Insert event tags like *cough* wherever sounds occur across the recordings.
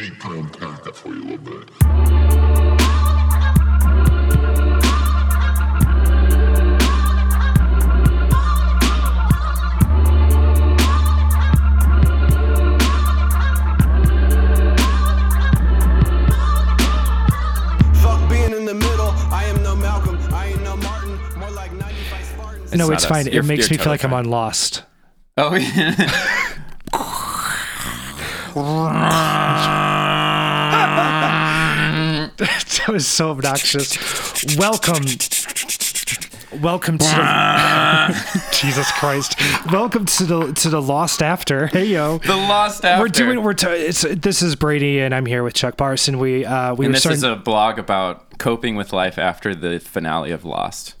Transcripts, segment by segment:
me kind of unpack that for you a little bit. In the middle. I am no Malcolm. I ain't no Martin. More like 95 no, it's fine. You're- it makes you're me feel like totally I'm on Lost. Oh, yeah. *laughs* *laughs* that was so obnoxious. Welcome. Welcome to the *laughs* Jesus Christ. Welcome to the to the Lost After. Hey yo. the Lost After. We're doing we're t- it's this is Brady and I'm here with Chuck Barson. We uh we and this starting is a blog about coping with life after the finale of Lost.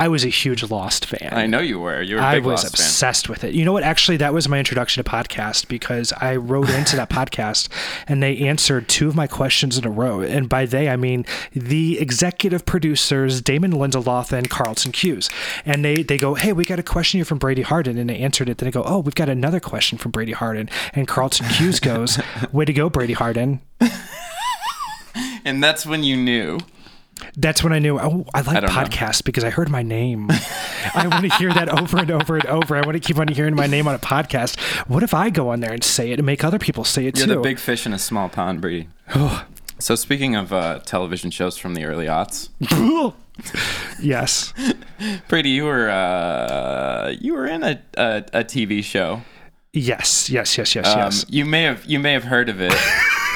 I was a huge Lost fan. I know you were. You were a I big was Lost fan. obsessed with it. You know what? Actually, that was my introduction to podcast because I wrote into that *laughs* podcast and they answered two of my questions in a row. And by they, I mean the executive producers, Damon Lindelof and Carlton Cuse. And they, they go, Hey, we got a question here from Brady Harden. And they answered it. Then they go, Oh, we've got another question from Brady Harden. And Carlton Cuse goes, *laughs* Way to go, Brady Harden. *laughs* And that's when you knew. That's when I knew, oh, I like know. podcasts because I heard my name. I want to hear that over and over and over. I want to keep on hearing my name on a podcast. What if I go on there and say it and make other people say it You're too? the big fish in a small pond, Brady. *sighs* so speaking of uh, television shows from the early aughts, *laughs* yes. *laughs* Brady, you were uh, you were in a, a, a TV show. Yes, yes, yes, yes, Um, yes. You may have you may have heard of it. *laughs*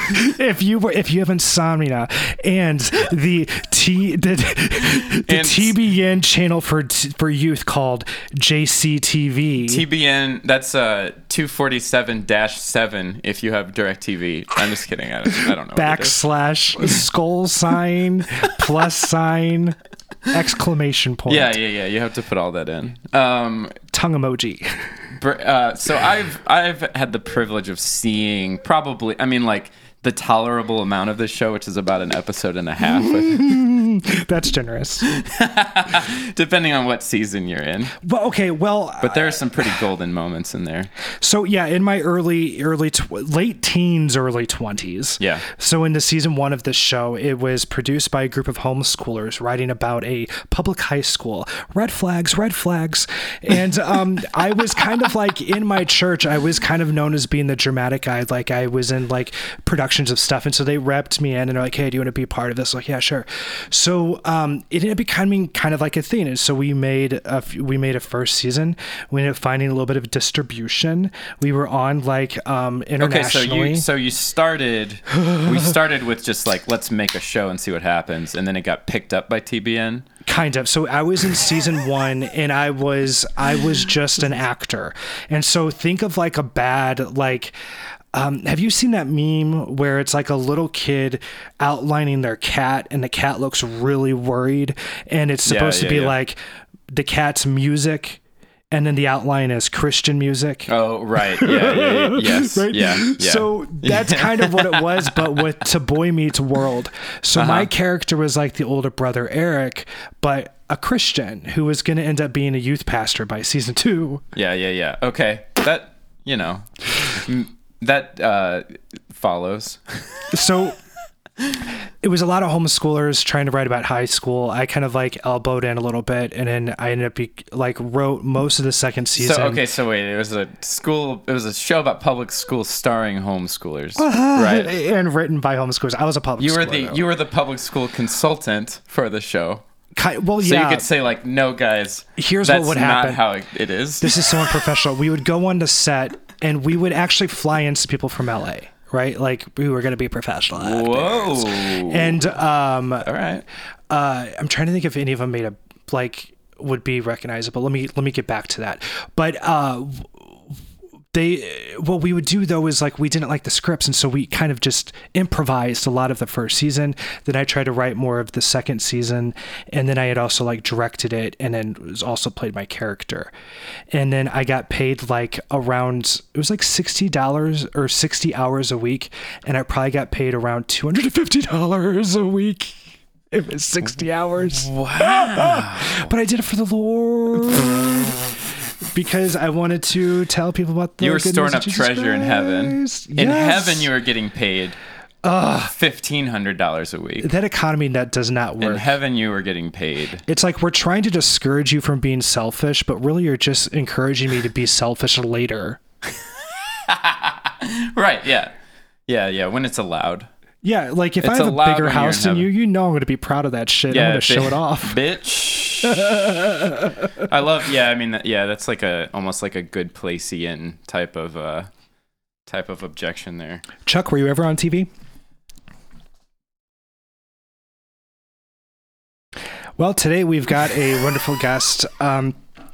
*laughs* If you were, if you have insomnia and the T the, the And- TBN channel for for youth called JCTV. TBN. That's uh two forty seven seven. If you have Directv, I'm just kidding. I don't, I don't know. what it is. backslash skull sign plus sign exclamation point Yeah, yeah, yeah. You have to put all that in. Um, tongue emoji uh, so I've I've had the privilege of seeing probably I mean like the tolerable amount of this show, which is about an episode and a half, *laughs* that's generous *laughs* depending on what season you're in. well okay well But there are some pretty golden moments in there. so yeah in my early early tw- late teens early 20s Yeah. so in the season one of this show it was produced by a group of homeschoolers writing about a public high school red flags red flags and um, *laughs* i was kind of like in my church i was kind of known as being the dramatic guy like i was in like productions of stuff. And so they repped me in and they're like hey do you want to be a part of this? Like yeah sure. So um, it ended up becoming kind of like a thing and so we made a f- we made a first season. We ended up finding a little bit of distribution. We were on like um Okay, internationally so you so you started we started with just like let's make a show and see what happens, and then it got picked up by TBN. kind of. So i was in season one and i was i was just an actor. And so think of like a bad like um, have you seen that meme where it's like a little kid outlining their cat and the cat looks really worried and it's Yeah, supposed to be yeah. like the cat's music and then the outline is christian music Oh right, yeah, yeah, yeah. *laughs* yes, right? yeah, yeah. So that's *laughs* kind of what it was, but with To Boy Meets World. So Uh-huh. my character was like the older brother Eric, but a Christian who was going to end up being a youth pastor by season two. yeah, yeah, yeah. Okay, that you know that uh, follows. So it was a lot of homeschoolers trying to write about high school. I kind of like elbowed in a little bit, and then I ended up be, like wrote most of the second season. So okay, so wait, it was a school. It was a show about public schools starring homeschoolers, Uh-huh. right? *laughs* And written by homeschoolers. I was a public. You were the though. you were the public school consultant for the show, well, so you could say like, no, guys, Here's what would not happen. how it- it is. this is so unprofessional. We would go on the set and we would actually fly in some people from LA, right? Like we were going to be professional. actors. Whoa! And um, All right. uh, I'm trying to think if any of them made a like would be recognizable. Let me let me get back to that. But uh, they what we would do though is like we didn't like the scripts and so we kind of just improvised a lot of the first season. Then i tried to write more of the second season and then i had also like directed it and then was also played my character. And then i got paid like around it was like $60 or 60 hours a week and i probably got paid around $250 a week. It was 60 hours. Wow. *laughs* but i did it for the lord *laughs* because I wanted to tell people about the you were good storing up treasure in heaven. Christ. In heaven, you were getting paid fifteen hundred dollars a week. That economy net does not work. In heaven, you were getting paid. It's like we're trying to discourage you from being selfish, but really you're just encouraging me to be selfish later. *laughs* Right? Yeah. Yeah. Yeah. When it's allowed. Yeah, like if I have a bigger house than you, you know I'm going to be proud of that shit. I'm going to show it off. bitch. *laughs* I love. Yeah. I mean. Yeah. That's like a almost like a good placeian type of uh type of objection there. Chuck, were you ever on TV? Well, today we've got a *laughs* wonderful guest. Um,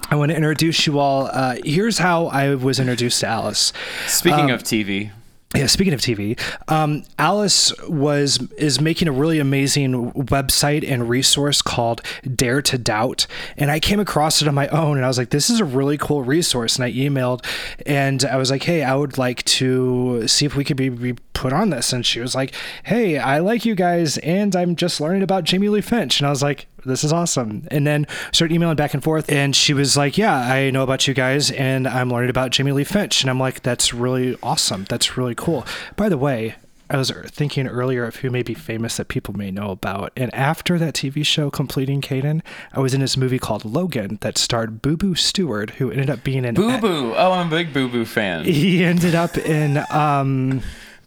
I want to introduce you all. Uh, here's how I was introduced to Alice. Speaking Um, of TV, Yeah, speaking of TV, um, Alice was is making a really amazing website and resource called Dare to Doubt, and I came across it on my own, and I was like, "This is a really cool resource." And I emailed, and I was like, "Hey, I would like to see if we could be, be put on this." And she was like, "Hey, I like you guys, and I'm just learning about Jamie Lee Finch," and I was like. This is awesome. And then started emailing back and forth. And she was like, Yeah, I know about you guys and I'm learning about Jamie Lee Finch. And I'm like, That's really awesome. That's really cool. By the way, I was thinking earlier of who may be famous that people may know about. And after that TV show, Completing Caden, I was in this movie called Logan that starred Boo Boo Stewart, who ended up being an. Boo Boo. Oh, I'm a big Boo Boo fan. He ended up in um,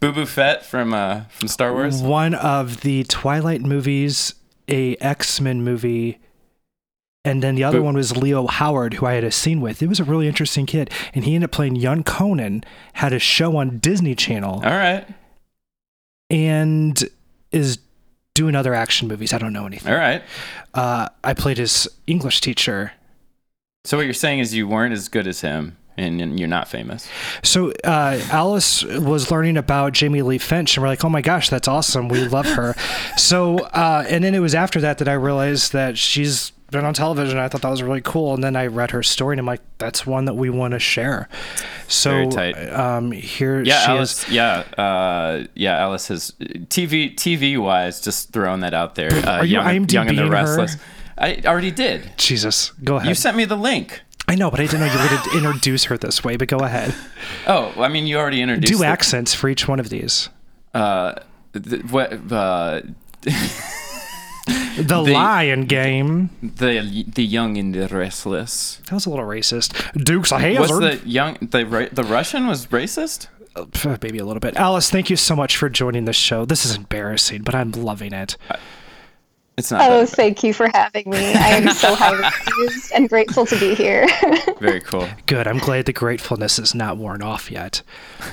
Boo Boo Fett from uh from Star Wars. one of the Twilight movies, a X Men movie, and then the other one was Leo Howard, who I had a scene with. It was a really interesting kid, and he ended up playing young Conan. Had a show on Disney Channel, All right. and is doing other action movies. I don't know anything. All right. Uh, I played his English teacher. So what you're saying is you weren't as good as him, and, and you're not famous. So uh, Alice was learning about Jamie Lee Finch, and we're like, "Oh my gosh, that's awesome! We love her." so, uh, and then it was after that that I realized that she's been on television. I thought that was really cool, and then I read her story, and I'm like, "That's one that we want to share." So, um, here Yeah, she Alice. is. Yeah, uh, yeah. Alice has TV TV wise, just throwing that out there. Uh, Are you young, and- young and the IMDb-ing her? Restless. I already did. Jesus, go ahead. You sent me the link. I know, but I didn't know you were going *laughs* to introduce her this way. But go ahead. Oh, I mean, you already introduced. Do the- accents for each one of these. Uh, the, what? Uh, *laughs* The, Lion Game. the the young and the restless. That was a little racist. Dukes of Was the young the the Russian was racist? Pff, maybe a little bit. Alice, thank you so much for joining the show. This is embarrassing, but I'm loving it. It's not. Oh, thank you for having me. I am so highly *laughs* pleased and grateful to be here. *laughs* very cool. Good. I'm glad the gratefulness is not worn off yet.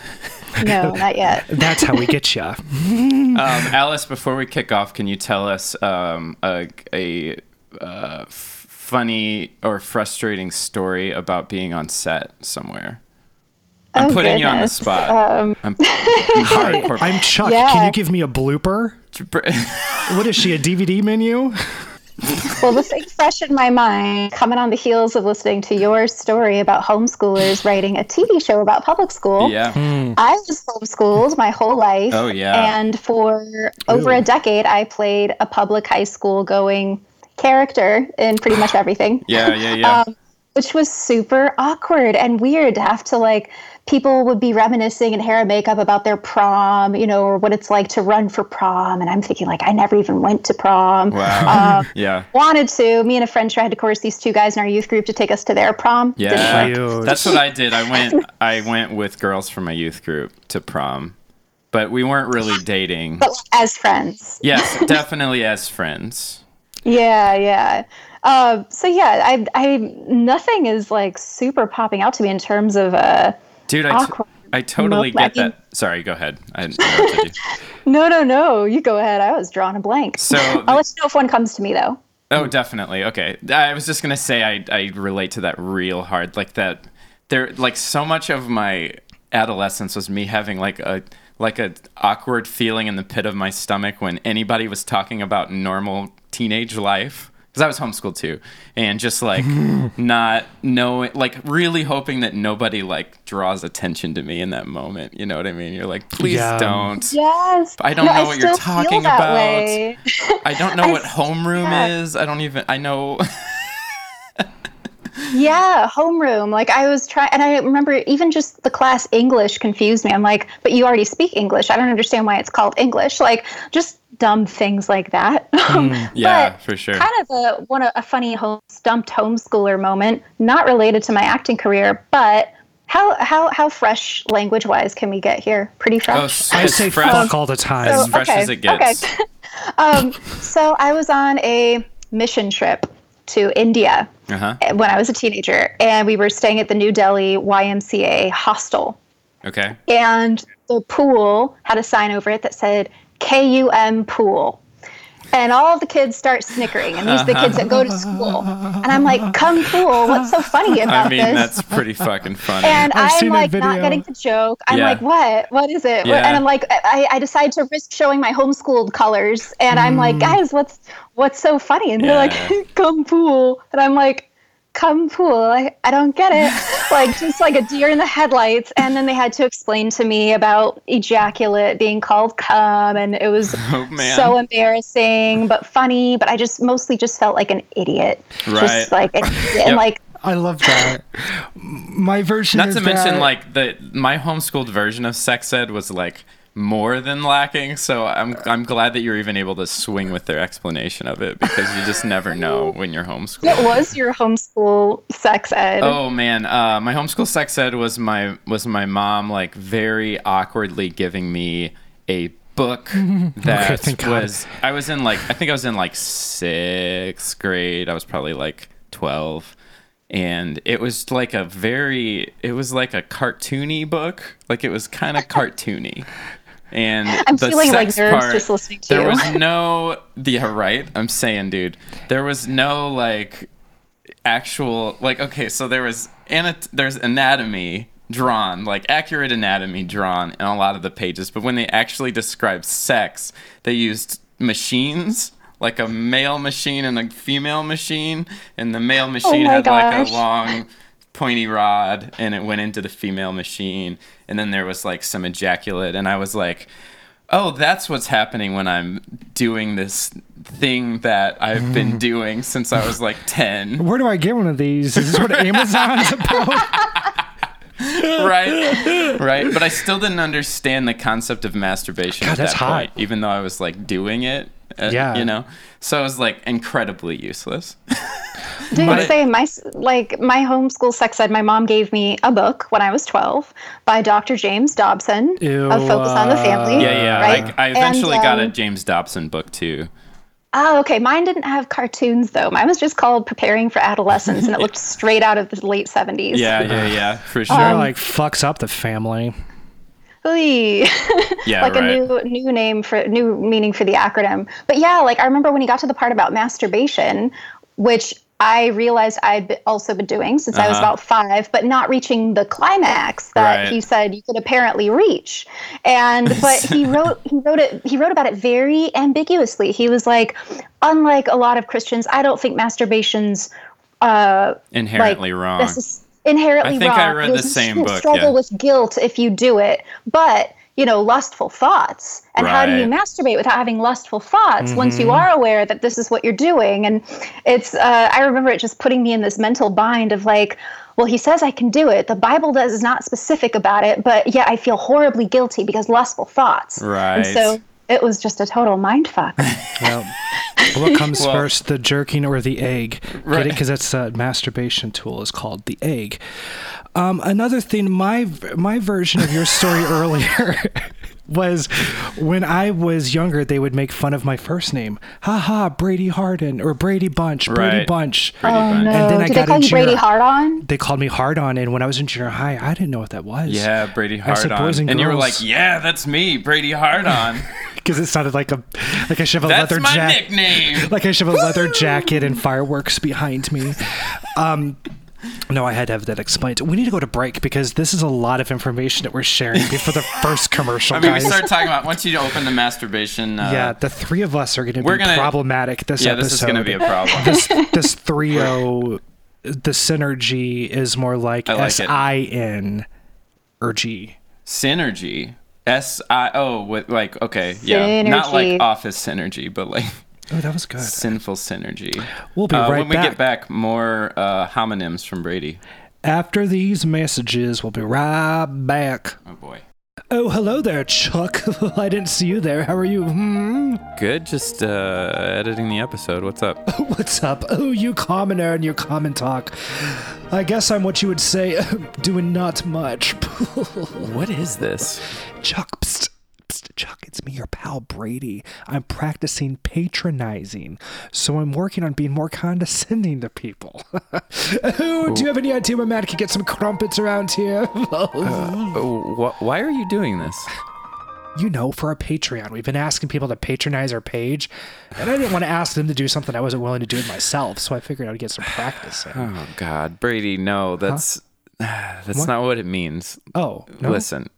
*laughs* no, not yet. That's how we get you. Um, Alice, before we kick off, can you tell us um, a, a uh, funny or frustrating story about being on set somewhere? I'm Oh, putting you on the spot. Um, I'm *laughs* hardcore. I'm Chuck. Yeah. Can you give me a blooper? *laughs* What is she, a DVD menu? well, the thing fresh in my mind, coming on the heels of listening to your story about homeschoolers writing a TV show about public school. yeah. I was homeschooled my whole life. Oh, yeah. And for over a decade, I played a public high school going character in pretty much everything. Yeah, yeah, yeah. *laughs* Um, which was super awkward and weird to have to like people would be reminiscing in hair and makeup about their prom you know or what it's like to run for prom and i'm thinking like i never even went to prom wow. um, *laughs* yeah. wanted to me and a friend tried to coerce these two guys in our youth group to take us to their prom Yeah. That's what I did. I went I went with girls from my youth group to prom. But we weren't really dating. but as friends Yes, *laughs* definitely as friends. yeah yeah uh, so yeah i i nothing is like super popping out to me in terms of uh Dude, I, t-. I totally get that. Sorry, go ahead. I interrupted you. *laughs* no no no you go ahead i was drawing a blank So, *laughs* i'll let you know if one comes to me though oh, definitely. Okay. I was just going to say I, I relate to that real hard. Like that, there, like so much of my adolescence was me having like a, like a awkward feeling in the pit of my stomach when anybody was talking about normal teenage life. Because I was homeschooled too, and just like *laughs* not knowing, like really hoping that nobody like draws attention to me in that moment. You know what I mean? You're like, please Yeah. don't. Yes. I don't No, know what you're talking about. *laughs* I don't know *laughs* I- what homeroom yeah. is. I don't even. I know. Yeah, homeroom. Like I was trying, and I remember even just the class English confused me. I'm like, but you already speak English. I don't understand why it's called English. Like just dumb things like that. *laughs* Yeah, But for sure. Kind of a one a funny home, stumped homeschooler moment, not related to my acting career, but. How, how, how fresh language wise can we get here? Pretty fresh. Oh, s- I as say fresh, fuck all the time. as fresh as it gets. Okay. *laughs* um, so I was on a mission trip to India Uh-huh. when I was a teenager, and we were staying at the New Delhi YMCA hostel. Okay. And the pool had a sign over it that said KUM pool. And all the kids start snickering, and these are the kids that go to school. And I'm like, "Come pool! What's so funny about this?" I mean, this?" that's pretty fucking funny. and I've I'm like not getting the joke. I'm Yeah. like, what? What is it? Yeah. And I'm like, I, I decide to risk showing my homeschooled colors, and I'm like, guys, what's what's so funny? And they're Mm. Like, come pool, *laughs* and I'm like, come pool. I, I don't get it. like just like a deer in the headlights. And then they had to explain to me about ejaculate being called cum, and it was *laughs* Oh, so embarrassing but funny. But I just mostly just felt like an idiot, Right. just like an idiot. and *laughs* like. I love that. My version Not is to mention, that- like the my homeschooled version of sex ed was like more than lacking. So I'm I'm glad that you're even able to swing with their explanation of it because you just never know when you're homeschooled. What was your homeschool sex ed? Oh man, uh, my homeschool sex ed was my was my mom like very awkwardly giving me a book *laughs* that thank God. was I was in like I think I was in like sixth grade. I was probably like twelve. And it was like a very, it was like a cartoony book. Like it was kind of *laughs* cartoony. And I'm the feeling like sex nerves part, just listening to there you. was *laughs* no, yeah, right. I'm saying, dude, there was no like actual like okay so there was anat- there's anatomy drawn like accurate anatomy drawn in a lot of the pages but when they actually described sex they used machines like a male machine and a female machine and the male machine Oh had like a long pointy rod and it went into the female machine and then there was like some ejaculate and i was like oh that's what's happening when i'm doing this thing that i've been *laughs* doing since i was like 10 where do I get one of these? Is this what Amazon's about? *laughs* right right but i still didn't understand the concept of masturbation God, at that's that hot. point even though i was like doing it uh, Yeah. you know so it was like incredibly useless *laughs* Dude, My- say my like my homeschool sex ed. My mom gave me a book when I was 12 by Dr. James Dobson, Ew, of Focus on the Family. yeah yeah Right? I, I eventually And, got a um, james dobson book too Oh, okay. Mine didn't have cartoons though. Mine was just called Preparing for Adolescence, and it looked *laughs* straight out of the late 70s. yeah yeah yeah for sure Or like fucks up the family. Ooh. *laughs* yeah like right a new new name for new meaning for the acronym. But yeah, like I remember when he got to the part about masturbation, which I realized I'd also been doing since I was Uh-huh. about five, but not reaching the climax that Right. he said you could apparently reach. And *laughs* but he wrote he wrote it he wrote about it very ambiguously. He was like, unlike a lot of Christians, I don't think masturbation's uh, inherently like, wrong inherently wrong I think wrong. I read the same book, Struggle yeah. with guilt if you do it, but you know, lustful thoughts. And how do you masturbate without having lustful thoughts once Mm-hmm. you are aware that this is what you're doing? And it's, uh, I remember it just putting me in this mental bind of like, well, he says I can do it. The Bible does is not specific about it, but yet I feel horribly guilty because lustful thoughts. Right. And so it was just a total mind fuck. *laughs* Well, what comes Well- first, the jerking or the egg? Right. Because that's a masturbation tool is called the egg. Um, another thing, my my version of your story *laughs* earlier *laughs* was when I was younger, they would make fun of my first name. Ha ha, Brady Harden or Brady Bunch, Brady Right. Bunch. Pretty Oh fun. no! then I Did got they call in you Brady junior- Hard on? They called me Hard On, and when I was in junior high, I didn't know what that was. Yeah, Brady I said Hard boys on. and you were like, yeah, that's me, Brady Hard on. *laughs* because it sounded like a like I should have a That's leather my jacket. nickname. like I should have a leather jacket and fireworks behind me. Um, no, I had to have that explained. We need to go to break because this is a lot of information that we're sharing before the first commercial, *laughs* I mean, we guys. started talking about once you open the masturbation. Uh, yeah, the three of us are going to be gonna- problematic this yeah, episode. this is going to be a problem. this *laughs* this three o, the synergy is more like S I N, like S it. I N or G. synergy. S I O with like okay, yeah, not like office synergy, but like Oh, that was good. Sinful synergy. We'll be Uh, right when we back. get back, more uh, homonyms from Brady. After these messages, we'll be right back. Oh boy. Oh, hello there, Chuck. *laughs* I didn't see you there. How are you? Hmm? Good. Just uh, editing the episode. What's up? *laughs* What's up? Oh, you commoner and your common talk. I guess I'm what you would say, *laughs* doing not much. what is this? Chuck, psst, Chuck, it's me, your pal Brady. I'm practicing patronizing, so I'm working on being more condescending to people. *laughs* oh, do you have any idea where Matt could get some crumpets around here? Oh, *laughs* wh- why are you doing this? you know, for our Patreon, we've been asking people to patronize our page, and I didn't want to ask them to do something I wasn't willing to do it myself, so I figured I'd get some practice in. Oh God, Brady, no, that's *sighs* that's What? not what it means. Oh, no? Listen,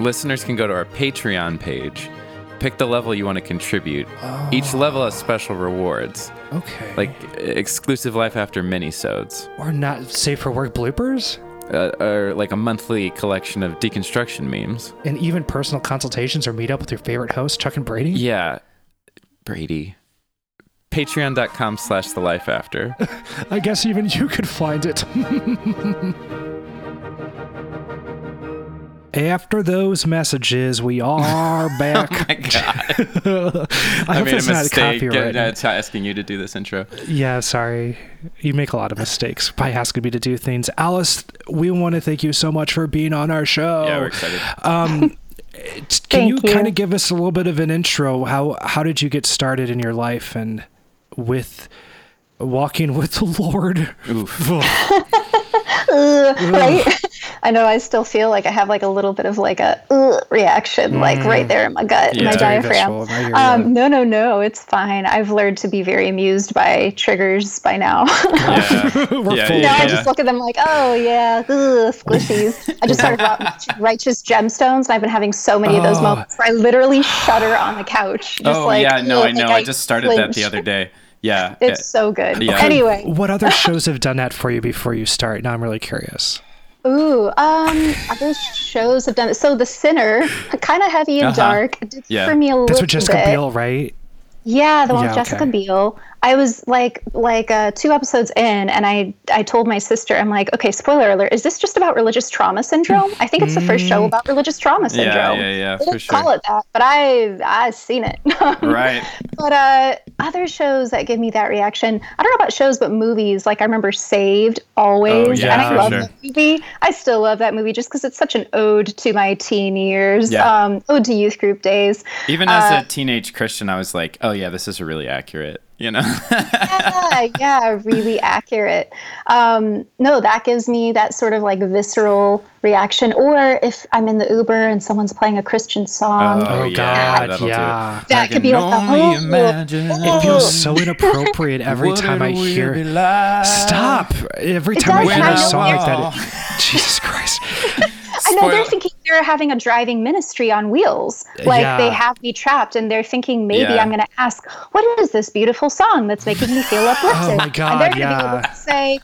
listeners can go to our Patreon page, pick the level you want to contribute. Each level has special rewards, Okay. like exclusive life after minisodes, or not safe for work bloopers? uh, or like a monthly collection of deconstruction memes. And even personal consultations or meet up with your favorite host, Chuck and Brady? Yeah, Brady. Patreon.com slash the life after. *laughs* I guess even you could find it. *laughs* After those messages, we are *laughs* back. oh My God, *laughs* I I hope made a it's not mistake copyright. uh, asking you to do this intro. Yeah, sorry. You make a lot of mistakes by asking me to do things. Alice, we want to thank you so much for being on our show. Yeah, we're excited. Um, *laughs* can Thank you, you. kind of give us a little bit of an intro? How how did you get started in your life and with walking with the Lord? Oof. Right? *laughs* I know I still feel like I have like a little bit of like a ugh reaction, like right there in my gut, Yeah. my diaphragm. visceral. Um, no, no, no, it's fine. I've learned to be very amused by triggers by now. Yeah. *laughs* *laughs* Yeah, full now of I it. just look at them like, oh yeah, ugh, squishies. I just started watching Righteous Gemstones, and I've been having so many of those Oh. moments where I literally shudder on the couch. Just oh like, yeah, no, I know. like I just started that the other day. Yeah. It's so good. Yeah. Anyway, What other *laughs* shows have done that for you before you start? Now I'm really curious. Ooh, um, other shows have done it. So The Sinner, kind of heavy and Uh-huh. dark, did Yeah. for me a little bit. That's with Jessica bit. Biel, right? Yeah, the one Yeah, with Jessica okay. Biel. I was like, like uh, two episodes in, and I, I told my sister, I'm like, okay, spoiler alert, is this just about religious trauma syndrome? I think it's the first show about religious trauma Mm. Yeah, syndrome. yeah, yeah, They for didn't sure. call it that, but I, I've seen it. *laughs* Right. But uh, other shows that give me that reaction, I don't know about shows, but movies. Like I remember Saved always, Oh, yeah, and I love sure. that movie. I still love that movie just because it's such an ode to my teen years, Yeah. um, ode to youth group days. Even as Uh, a teenage Christian, I was like, oh yeah, this is really accurate. You know. yeah, yeah, really accurate. Um, no, that gives me that sort of like visceral reaction. Or if I'm in the Uber and someone's playing a Christian song, Oh, yeah, God, that'll do it. yeah. That could can be like the only whole- imagine It feels *laughs* so inappropriate every time I hear. be like. Stop! Every time I hear and I a know song like that, it, Jesus Christ! I know they're thinking they're having a driving ministry on wheels. Uh, like Yeah. they have me trapped and they're thinking maybe Yeah. I'm going to ask, what is this beautiful song that's making me feel uplifted? *laughs* Oh my and they're gonna be able to say,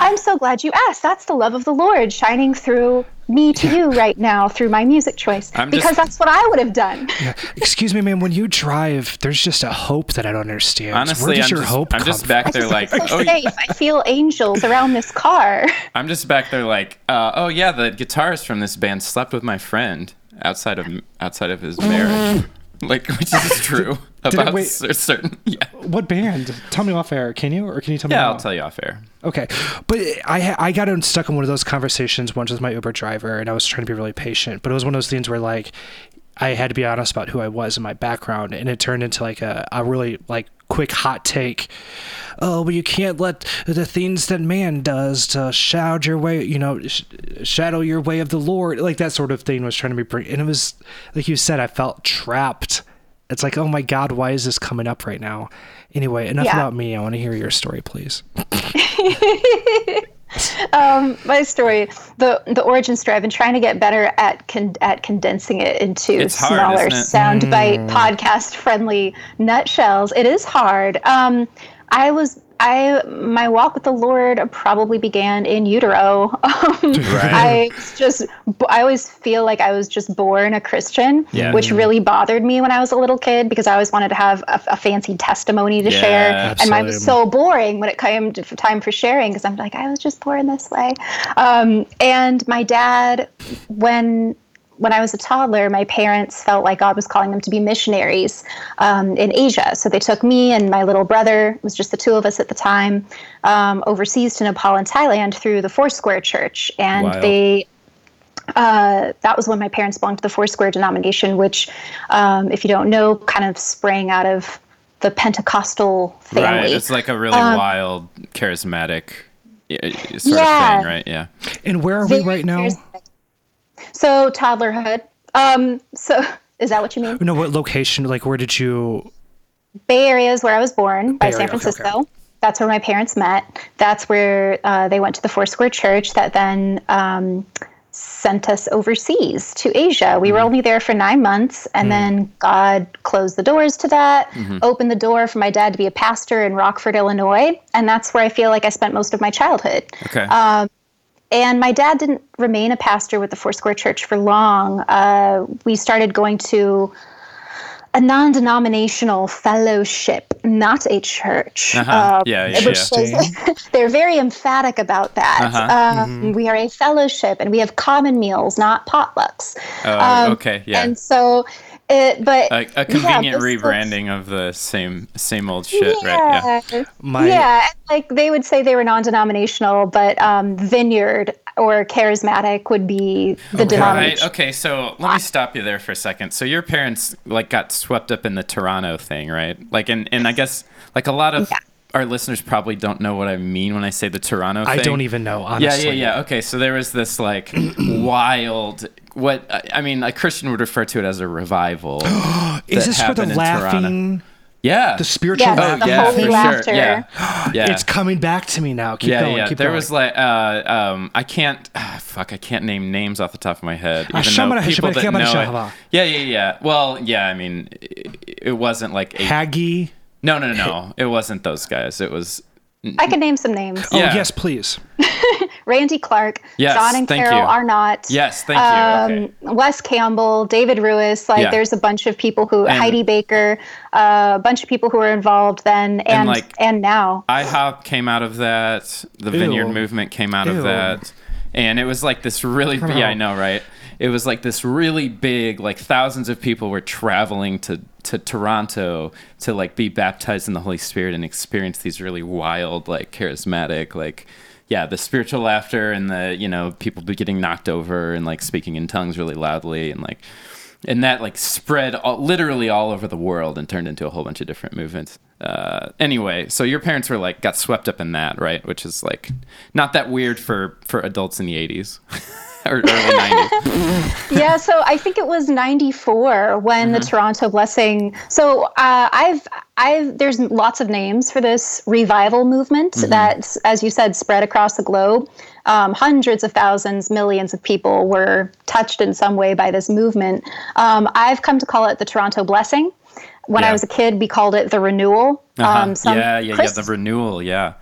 I'm so glad you asked. That's the love of the Lord shining through me to you right now through my music choice. I'm because just- that's what I would have done. Excuse me, man. When you drive, there's just a hope that I don't understand. Honestly, Where does I'm your just, hope I'm come just back I there just like, feel so oh, safe. I feel angels around this car. *laughs* I'm just back there like, uh, oh yeah, the guitarist from this band slept with my friend outside of outside of his marriage, *laughs* like which is true it- about certain. *laughs* Yeah. What band? Tell me off air. Can you, or can you tell me? yeah, now? I'll tell you off air. Okay, but I I got stuck in one of those conversations once with my Uber driver, and I was trying to be really patient, but it was one of those things where like I had to be honest about who I was and my background, and it turned into like a, a really like quick hot take. Oh, but you can't let the things that man does to shadow your way, you know, sh- shadow your way of the Lord, like that sort of thing was trying to be, bring- and it was like you said, I felt trapped. It's like, oh my God, why is this coming up right now? Anyway, enough Yeah. about me. I want to hear your story, please. *laughs* um, my story, the the origin story. I've been trying to get better at con- at condensing it into It's hard, smaller isn't it? soundbite podcast friendly nutshells. It is hard. Um, I was I my walk with the Lord probably began in utero. *laughs* Um, I just I always feel like I was just born a Christian, Yeah. which really bothered me when I was a little kid because I always wanted to have a, a fancy testimony to Yeah, share, and mine was so boring when it came to time for sharing because I'm like I was just born this way. Um, and my dad, when when I was a toddler, my parents felt like God was calling them to be missionaries um, in Asia. So they took me and my little brother, it was just the two of us at the time, um, overseas to Nepal and Thailand through the Foursquare Church. And Wow. they, uh, that was when my parents belonged to the Foursquare denomination, which, um, if you don't know, kind of sprang out of the Pentecostal family. Right. It's like a really wild, charismatic sort Yeah. of thing, right? Yeah. And where are we right now? charismatic. So toddlerhood. Um, so *laughs* is that what you mean? No, what location? Like, where did you? Bay Area is where I was born, by Bay San Area, okay, Francisco. okay. That's where my parents met. That's where uh, they went to the Foursquare Church that then um, sent us overseas to Asia. We were Mm-hmm. only there for nine months, and then God closed the doors to that, Mm-hmm. opened the door for my dad to be a pastor in Rockford, Illinois. And that's where I feel like I spent most of my childhood. Okay. Um, And my dad didn't remain a pastor with the Foursquare Church for long. Uh, we started going to a non-denominational fellowship, not a church. Uh-huh. Um, Yeah, yeah, which yeah. was- *laughs* they're very emphatic about that. Uh-huh. Um, We are a fellowship, and we have common meals, not potlucks. Oh, Um, okay. Yeah. And so, it, but a, a yeah, convenient this was- rebranding of the same same old shit, right? Yeah. yeah. My yeah, like they would say they were non-denominational, but um, Vineyard or charismatic would be the Right. denomination. Okay. So let me stop you there for a second. So your parents like got swept up in the Toronto thing, right? Like, and and I guess like a lot of Yeah. our listeners probably don't know what I mean when I say the Toronto. I don't even know. Honestly. Yeah, yeah, yeah. Okay, so there was this like *clears throat* wild. What I- I mean, a Christian would refer to it as a revival. *gasps* Is this for the happened in Toronto. Yeah, the spiritual Yes, laughing? the yeah, holy for laughter. sure. Yeah, *gasps* yeah. It's coming back to me now. Keep yeah, going. yeah. Keep there going. was like, uh, um, I can't, ah, *sighs* fuck, I can't name names off the top of my head. Even Shamana, though people that know it. Yeah, yeah, yeah. Well, yeah. I mean, it, it wasn't like a, Haggy. no, no, no, no. It wasn't those guys. It was I can name some names. Oh Yeah. yes, please. *laughs* Randy Clark, Yes, John and thank Carol you. Arnott. yes. Thank you. okay. Um, Wes Campbell, David Ruis, like Yeah. there's a bunch of people who And- Heidi Baker, uh, a bunch of people who were involved then and and, like- now. IHOP came out of that. The Vineyard movement came out Ew. of that. And it was like this really, don't yeah, I know. know, right? It was like this really big, like thousands of people were traveling to, to Toronto to like be baptized in the Holy Spirit and experience these really wild, like charismatic, like, yeah, the spiritual laughter and the, you know, people be getting knocked over and like speaking in tongues really loudly and like, and that like spread all, literally all over the world and turned into a whole bunch of different movements. Uh, anyway, so your parents were like got swept up in that, right? Which is like not that weird for for adults in the '80s *laughs* *laughs* or early '90s. *laughs* yeah, so I think it was '94 when the Toronto Blessing. So uh, I've, I've, there's lots of names for this revival movement that, as you said, spread across the globe. Um, hundreds of thousands, millions of people were touched in some way by this movement. Um, I've come to call it the Toronto Blessing. When Yeah. I was a kid, we called it the renewal. Uh-huh. Um, some yeah, yeah, yeah. The renewal, yeah.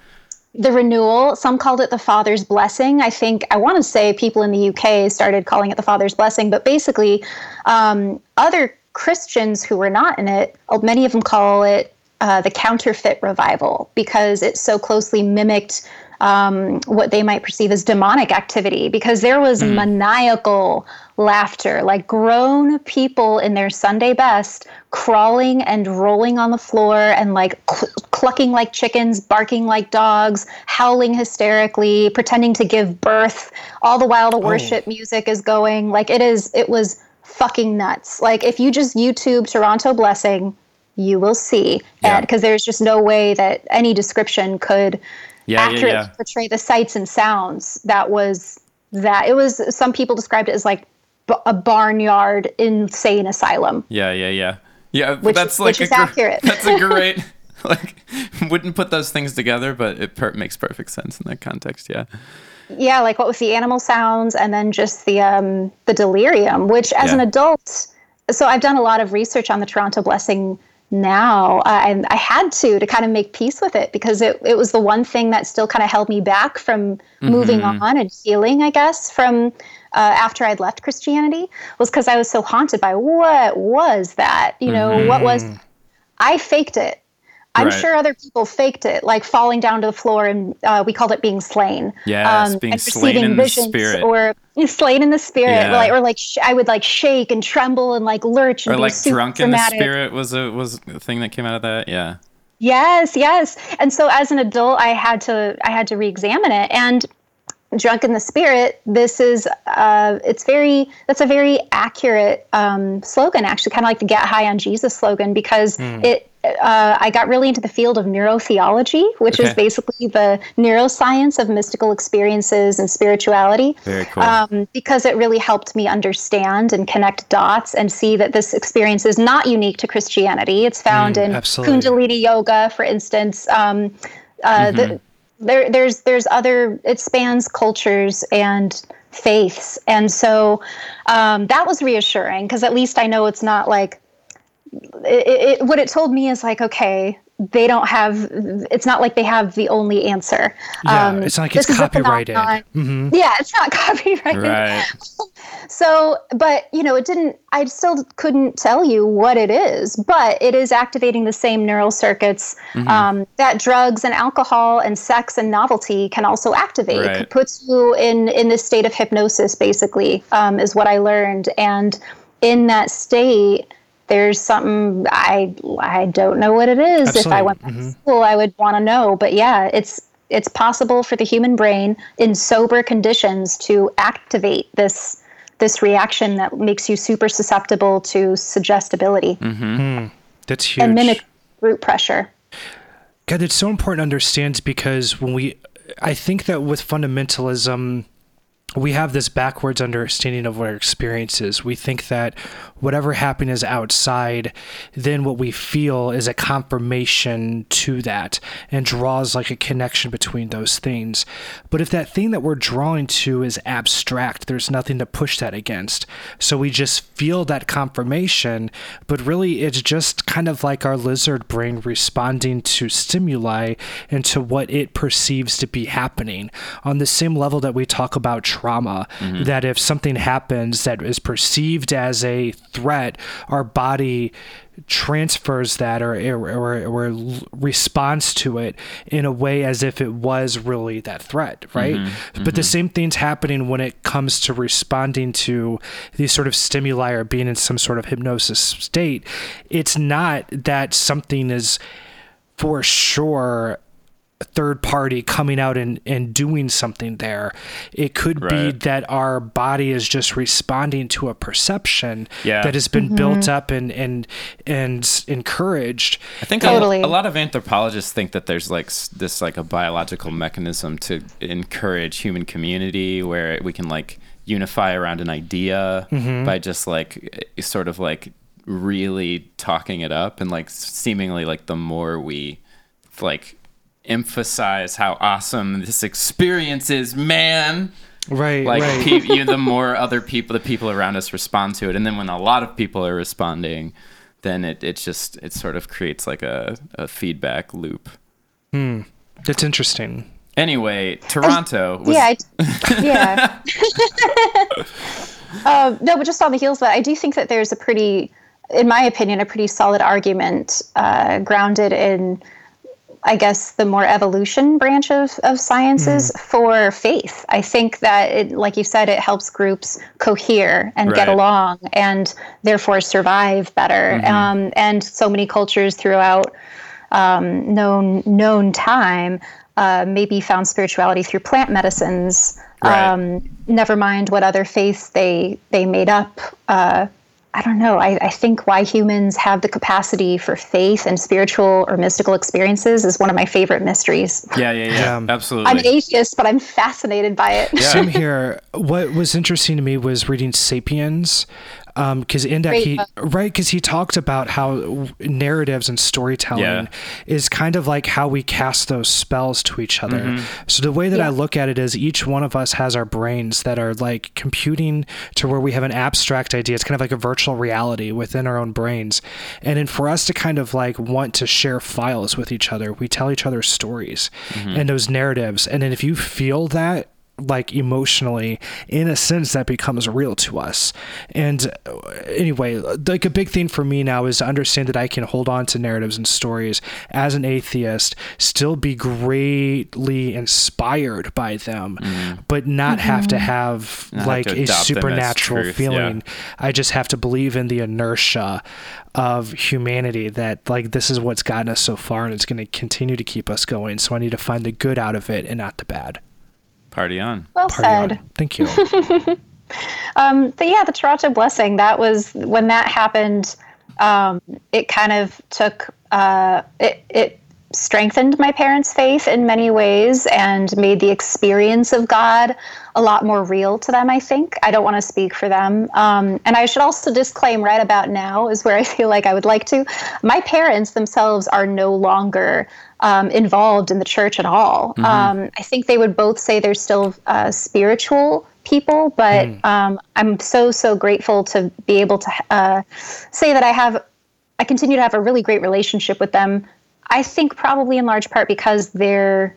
The renewal. Some called it the Father's Blessing. I think, I want to say people in the UK started calling it the Father's Blessing, but basically, um, other Christians who were not in it, uh, many of them call it uh, the counterfeit revival because it so closely mimicked um, what they might perceive as demonic activity because there was maniacal laughter, like grown people in their Sunday best crawling and rolling on the floor and like cl- clucking like chickens, barking like dogs, howling hysterically, pretending to give birth, all the while the oh. worship music is going. Like it is, it was fucking nuts. Like if you just YouTube Toronto Blessing, you will see. Yeah. Because there's just no way that any description could Yeah, yeah, accurately yeah. portray the sights and sounds that was that it was some people described it as like b- a barnyard insane asylum Yeah, yeah, yeah. Yeah, Which- that's like which is gr- accurate. *laughs* That's a *laughs* great like wouldn't put those things together, but it per- makes perfect sense in that context. Yeah. yeah like what with the animal sounds and then just the um the delirium which as an adult so i've done a lot of research on the toronto blessing now. and I had to to kind of make peace with it because it, it was the one thing that still kind of held me back from moving on and healing, I guess, from uh, after I'd left Christianity was because I was so haunted by what was that? You know, what was I faked it. I'm Right. sure other people faked it, like falling down to the floor, and uh, we called it being slain. Yes, being and slain in the spirit. or slain in the spirit, Yeah. like or like sh- I would like shake and tremble and like lurch and or like drunk in the spirit was a was a thing that came out of that. Yeah. Yes, yes. And so as an adult, I had to I had to re-examine it. And drunk in the spirit, this is uh, it's very that's a very accurate um, slogan, actually, kind of like the "Get High on Jesus" slogan, because it. Uh, I got really into the field of neurotheology, which is basically the neuroscience of mystical experiences and spirituality Very cool. um, because it really helped me understand and connect dots and see that this experience is not unique to Christianity. It's found in absolutely. Kundalini yoga, for instance. Um, uh, the, there, there's there's other. It spans cultures and faiths, and so um, that was reassuring because at least I know it's not like it, it, what it told me is like okay they don't have it's not like they have the only answer Yeah, it's not like it's this is a copyrighted. yeah it's not *laughs* copyrighted right. so but you know it didn't i still couldn't tell you what it is but it is activating the same neural circuits Mm-hmm. um, that drugs and alcohol and sex and novelty can also activate Right. it puts you in in this state of hypnosis basically um, is what i learned and in that state there's something I I don't know what it is. If I Absolutely. went back to mm-hmm. school, I would want to know. But yeah, it's it's possible for the human brain in sober conditions to activate this this reaction that makes you super susceptible to suggestibility mm-hmm. hmm. That's huge. and mimic root pressure. God, it's so important to understand because when we, I think that with fundamentalism, we have this backwards understanding of what our experience is. We think that whatever happened is outside, then what we feel is a confirmation to that and draws like a connection between those things. But if that thing that we're drawing to is abstract, there's nothing to push that against. So we just feel that confirmation, but really it's just kind of like our lizard brain responding to stimuli and to what it perceives to be happening on the same level that we talk about trauma mm-hmm. that if something happens that is perceived as a threat our body transfers that or, or, or, responds to it in a way as if it was really that threat mm-hmm. right? But the mm-hmm. same thing's happening when it comes to responding to these sort of stimuli or being in some sort of hypnosis state. It's not that something is for sure third party coming out and, and doing something there. It could be that our body is just responding to a perception Yeah. that has been built up and and and encouraged. I think Totally. a, a lot of anthropologists think that there's like this like a biological mechanism to encourage human community where we can like unify around an idea by just like eh, sort of like really talking it up and like seemingly like the more we like emphasize how awesome this experience is, man Right, like right. pe- you, the more other people the people around us respond to it and then when a lot of people are responding then it, it just it sort of creates like a, a feedback loop Hmm. That's interesting. anyway toronto was yeah, I, *laughs* yeah. uh, *laughs* no, but just on the heels of that, I do think that there's a pretty, in my opinion, a pretty solid argument uh, grounded in, I guess, the more evolution branch of, of sciences for faith. I think that, it, like you said, it helps groups cohere and get along and therefore survive better. Um, and so many cultures throughout um, known known time uh, maybe found spirituality through plant medicines. Right. Um, never mind what other faiths they they made up. Uh, I don't know. I, I think why humans have the capacity for faith and spiritual or mystical experiences is one of my favorite mysteries. yeah yeah yeah, Yeah. absolutely I'm an atheist, but I'm fascinated by it. Yeah. Same here. What was interesting to me was reading *Sapiens*, because in that Great he book. right because he talked about how narratives and storytelling Yeah. is kind of like how we cast those spells to each other. Mm-hmm. So the way that I look at it is each one of us has our brains that are like computing to where we have an abstract idea. It's kind of like a virtual reality within our own brains. And then for us to kind of like want to share files with each other, we tell each other stories Mm-hmm. and those narratives. And then if you feel that like emotionally in a sense that becomes real to us. And uh, anyway like a big thing for me now is to understand that i can hold on to narratives and stories as an atheist still be greatly inspired by them but not have to have Mm-hmm. Not have like to a adopt them as supernatural truth, yeah. feeling. I just have to believe in the inertia of humanity that like this is what's gotten us so far and it's going to continue to keep us going. So i need to find the good out of it and not the bad Party on. Well Party said. on. Thank you. *laughs* Um, but yeah, the Toronto blessing. That was when that happened. Um, it kind of took uh, it. It strengthened my parents' faith in many ways and made the experience of God a lot more real to them. I think I don't want to speak for them, um, and I should also disclaim right about now is where *laughs* I feel like I would like to. My parents themselves are no longer um, involved in the church at all. Um, I think they would both say they're still uh, spiritual people, but um, I'm so so grateful to be able to uh, say that I have. I continue to have a really great relationship with them. I think probably in large part because their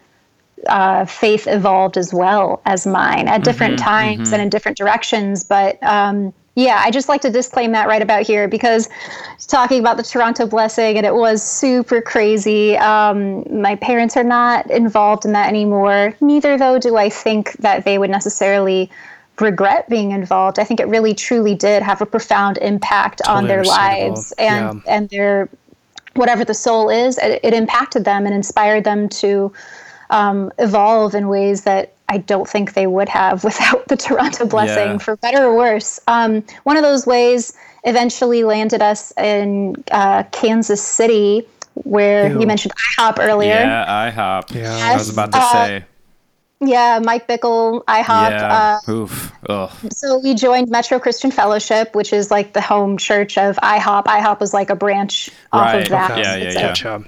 uh, faith evolved as well as mine at different times and in different directions. But um, yeah, I just like to disclaim that right about here because talking about the Toronto blessing and it was super crazy. Um, my parents are not involved in that anymore. Neither, though, do I think that they would necessarily regret being involved. I think it really truly did have a profound impact on their lives and Yeah. and their whatever the soul is, it, it impacted them and inspired them to um, evolve in ways that I don't think they would have *laughs* without the Toronto blessing, Yeah. for better or worse. Um, one of those ways eventually landed us in uh, Kansas City, where Ew. you mentioned IHOP earlier. Yeah, IHOP. Yeah. I was about to Uh, say. Yeah, Mike Bickle, IHOP. yeah. Uh, Oof. Ugh. so we joined Metro Christian Fellowship, which is like the home church of IHOP. IHOP was like a branch off of that. okay. Yeah, yeah, It's yeah. a- Gotcha.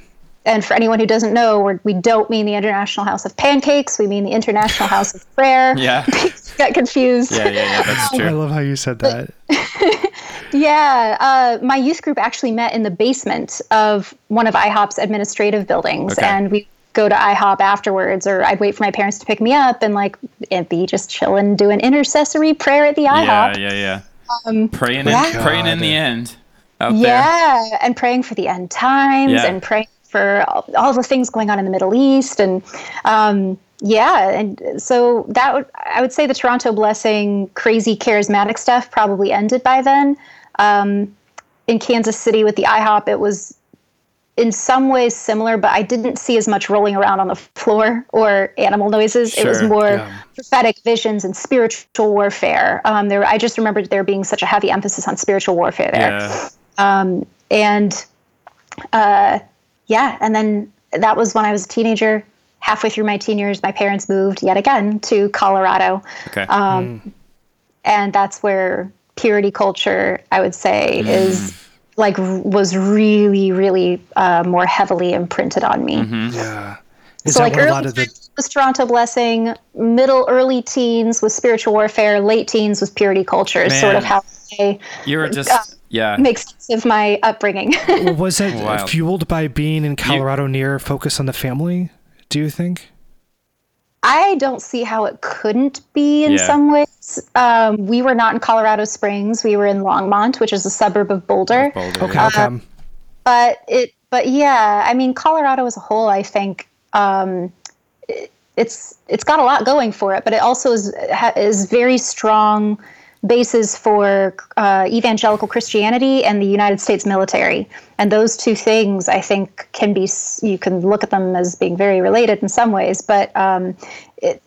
and for anyone who doesn't know, we're, we don't mean the International House of Pancakes. We mean the International House of Prayer. *laughs* Yeah. *laughs* Got confused. Yeah, yeah, yeah. That's true. I love how you said that. *laughs* Yeah, uh, my youth group actually met in the basement of one of IHOP's administrative buildings, Okay. and we go to IHOP afterwards, or I'd wait for my parents to pick me up, and like and be just chilling, doing intercessory prayer at the Yeah, IHOP. yeah, yeah. praying, in, yeah. praying in the end. Out there. Yeah, and praying for the end times Yeah. and praying for all, all the things going on in the Middle East and um, yeah, and so that would I would say the Toronto blessing crazy charismatic stuff probably ended by then. Um, in Kansas City with the IHOP, it was in some ways similar, but I didn't see as much rolling around on the floor or animal noises. It was more yeah. prophetic visions and spiritual warfare. Um, there, I just remembered there being such a heavy emphasis on spiritual warfare there Yeah. and uh, yeah, and then that was when I was a teenager. Halfway through my teen years, my parents moved yet again to Colorado, Okay. Um, and that's where purity culture, I would say, is like was really, really uh, more heavily imprinted on me. Yeah. Is So that like what a early lot of the teens was Toronto blessing, middle early teens was spiritual warfare, late teens was purity culture. is Sort of how I you were just yeah. makes sense of my upbringing. was it Wild. fueled by being in Colorado near focus on the family? Do you think? I don't see how it couldn't be in Yeah. some ways. Um, we were not in Colorado Springs. We were in Longmont, which is a suburb of Boulder. Boulder, Okay. yeah. okay. But it, but yeah, I mean, Colorado as a whole, I think um, it, it's it's got a lot going for it, but it also is ha, is very strong bases for uh, evangelical Christianity and the United States military. And those two things, I think, can be, you can look at them as being very related in some ways, but um, it,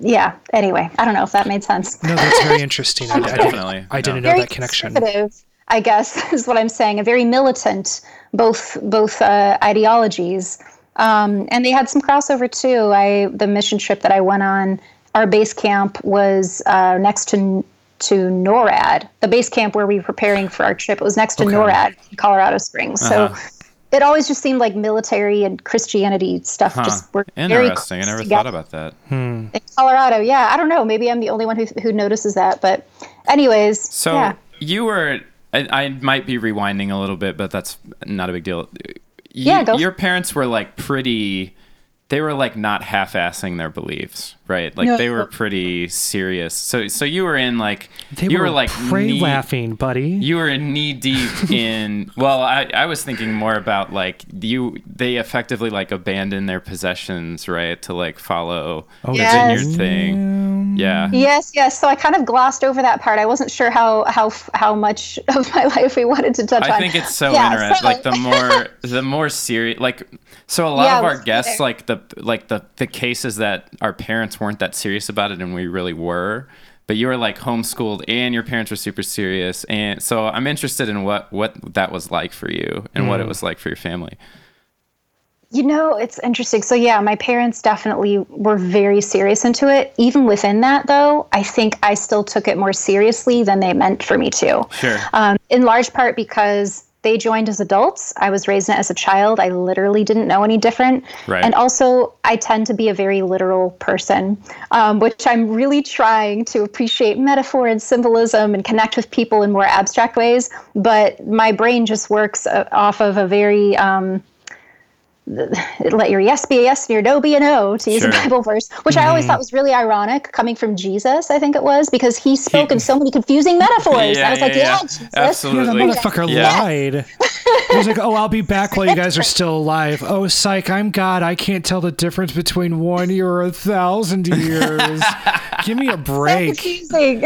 yeah. Anyway, I don't know if that made sense. No, that's very *laughs* interesting. I, I, Definitely. I didn't No. know very that connection. conservative, I guess *laughs* is what I'm saying. A very militant, both both uh, ideologies, um, and they had some crossover too. I the mission trip that I went on, our base camp was uh, next to to NORAD, the base camp where we were preparing for our trip. It was next to Okay. NORAD in Colorado Springs. Uh-huh. So it always just seemed like military and Christianity stuff Huh. just were very Interesting. I never together. thought about that. in Colorado. Yeah, I don't know. Maybe I'm the only one who who notices that. But, anyways, So yeah. you were. I, I might be rewinding a little bit, but that's not a big deal. You, Yeah, go. Your parents were like pretty. They were like not half-assing their beliefs, right? Like No. they were pretty serious. So, so you were in like They you were, were like pray knee- laughing, buddy. You were knee deep *laughs* in. well, I, I was thinking more about like you. They effectively like abandoned their possessions, right, to like follow oh, the Yes. vineyard thing. Yeah. Yes, yes. So I kind of glossed over that part. I wasn't sure how how how much *laughs* of my life we wanted to touch on. I think it's so Yeah, interesting. so- Like the more the more serious like so a lot Yeah, of our guests there. like the like the the cases that our parents weren't that serious about it and we really were. But you were like homeschooled and your parents were super serious and so I'm interested in what what that was like for you and Mm. what it was like for your family. You know, it's interesting. So yeah, my parents definitely were very serious into it. Even within that, though, I think I still took it more seriously than they meant for me to. Sure. Um, in large part because they joined as adults. I was raised as a child. I literally didn't know any different. Right. And also, I tend to be a very literal person, um, which I'm really trying to appreciate metaphor and symbolism and connect with people in more abstract ways. But my brain just works uh, off of a very um, *sighs* let your yes be a yes and your no be a no to use a bible verse which i always thought was really ironic coming from jesus i think it was because he spoke He- in *laughs* so many confusing metaphors Yeah, i was like yeah, yeah, yeah. jesus Yeah, the motherfucker Yeah. lied. He's like, "Oh, I'll be back while you guys are *laughs* still alive." Oh, psych! I'm God. I can't tell the difference between one year or a thousand years. *laughs* Give me a break. confusing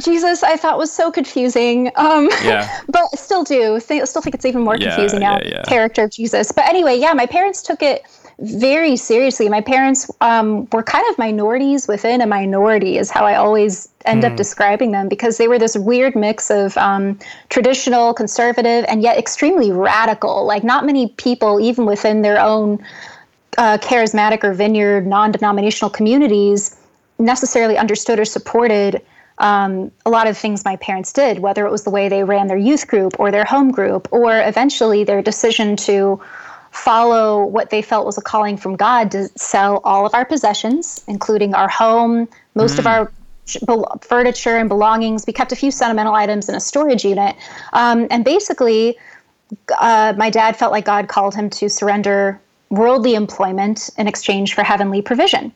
jesus i thought was so confusing um Yeah. but I still do think, still think it's even more Yeah, confusing now yeah, yeah. character of jesus but anyway yeah my parents took it very seriously. My parents um, were kind of minorities within a minority is how i always end up describing them because they were this weird mix of um, traditional conservative and yet extremely radical. Like not many people even within their own uh, charismatic or vineyard non-denominational communities necessarily understood or supported um, a lot of things my parents did, whether it was the way they ran their youth group or their home group, or eventually their decision to follow what they felt was a calling from God to sell all of our possessions, including our home, most of our furniture and belongings. We kept a few sentimental items in a storage unit. Um, and basically, uh, my dad felt like God called him to surrender worldly employment in exchange for heavenly provision.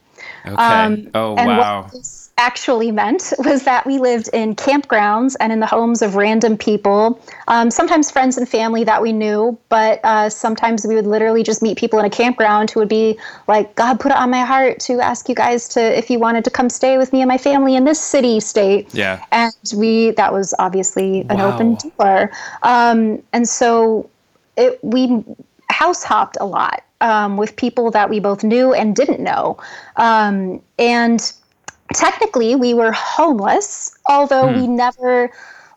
Okay. Um, oh wow. what actually meant *laughs* was that we lived in campgrounds and in the homes of random people, um, sometimes friends and family that we knew, but uh, sometimes we would literally just meet people in a campground who would be like, God put it on my heart to ask you guys to, if you wanted to come stay with me and my family in this city, state. Yeah. And we, that was obviously an Wow. open door. Um, and so it, we house hopped a lot um, with people that we both knew and didn't know. Um, and technically, we were homeless, although we never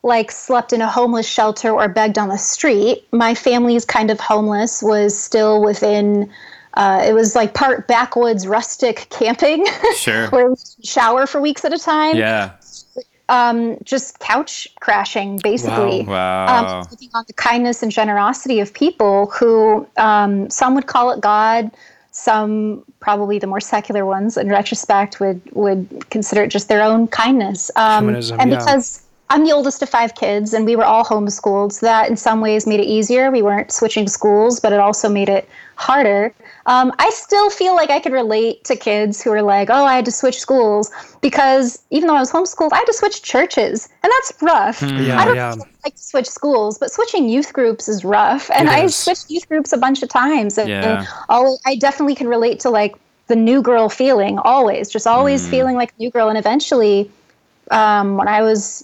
like slept in a homeless shelter or begged on the street. My family's kind of homeless was still within. Uh, it was like part backwoods rustic camping, *laughs* Sure. where we shower for weeks at a time Yeah. um, just couch crashing, basically. Wow. Um, living on the kindness and generosity of people who um, some would call it God, some probably the more secular ones in retrospect would would consider it just their own kindness. Um, Humanism, and because I'm the oldest of five kids, and we were all homeschooled, so that in some ways made it easier. We weren't switching schools, but it also made it harder. Um, I still feel like I could relate to kids who are like, "Oh, I had to switch schools," because even though I was homeschooled, I had to switch churches, and that's rough. Yeah, I don't yeah. like to switch schools, but switching youth groups is rough. And It I is. switched youth groups a bunch of times. And Yeah. always, I definitely can relate to like the new girl feeling always, just always feeling like new girl. And eventually, um, when I was,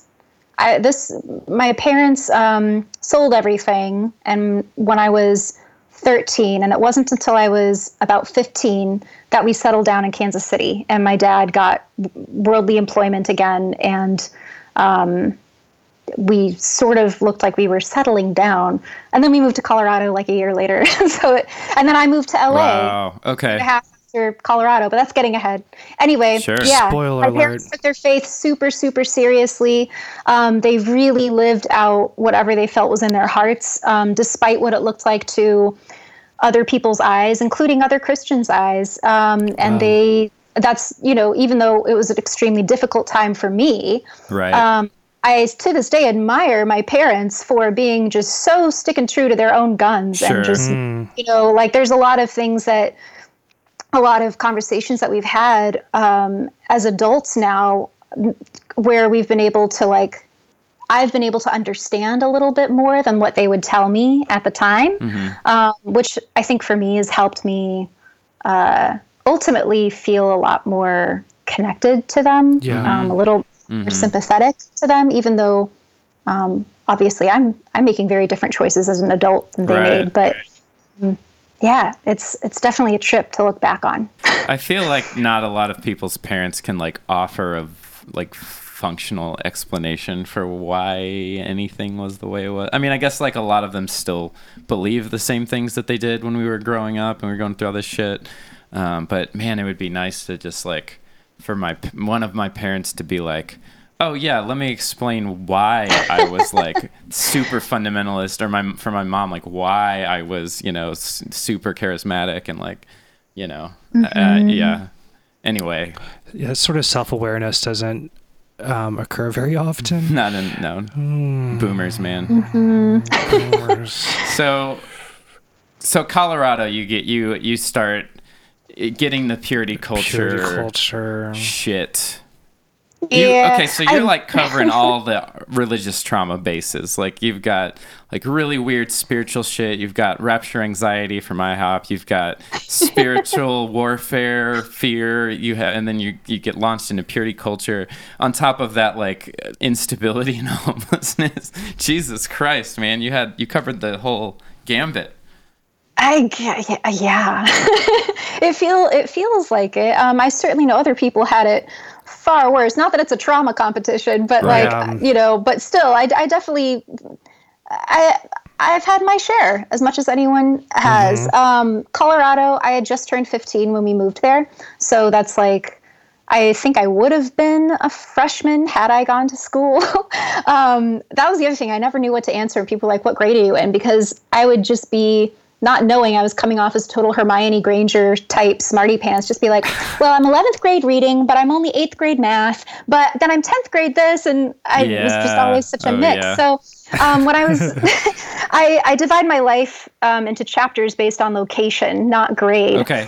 I, this, my parents um, sold everything. And when I was 13, and it wasn't until I was about 15 that we settled down in Kansas City. And my dad got worldly employment again. And, we sort of looked like we were settling down. And then we moved to Colorado like a year later. *laughs* so, it, and then I moved to LA Wow. Okay. half or Colorado, but that's getting ahead. Anyway, Sure. yeah, Spoiler my parents alert. took their faith super, super seriously. Um, they really lived out whatever they felt was in their hearts, um, despite what it looked like to other people's eyes, including other Christians' eyes. Um, and they, that's, you know, even though it was an extremely difficult time for me, Right. um, I to this day admire my parents for being just so sticking true to their own guns Sure. and just you know like there's a lot of things that a lot of conversations that we've had um, as adults now where we've been able to like I've been able to understand a little bit more than what they would tell me at the time, um, which I think for me has helped me uh, ultimately feel a lot more connected to them, Yeah. um, a little more sympathetic to them, even though um, obviously I'm I'm making very different choices as an adult than they Right. made. But mm, yeah, it's it's definitely a trip to look back on. I feel like not a lot of people's parents can like offer a like functional explanation for why anything was the way it was. I mean, I guess like a lot of them still believe the same things that they did when we were growing up and we were going through all this shit. Um, but man, it would be nice to just like for my one of my parents to be like, "Oh yeah, let me explain why I was like *laughs* super fundamentalist," or my for my mom like why I was you know s- super charismatic and like you know uh, yeah. Anyway, Yeah, sort of self awareness doesn't um, occur very often. *laughs* not in no boomers, man. Boomers. *laughs* So, so Colorado, you get you you start getting the purity culture, Purity culture. shit. You, Yeah, okay, so you're I- like *laughs* covering all the religious trauma bases. Like you've got like really weird spiritual shit. You've got rapture anxiety from IHOP. You've got spiritual *laughs* warfare, fear. You have, and then you you get launched into purity culture. On top of that, like instability *laughs* and homelessness. Jesus Christ, man! You had you covered the whole gambit. I yeah, yeah. it feel it feels like it. Um, I certainly know other people had it far worse. Not that it's a trauma competition, but Right. like Um, you know, but still, I, I definitely I I've had my share as much as anyone has. Um, Colorado, I had just turned 15 when we moved there, so that's like. I think I would have been a freshman had I gone to school. *laughs* um, that was the other thing. I never knew what to answer. People were like, "What grade are you in?" Because I would just be not knowing I was coming off as total Hermione Granger type smarty pants. Just be like, *laughs* "Well, I'm 11th grade reading, but I'm only 8th grade math, but then I'm 10th grade this," and I was just always such a Oh, mix. yeah. So um, when I was, *laughs* *laughs* I, I divide my life um, into chapters based on location, not grade. Okay.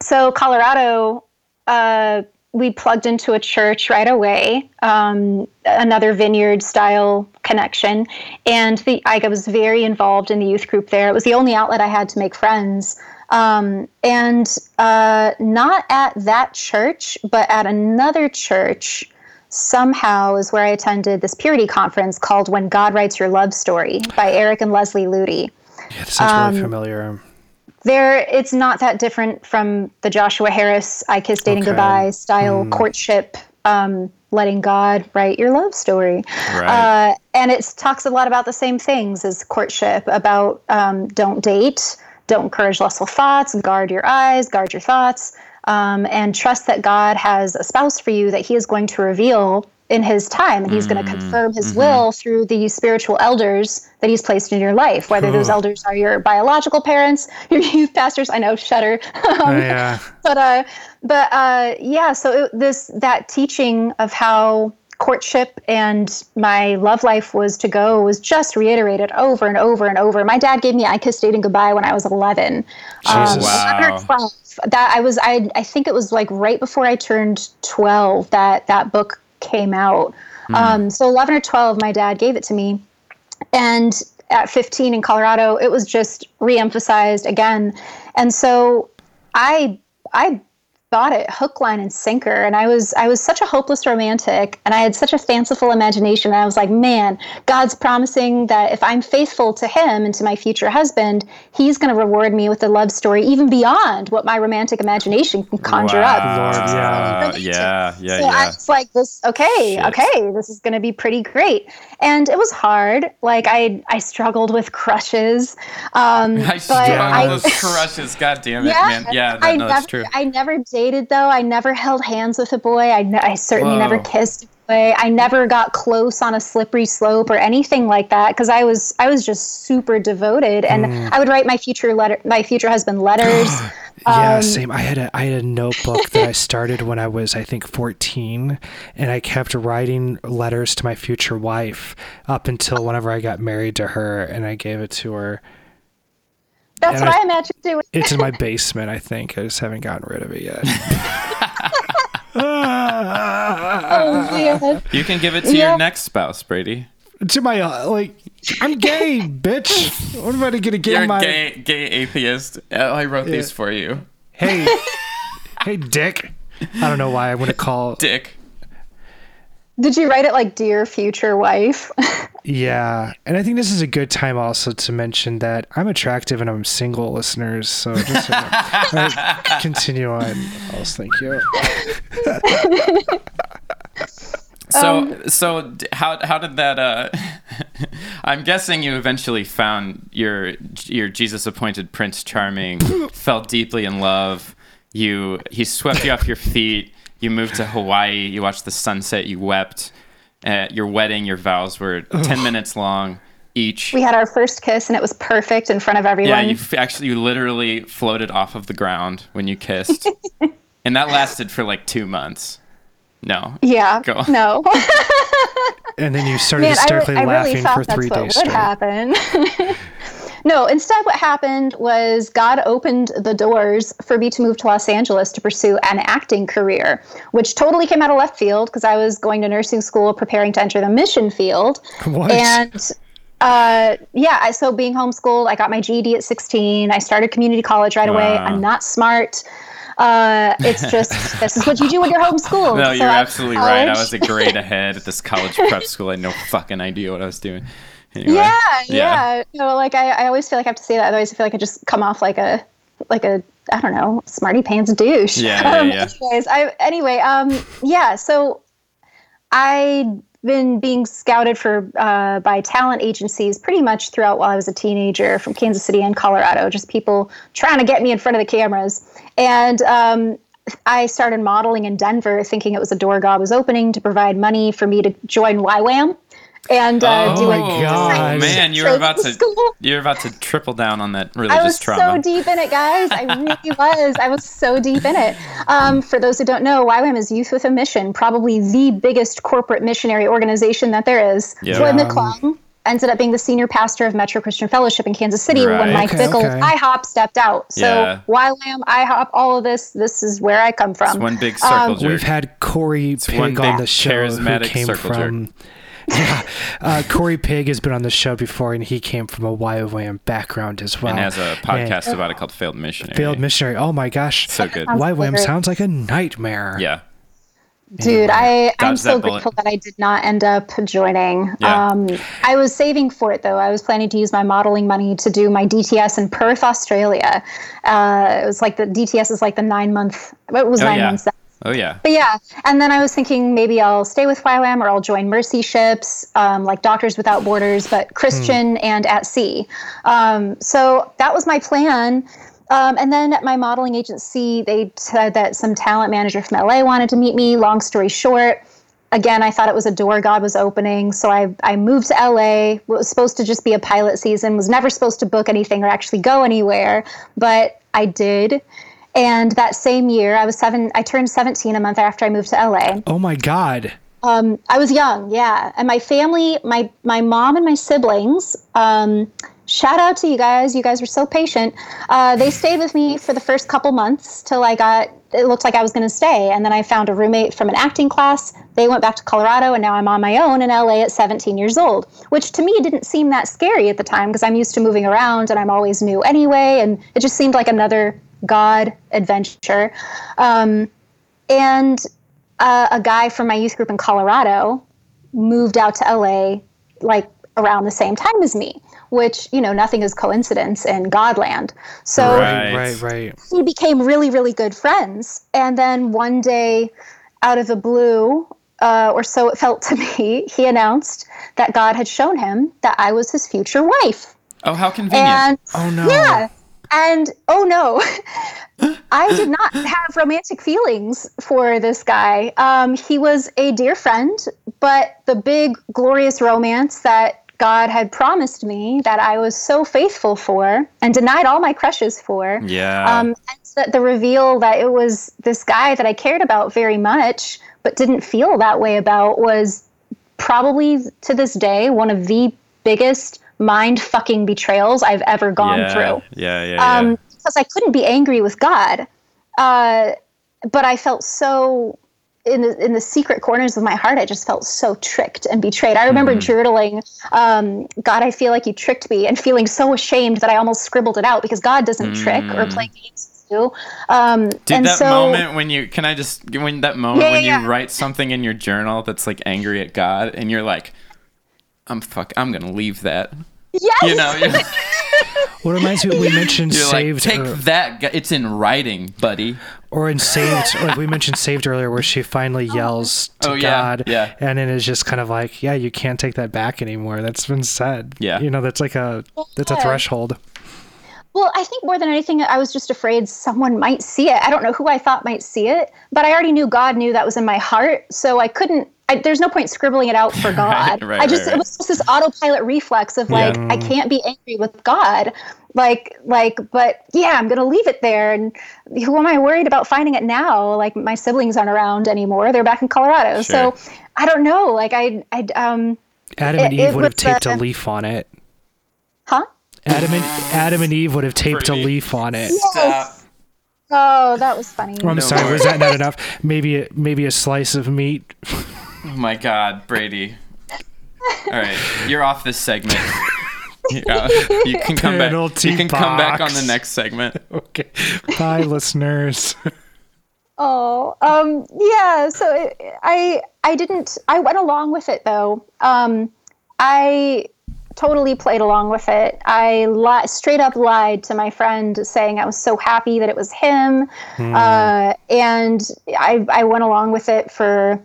So Colorado, uh, we plugged into a church right away, um, another vineyard style connection, and the I was very involved in the youth group there. It was the only outlet I had to make friends. Um, and uh, not at that church, but at another church, somehow is where I attended this purity conference called "When God Writes Your Love Story" by Eric and Leslie Ludy Yeah, this sounds Um, really familiar. There it's not that different from the joshua harris i kiss dating Okay. goodbye style courtship um, letting god write your love story Right. uh, and it talks a lot about the same things as courtship about um, don't date don't encourage lustful thoughts guard your eyes guard your thoughts um, and trust that god has a spouse for you that he is going to reveal in his time and he's going to confirm his will through the spiritual elders that he's placed in your life whether those elders are your biological parents *laughs* your youth pastors i know shudder *laughs* Oh, yeah. but uh but uh yeah so it, this that teaching of how courtship and my love life was to go was just reiterated over and over and over my dad gave me i kissed dating goodbye when i was 11 Jesus. Wow. 12 that i was i i think it was like right before i turned 12 that that book came out. Um so 11 or 12 my dad gave it to me. And at 15 in Colorado, it was just reemphasized again. And so I I bought it hook line and sinker and i was i was such a hopeless romantic and i had such a fanciful imagination and i was like man god's promising that if i'm faithful to him and to my future husband he's going to reward me with a love story even beyond what my romantic imagination can conjure up Wow. Lord, yeah. Yeah, yeah, so I was like, this okay, Shit. okay, this is gonna be pretty great. And it was hard. Like I I struggled with crushes. Um *laughs* I but struggle I with *laughs* crushes. God damn it, yeah, man. Yeah, that, I no, never that's true. I never dated though. I never held hands with a boy. I, ne- I certainly Whoa. never kissed a boy. I never got close on a slippery slope or anything like that because I was I was just super devoted and Hmm. I would write my future letter my future husband letters. *gasps* Yeah, Um, same. I had a I had a notebook that I started when I was I think 14 and I kept writing letters to my future wife up until whenever I got married to her and I gave it to her. That's and what I- I imagine doing. It. It's in my *laughs* basement, I think. I just haven't gotten rid of it yet. Oh, man. You can give it to Yeah. your next spouse, Brady. to my uh, like I'm gay, *laughs* bitch. What am I gonna give You're a my gay, gay atheist. Oh, I wrote these for you, Hey. *laughs* hey dick. I don't know why I want to call Dick. Did you write it like dear future wife? *laughs* Yeah, and I think this is a good time also to mention that I'm attractive and I'm single, listeners. So just uh, *laughs* continue on. Else, thank you. *laughs* So, Um, so how how did that? Uh, I'm guessing you eventually found your your Jesus appointed Prince Charming, fell deeply in love. You he swept you off your feet. You moved to Hawaii. You watched the sunset. You wept. At your wedding, your vows were ten minutes long each. we had our first kiss and it was perfect in front of everyone. Yeah, you f- actually you literally floated off of the ground when you kissed, *laughs* and that lasted for like two months. No. yeah. Go on. No. And then you started Man, I, hysterically re- I laughing really thought for that's three what days would straight. happen. *laughs* no, instead, what happened was God opened the doors for me to move to Los Angeles to pursue an acting career, which totally came out of left field because I was going to nursing school preparing to enter the mission field. *laughs* What? And uh, yeah, I, so being homeschooled, I got my GED at 16. I started community college right away. I'm not smart. Uh, it's *laughs* just this is what you do when you're homeschooled. No, So you're absolutely right. I was a grade ahead at this college prep school. I had no fucking idea what I was doing. Anyway, Yeah, Yeah. yeah. Know, like I, I always feel like I have to say that. Otherwise, I feel like I just come off like a, like a, I don't know, smarty pants douche. Yeah, *laughs* yeah, um, yeah. Anyways, I anyway, um, yeah. So, I'd been being scouted for uh, by talent agencies pretty much throughout while I was a teenager, from Kansas City and Colorado. Just people trying to get me in front of the cameras, and um, I started modeling in Denver, thinking it was a door God was opening to provide money for me to join YWAM. And uh, Oh do my a God. man, you were *laughs* about to School. you're about to triple down on that religious I was trauma. so deep in it, guys. I really *laughs* was. I was so deep in it. Um, for those who don't know, YWAM is Youth with a Mission, probably the biggest corporate missionary organization that there is. Yeah. Floyd McClung ended up being the senior pastor of Metro Christian Fellowship in Kansas City Right. when Mike Okay, Bickle, okay. IHOP, stepped out. So Yeah. YWAM, IHOP, all of this, this is where I come from. It's one big circle jerk. We've had Corey one Pig on the show who came circle jerk. From. *laughs* Yeah, uh, Corey Pig has been on the show before, and he came from a YWAM background as well. and has a podcast about it called Failed Missionary. Failed missionary. Oh my gosh, So good. Sounds YWAM sounds like a nightmare. Yeah. Dude, I, I'm so that bullet. grateful that I did not end up joining. Yeah. Um, I was saving for it though. I was planning to use my modeling money to do my DTS in Perth, Australia. Uh, it was like the DTS is like the nine month. It was Oh nine yeah. months. Oh yeah. But yeah, and then I was thinking maybe I'll stay with YWAM or I'll join Mercy ships, um, like Doctors Without Borders, but Christian and at sea. Um, so that was my plan. Um, and then at my modeling agency, they said that some talent manager from LA wanted to meet me. Long story short, again, I thought it was a door God was opening. So I, I moved to LA. It was supposed to just be a pilot season, was never supposed to book anything or actually go anywhere, but I did. And that same year, I was seven. I turned 17 a month after I moved to LA. Oh my God. Um, I was young, yeah. And my family, my my mom and my siblings. Um, shout out to you guys. You guys were so patient. Uh, they stayed with me for the first couple months till I got. It looked like I was going to stay, and then I found a roommate from an acting class. They went back to Colorado, and now I'm on my own in LA at 17 years old. Which to me didn't seem that scary at the time because I'm used to moving around and I'm always new anyway, and it just seemed like another God adventure. Um, and uh, a guy from my youth group in Colorado moved out to LA like around the same time as me, which, you know, nothing is coincidence in Godland. So Right. Right, right. we became really, really good friends. And then one day, out of the blue, uh, or so it felt to *laughs* me, he announced that God had shown him that I was his future wife. Oh, how convenient. And Oh no. yeah. And oh no, *laughs* I did not have romantic feelings for this guy. Um, he was a dear friend, but the big, glorious romance that God had promised me that I was so faithful for and denied all my crushes for. yeah. Um, and that the reveal that it was this guy that I cared about very much, but didn't feel that way about was probably to this day one of the biggest mind fucking betrayals I've ever gone yeah. through. Yeah, yeah, yeah. Um, because I couldn't be angry with God, uh, but I felt so in the in the secret corners of my heart. I just felt so tricked and betrayed. I remember Mm-hmm. journaling, um, "God, I feel like you tricked me," and feeling so ashamed that I almost scribbled it out because God doesn't trick or play games with you. Um, Mm. that so, moment when you can I just when that moment Yeah, when yeah, you yeah. write something in your journal that's like angry at God and you're like, I'm fuck, I'm gonna leave that. yes, You know, you're, *laughs* What reminds me, we mentioned you're like, saved, take or, that. gu- It's in writing, buddy. or in saved, like we mentioned saved earlier, where she finally oh. yells to Oh, yeah, God, yeah. and then it's just kind of like, yeah, you can't take that back anymore. That's been said. Yeah. you know, that's like a that's a threshold. Well, I think more than anything, I was just afraid someone might see it. I don't know who I thought might see it, but I already knew God knew that was in my heart, so I couldn't. I, there's no point scribbling it out for *laughs* God. right, I just right, it was just this autopilot reflex of like I can't be angry with God, like like. But yeah, I'm gonna leave it there. And who am I worried about finding it now? Like my siblings aren't around anymore; they're back in Colorado. Sure. So I don't know. Like I I um Adam and It- Eve it would have was, taped a uh, leaf on it. huh. Adam and Adam and Eve would have taped Brady. a leaf on it. Stop. Oh, that was funny. I'm No sorry, more. was that not enough? Maybe a, maybe a slice of meat. *laughs* Oh my God, Brady. All right, you're off this segment. Yeah, you can come back. You can come back on the next segment. Okay, bye, listeners. *laughs* Oh, um, yeah. So it, I, I didn't. I went along with it though. Um, I totally played along with it. I li- straight up lied to my friend, saying I was so happy that it was him, uh, and I, I went along with it for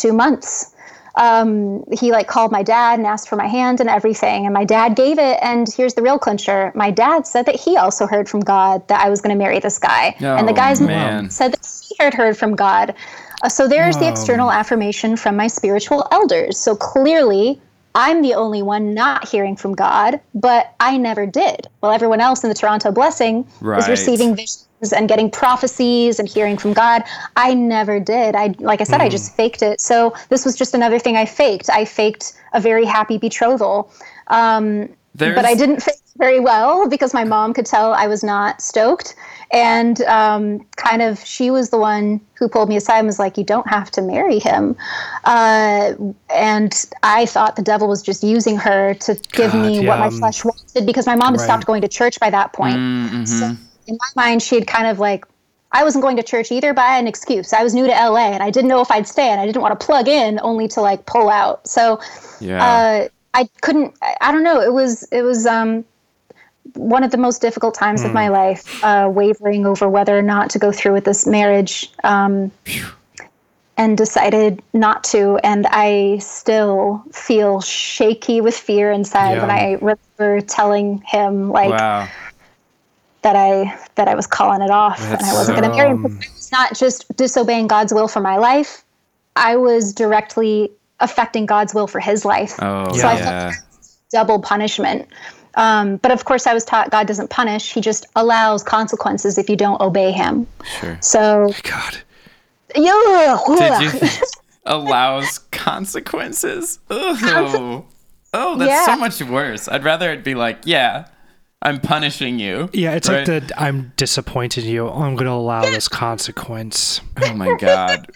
two months. Um, he like called my dad and asked for my hand and everything, and my dad gave it. And here's the real clincher: my dad said that he also heard from God that I was going to marry this guy, and the Oh, guy's man. mom said that he had heard from God. Uh, so there's the external affirmation from my spiritual elders. So clearly, I'm the only one not hearing from God, but I never did. While everyone else in the Toronto Blessing Right. is receiving visions and getting prophecies and hearing from God, I never did. I like I said, I just faked it. So this was just another thing I faked. I faked a very happy betrothal. Um, but I didn't fake it very well because my mom could tell I was not stoked. And um, kind of, she was the one who pulled me aside and was like, You don't have to marry him. Uh, and I thought the devil was just using her to give God, me yeah, what my flesh wanted because my mom had right. stopped going to church by that point. So in my mind, she had kind of like, I wasn't going to church either, but I had an excuse. I was new to LA and I didn't know if I'd stay and I didn't want to plug in only to like pull out. So Yeah. uh, I couldn't. I, don't know. It was it was um, one of the most difficult times of my life, uh, wavering over whether or not to go through with this marriage, um, and decided not to. And I still feel shaky with fear inside when I remember telling him like wow. That I that I was calling it off and I wasn't going to marry him. It's not just disobeying God's will for my life. I was directly affecting God's will for his life. Oh So I yeah. felt double punishment. Um, but of course, I was taught God doesn't punish; He just allows consequences if you don't obey Him. Sure. So, God, yeah, Did you *laughs* allows consequences? Oh, oh, that's Yeah. so much worse. I'd rather it be like, yeah, I'm punishing you. yeah, it's right? like the I'm disappointed in you. I'm gonna allow this consequence. Oh my god.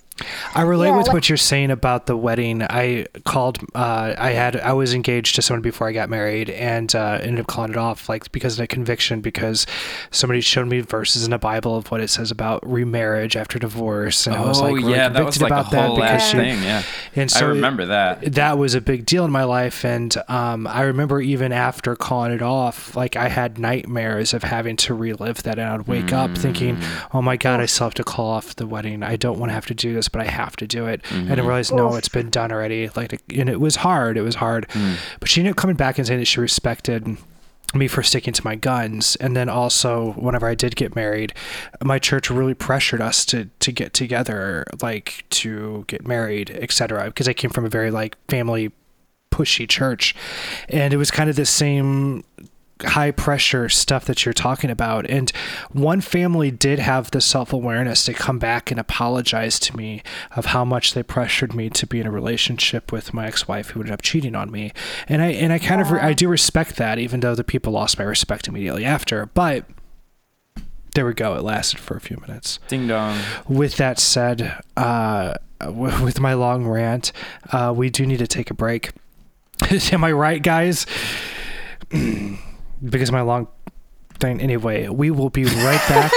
I relate Yeah, with like- what you're saying about the wedding. I called. Uh, I had. I was engaged to someone before I got married, and uh, ended up calling it off, like because of a conviction, because somebody showed me verses in the Bible of what it says about remarriage after divorce, and I was oh like, really yeah, that was convicted like a about that whole because ass she- thing. Yeah, And so I remember that. that was a big deal in my life and um, i remember even after calling it off like i had nightmares of having to relive that and i'd wake up thinking oh my god i still have to call off the wedding i don't want to have to do this but i have to do it. And i mm-hmm. realized no it's been done already. Like and it was hard it was hard. Mm. But she ended up coming back and saying that she respected me for sticking to my guns. And then also whenever i did get married my church really pressured us to to get together like to get married etc because i came from a very like family pushy church. And it was kind of the same high pressure stuff that you're talking about and one family did have the self-awareness to come back and apologize to me of how much they pressured me to be in a relationship with my ex-wife who ended up cheating on me and i and i kind of i do respect that even though the people lost my respect immediately after but there we go it lasted for a few minutes Ding dong. with that said, uh, w- with my long rant, uh, we do need to take a break. *laughs* Am I right, guys? *clears throat* because of my long thing. Anyway, we will be right back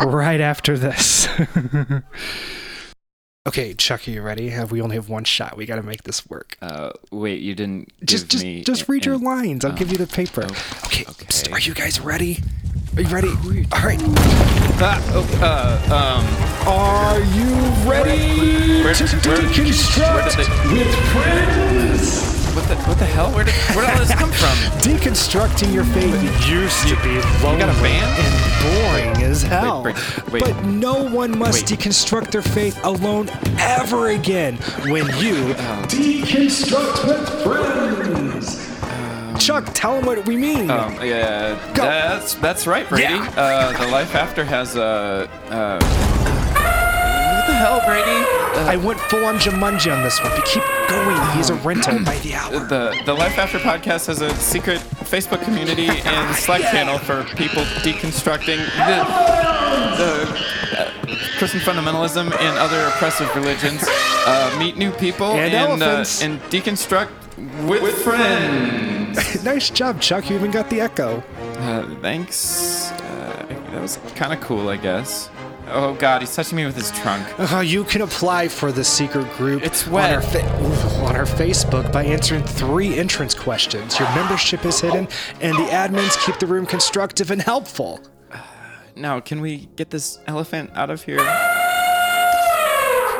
*laughs* right after this. *laughs* okay, Chucky, you ready? Have we only have one shot? We got to make this work. Uh, wait, you didn't Just, give just, me. just read your lines. I'll oh. give you the paper. okay, okay. psst, are you guys ready? Are you ready? All right. Ah, oh, uh, um, Are you ready where, to where, where deconstruct did they, with friends? What the what the hell? Where did where did all this come from? *laughs* Deconstructing your faith used to be lonely got a band? and boring as hell. wait, wait. But no one must Wait. deconstruct their faith alone ever again when you deconstruct with friends. Chuck, tell them what we mean. Um, yeah, Go. that's that's right, Brady. Yeah. Uh, the life after has a. Uh, what the hell, Brady? I went full on Jumanji on this one, but keep going. He's a rental by the hour. The the Life After podcast has a secret Facebook community *laughs* and Slack channel for people deconstructing the, the uh, Christian fundamentalism and other oppressive religions. Uh, meet new people And and uh, elephants. and deconstruct with, friends. *laughs* nice job, Chuck. You even got the echo. Uh, thanks. Uh, that was kind of cool, I guess. Oh God, he's touching me with his trunk. Uh, you can apply for the secret group It's on our, fa- on our Facebook by answering three entrance questions. Your membership is hidden, and the admins keep the room constructive and helpful. Now, can we get this elephant out of here?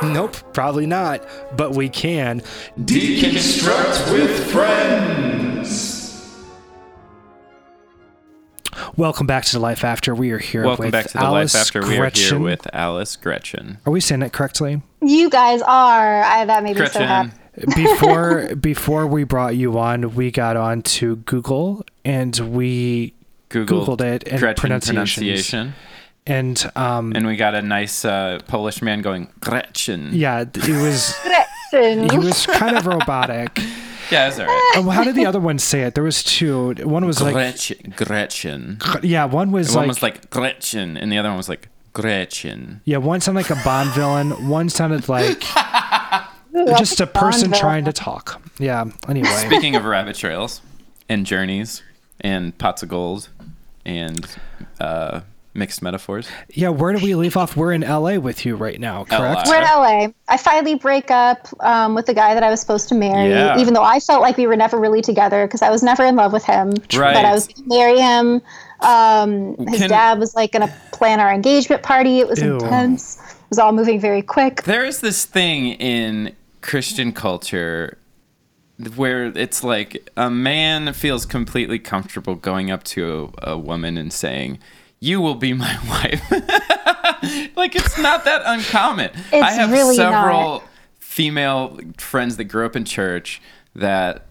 Nope, probably not, but we can. Deconstruct with friends. Welcome back to the Life After. We are here Welcome with back to the Alice Life After. We are here Grecyzn. with Alice Grecyzn. Are we saying that correctly? You guys are. I, that made me so happy. Gretchen. Before *laughs* before we brought you on, we got on to Google and we Googled, Googled it and Grecyzn pronunciations. pronunciation. and um And we got a nice uh, Polish man going, Gretchen. yeah, it was Gretchen. he was kind of robotic. *laughs* Yeah, that's all right. Um, how did the other one say it? There was two. One was like, Gretchen. Gretchen. yeah, one was One like, was like Gretchen, and the other one was like Gretchen. yeah, one sounded like a Bond villain. One sounded like *laughs* just a person Bond trying to talk. Yeah. Anyway, Speaking of rabbit trails and journeys and pots of gold and uh, mixed metaphors. yeah. Where do we leave off? We're in L.A. with you right now, correct? LA. We're in LA. I finally break up um, with the guy that I was supposed to marry, Yeah. even though I felt like we were never really together because I was never in love with him. Right. But I was going to marry him. Um, his Can- dad was like going to plan our engagement party. It was Ew. intense. It was all moving very quick. There is this thing in Christian culture where it's like a man feels completely comfortable going up to a, a woman and saying, "You will be my *laughs* wife." like it's not that uncommon. I have really several not. female friends that grew up in church that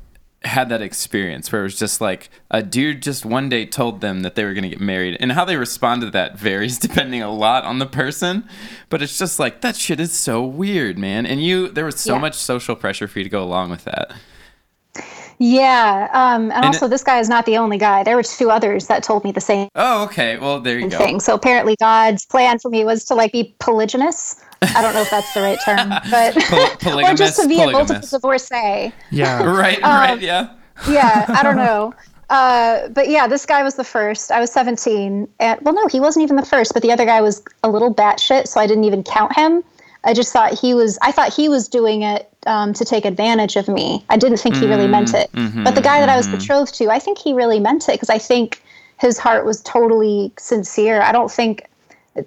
had that experience where it was just like a dude just one day told them that they were going to get married and how they responded to that varies *laughs* depending a lot on the person but it's just like that shit is so weird man and you there was so Yeah. much social pressure for you to go along with that Yeah. Um, and, also, it- this guy is not the only guy. There were two others that told me the same oh okay well there you go thing. So apparently, God's plan for me was to like be polygynous. I don't know if that's the right term, *laughs* but *laughs* or just to be a multiple polygamous. divorcee. Yeah. *laughs* Right, Um, right, yeah. Yeah, I don't know. Uh, but yeah, this guy was the first. I was 17. And, well, no, he wasn't even the first, but the other guy was a little batshit, so I didn't even count him. I just thought he was, I thought he was doing it um, to take advantage of me. I didn't think he really meant it. but the guy that I was betrothed to, I think he really meant it because I think his heart was totally sincere. I don't think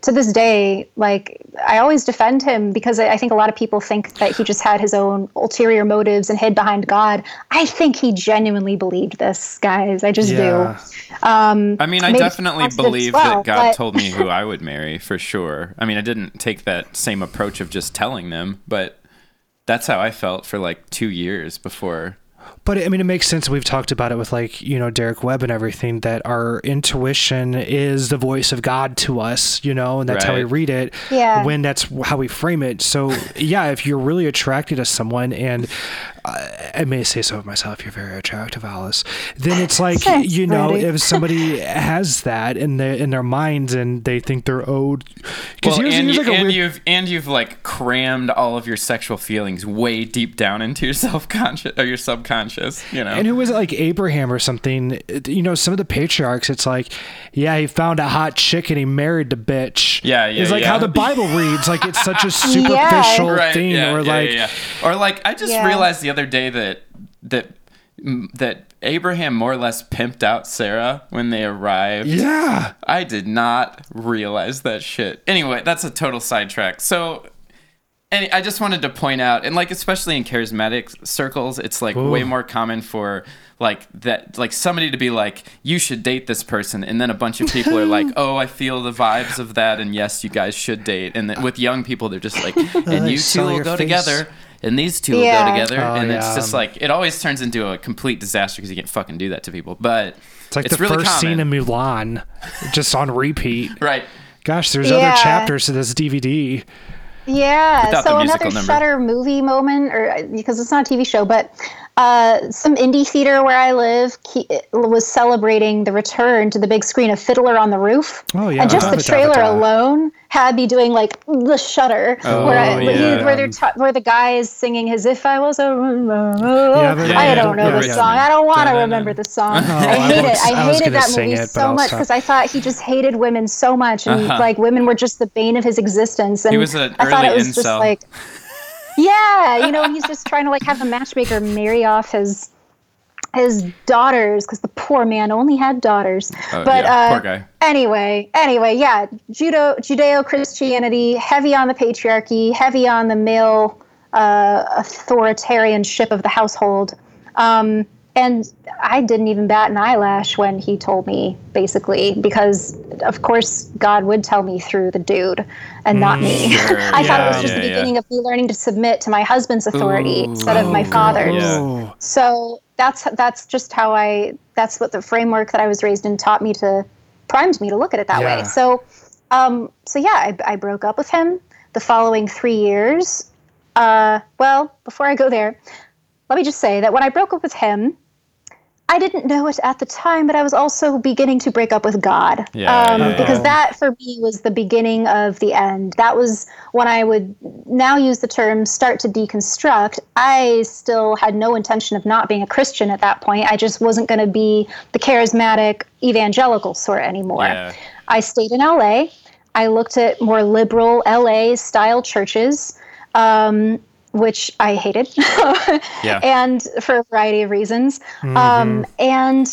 to this day, like I always defend him because I I think a lot of people think that he just had his own ulterior motives and hid behind God. I think he genuinely believed this, guys. I just Yeah. do. Um, I mean, I definitely believe well, that God but- told me who I would marry for sure. I mean, I didn't take that same approach of just telling them, but that's how I felt for like two years before. But I mean, it makes sense. We've talked about it with like you know Derek Webb and everything. That our intuition is the voice of God to us, you know, and that's how we read it. Yeah. When that's how we frame it. So yeah, if you're really attracted to someone, and I may say so of myself, you're very attractive, Alice. Then it's *laughs* like Thanks, you know, Freddie. if somebody *laughs* has that in their in their minds and they think they're owed. Because Well, here's, and, here's you, like a and weird. you've and you've like crammed all of your sexual feelings way deep down into your *laughs* self conscious or your subconscious. You know, And who was it like Abraham or something? You know, some of the patriarchs, it's like, yeah, he found a hot chick and he married the bitch. Yeah, yeah, It's like yeah. how the Bible reads. Like it's such a superficial right? thing, yeah, or yeah, like, yeah, yeah. or like I just Yeah. realized the other day that that that Abraham more or less pimped out Sarah when they arrived. yeah, I did not realize that shit. Anyway, that's a total sidetrack. So, and I just wanted to point out, and like especially in charismatic circles, it's like way more common for like that, like somebody to be like, "You should date this person," and then a bunch of people are like, *laughs* "Oh, I feel the vibes of that," and yes, you guys should date. And then with young people, they're just like, *laughs* "And you two will go face. together." And these two will go together, Oh, and it's just like it always turns into a complete disaster because you can't fucking do that to people. But it's like it's the really first common. scene in Mulan, just on repeat. *laughs* right? Gosh, there's Yeah. other chapters to this DVD. Yeah. Without the so musical another number. Shutter movie moment, or because it's not a TV show, but uh, some indie theater where I live ke- was celebrating the return to the big screen of Fiddler on the Roof. Oh, yeah. And just I the love it, trailer Avatar. alone had me doing like the Shutter, where, Oh, where he- yeah. where they're ta- where the guy is singing as "If I Was a." Yeah, but- I yeah, don't know yeah, the song. I don't want to remember the song. I I hate won't- it. I I hated gonna that movie it, so much because I thought he just hated women so much, and Uh-huh. like women were just the bane of his existence. And was an I thought it was just like, yeah, you know, he's just trying to like have the matchmaker marry off his his daughters because the poor man only had daughters. Oh, but yeah, uh, anyway, anyway, yeah, Judo Judeo Christianity heavy on the patriarchy, heavy on the male uh, authoritarianship of the household. Um, and I didn't even bat an eyelash when he told me, basically, because of course God would tell me through the dude and not me. sure. *laughs* I thought it was Yeah, just the yeah, yeah. beginning of me learning to submit to my husband's authority instead of my father's. Yeah. Oh, So that's that's just how I that's what the framework that I was raised in taught me to primed me to look at it that Yeah. way. So um so yeah, I, I broke up with him the following three years. Uh well, before I go there, let me just say that when I broke up with him, I didn't know it at the time, but I was also beginning to break up with God. Yeah, um, yeah, yeah. Because that for me was the beginning of the end. That was when I would now use the term start to deconstruct. I still had no intention of not being a Christian at that point. I just wasn't going to be the charismatic evangelical sort anymore. Yeah. I stayed in LA. I looked at more liberal LA style churches. Um, which I hated, *laughs* Yeah. and for a variety of reasons. Um, and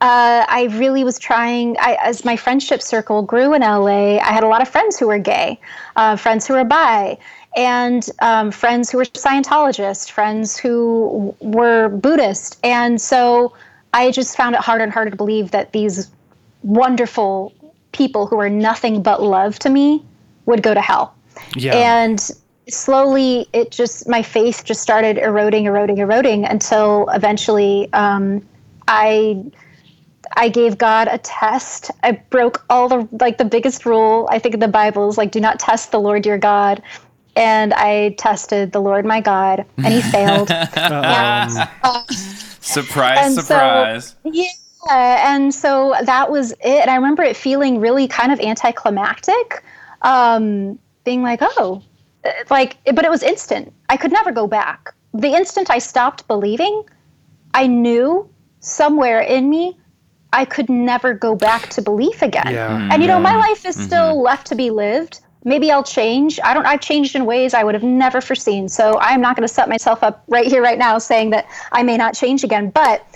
uh, I really was trying, I, as my friendship circle grew in LA, I had a lot of friends who were gay, uh, friends who were bi, and um, friends who were Scientologists, friends who were Buddhist. And so I just found it harder and harder to believe that these wonderful people who are nothing but love to me would go to hell yeah. and slowly it just my faith just started eroding eroding eroding until eventually um, i i gave god a test i broke all the like the biggest rule i think in the bible is like do not test the lord your god and i tested the lord my god and he *laughs* failed Um, Surprise, And so- surprise. Yeah, and so that was it. And I remember it feeling really kind of anticlimactic. Um, being like, oh, like, but it was instant. I could never go back. The instant I stopped believing, I knew somewhere in me I could never go back to belief again. Yeah. Mm-hmm. And you know, my life is still mm-hmm. left to be lived. Maybe I'll change. I don't I've changed in ways I would have never foreseen. So I'm not going to set myself up right here right now saying that I may not change again, but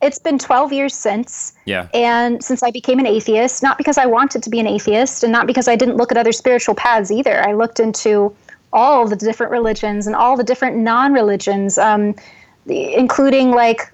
it's been 12 years since Yeah. and since I became an atheist, not because I wanted to be an atheist and not because I didn't look at other spiritual paths either. I looked into all the different religions and all the different non religions, um, including like,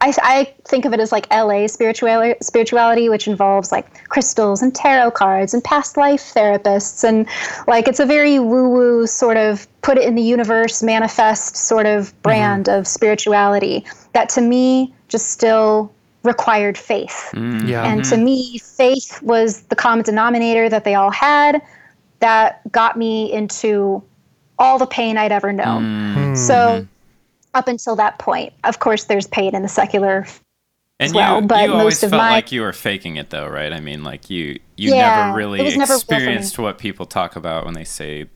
I, I think of it as like LA spirituality, spirituality, which involves like crystals and tarot cards and past life therapists. And like, it's a very woo woo sort of put it in the universe, manifest sort of mm-hmm. brand of spirituality that to me just still required faith. Mm. Yeah. And to mm-hmm. me, faith was the common denominator that they all had that got me into all the pain I'd ever known. So, up until that point, of course, there's pain in the secular. And well, you, but you always most of felt my- like you were faking it, though, right? I mean, like you, you Yeah, never really was never real for me. experienced what people talk about when they say,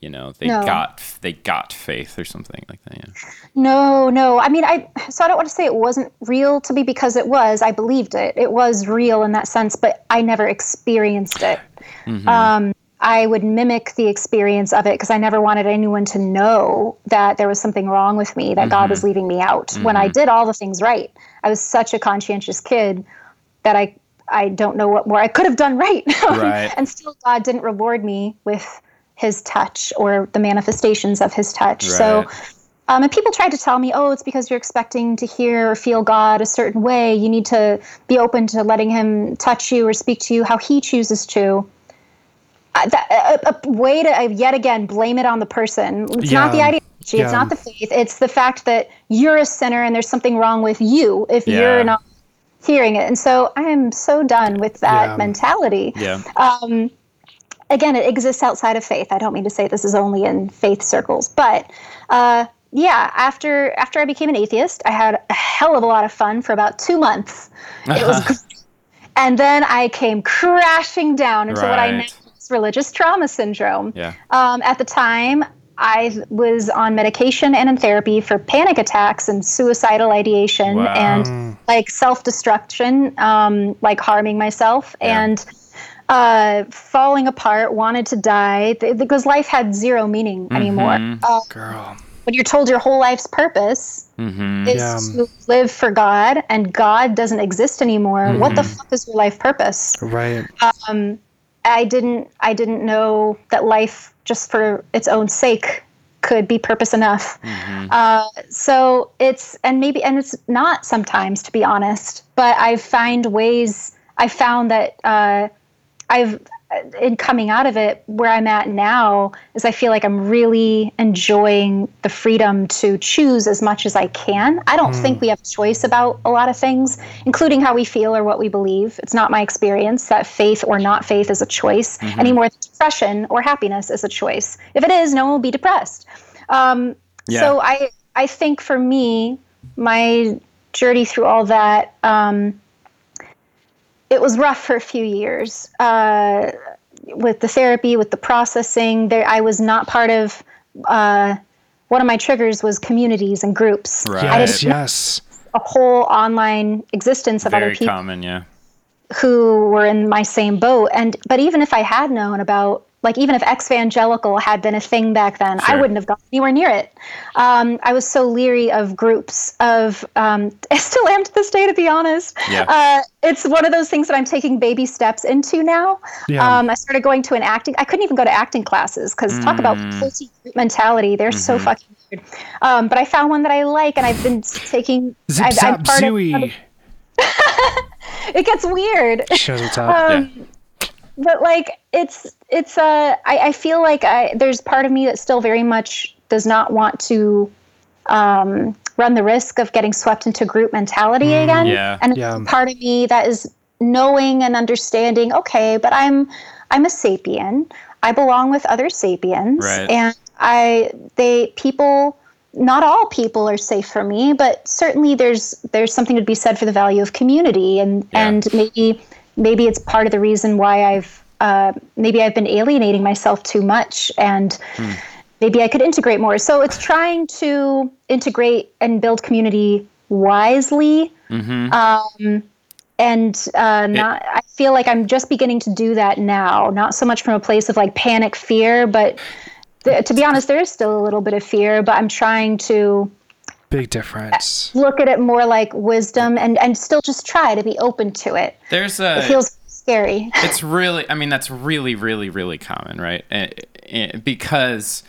you know, they No. got they got faith or something like that. Yeah. No, no. I mean, I so I don't want to say it wasn't real to me because it was. I believed it. It was real in that sense, but I never experienced it. Um, I would mimic the experience of it because I never wanted anyone to know that there was something wrong with me, that God was mm-hmm. leaving me out when I mm-hmm. did all the things right. I was such a conscientious kid that I I don't know what more I could have done right. *laughs* Um, right. and still God didn't reward me with his touch or the manifestations of his touch. So um, and people tried to tell me, oh, it's because you're expecting to hear or feel God a certain way. You need to be open to letting Him touch you or speak to you how He chooses to. Uh, a, a way to uh, yet again blame it on the person. It's not the Yeah. It's not the faith. It's the fact that you're a sinner and there's something wrong with you if Yeah. you're not hearing it. And so I am so done with that Yeah. mentality Yeah. again, it exists outside of faith. I don't mean to say this is only in faith circles, but uh, yeah, after after I became an atheist, I had a hell of a lot of fun for about two months. It was, *laughs* and then I came crashing down into what I Right. as religious trauma syndrome. Yeah. Um, at the time, I was on medication and in therapy for panic attacks and suicidal ideation Wow. and like self destruction, um, like harming myself and uh, falling apart, wanted to die th- because life had zero meaning anymore. Uh, Girl. when you're told your whole life's purpose is Yeah. to live for God and God doesn't exist anymore, what the fuck is your life purpose? Right. I didn't I didn't know that life just for its own sake could be purpose enough. Uh, so it's and maybe and it's not sometimes to be honest, but I find ways I found that uh, I've in coming out of it where I'm at now is I feel like I'm really enjoying the freedom to choose as much as I can. I don't think we have a choice about a lot of things, including how we feel or what we believe. It's not my experience that faith or not faith is a choice any more than depression or happiness is a choice. If it is, no one will be depressed. Um, Yeah. So I I think for me, my journey through all that. Um, it was rough for a few years uh, with the therapy, with the processing. There, I was not part of. Uh, one of my triggers was communities and groups. Right. Yes. Yes. a whole online existence of other people. Very people common. Yeah. who were in my same boat. And but even if I had known about like even if exvangelical had been a thing back then, I wouldn't have gone anywhere near it. Um, I was so leery of groups. Of um, *laughs* I still am to this day, to be honest. Yeah. Uh, it's one of those things that I'm taking baby steps into now. Yeah. Um, I started going to an acting. I couldn't even go to acting classes because talk about Mm. group mentality. They're so Mm-hmm. fucking weird. Um, but I found one that I like, and I've been taking. Zip I've, zap I'm part of- *laughs* it gets weird. Shows what's up. yeah. But like it's it's uh I, I feel like I there's part of me that still very much does not want to um, run the risk of getting swept into group mentality again. yeah. And Yeah. part of me that is knowing and understanding, okay, but I'm I'm a sapien. I belong with other sapiens. Right. And I they people not all people are safe for me, but certainly there's there's something to be said for the value of community and Yeah. and maybe maybe it's part of the reason why I've uh, maybe I've been alienating myself too much and Hmm. maybe I could integrate more. So it's trying to integrate and build community wisely. Mm-hmm. Um, and uh, not, I feel like I'm just beginning to do that now, not so much from a place of like panic fear, but th- to be honest, there is still a little bit of fear, but I'm trying to Big difference. look at it more like wisdom and, and still just try to be open to it. There's a. It feels scary. *laughs* it's really i mean that's really really really common right Eh, eh, because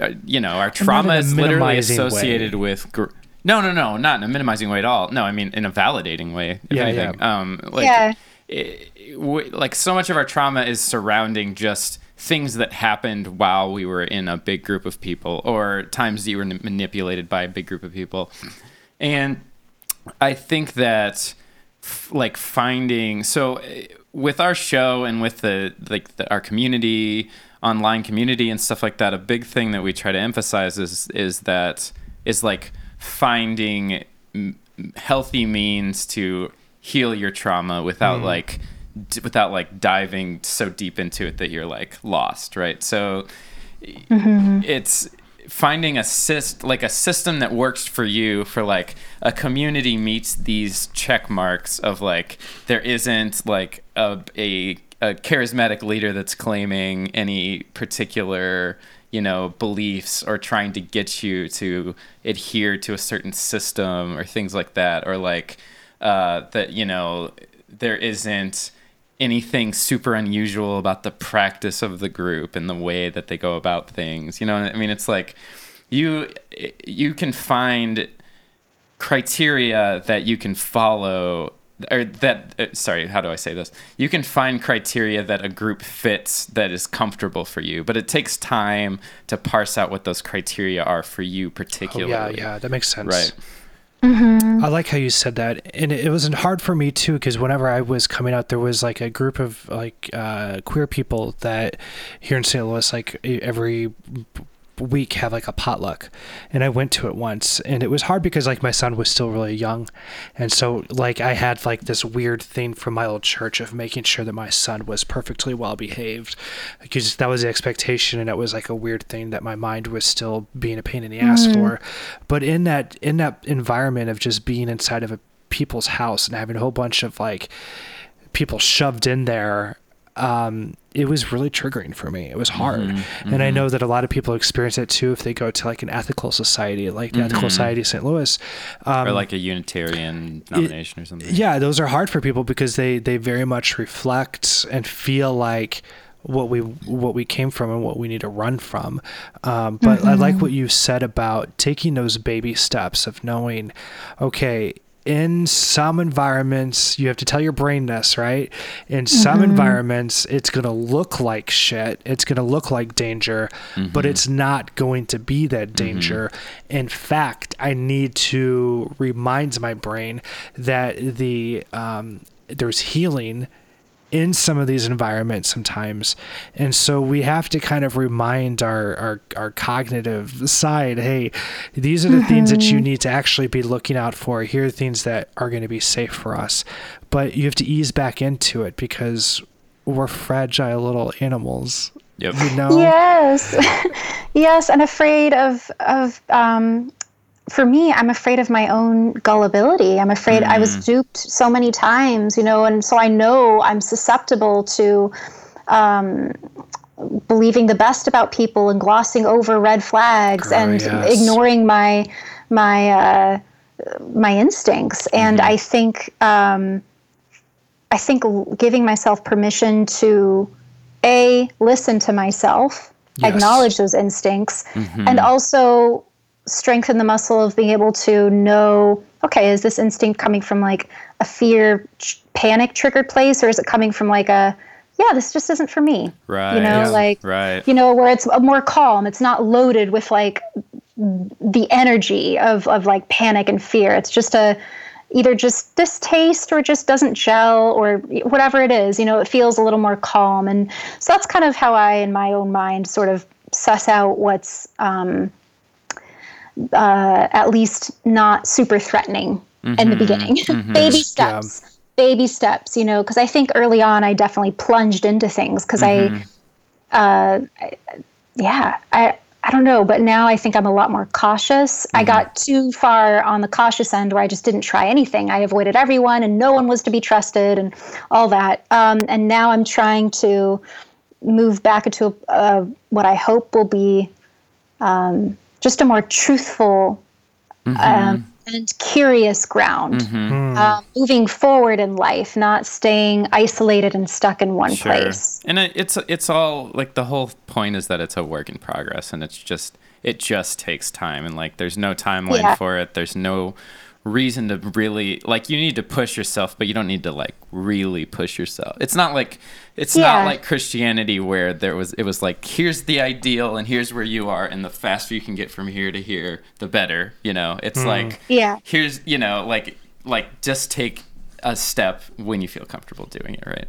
uh, you know our trauma is literally minimizing associated with gr- no no no not in a minimizing way at all no i mean in a validating way if Yeah, anything. yeah. um like Yeah. it- w- like so much of our trauma is surrounding just things that happened while we were in a big group of people or times that you were n- manipulated by a big group of people. And I think that f- like finding so uh, with our show and with the like the, our community online community and stuff like that a big thing that we try to emphasize is is that is like finding m- healthy means to heal your trauma without like d- without like diving so deep into it that you're like lost right? So it's finding a syst like a system that works for you for like a community meets these check marks of like there isn't like a, a a charismatic leader that's claiming any particular you know beliefs or trying to get you to adhere to a certain system or things like that or like uh, that you know there isn't anything super unusual about the practice of the group and the way that they go about things. You know, I mean, it's like you you can find criteria that you can follow or that uh, sorry how do i say this you can find criteria that a group fits that is comfortable for you but it takes time to parse out what those criteria are for you Oh, particularly yeah, yeah, that makes sense. right I like how you said that, and it wasn't hard for me too, because whenever I was coming out, there was like a group of like uh, queer people that here in St. Louis, like every week have like a potluck and i went to it once and it was hard because like my son was still really young and so like i had like this weird thing from my old church of making sure that my son was perfectly well behaved because that was the expectation and it was like a weird thing that my mind was still being a pain in the ass for. But in that in that environment of just being inside of a people's house and having a whole bunch of like people shoved in there um, it was really triggering for me. It was hard, and I know that a lot of people experience it too if they go to like an ethical society, like the Ethical Society of St. Louis. Um, or like a unitarian nomination or something yeah, those are hard for people because they they very much reflect and feel like what we what we came from and what we need to run from. Um, but I like what you said about taking those baby steps of knowing, okay. In some environments, you have to tell your brain this, right? In some mm-hmm. environments, it's going to look like shit. It's going to look like danger, but mm-hmm. it's not going to be that mm-hmm. danger. In fact, I need to remind my brain that the um, there's healing in some of these environments sometimes. And so we have to kind of remind our our, our cognitive side hey these are the things that you need to actually be looking out for. Here are things that are going to be safe for us. But you have to ease back into it because we're fragile little animals yep. you *laughs* know? Yes, *laughs* yes, and afraid of of um, for me, I'm afraid of my own gullibility. I'm afraid I was duped so many times, you know, and so I know I'm susceptible to um, believing the best about people and glossing over red flags and yes. ignoring my my uh, my instincts. And I think um, I think giving myself permission to a listen to myself, Yes. acknowledge those instincts, and also strengthen the muscle of being able to know okay is this instinct coming from like a fear ch- panic triggered place or is it coming from like a yeah this just isn't for me? Right. you know Yeah. like right. you know where it's a more calm it's not loaded with like the energy of of like panic and fear. It's just a either just distaste or just doesn't gel or whatever it is you know it feels a little more calm. And so that's kind of how i in my own mind sort of suss out what's um, uh, at least not super threatening in the beginning *laughs* baby steps baby steps, you know, because I think early on I definitely plunged into things because I, uh, I, yeah, I. I don't know, but now I think I'm a lot more cautious. I got too far on the cautious end where I just didn't try anything. I avoided everyone and no one was to be trusted and all that. Um, and now I'm trying to move back into a, uh, what I hope will be um, just a more truthful um, and curious ground, um, moving forward in life, not staying isolated and stuck in one place. And it's it's all like the whole point is that it's a work in progress, and it's just it just takes time, and like there's no timeline Yeah. for it. There's no reason to really like you need to push yourself, but you don't need to like really push yourself. It's not like it's not like Christianity where there was it was like here's the ideal and here's where you are, and the faster you can get from here to here, the better. You know, it's like Yeah. here's you know like like just take a step when you feel comfortable doing it right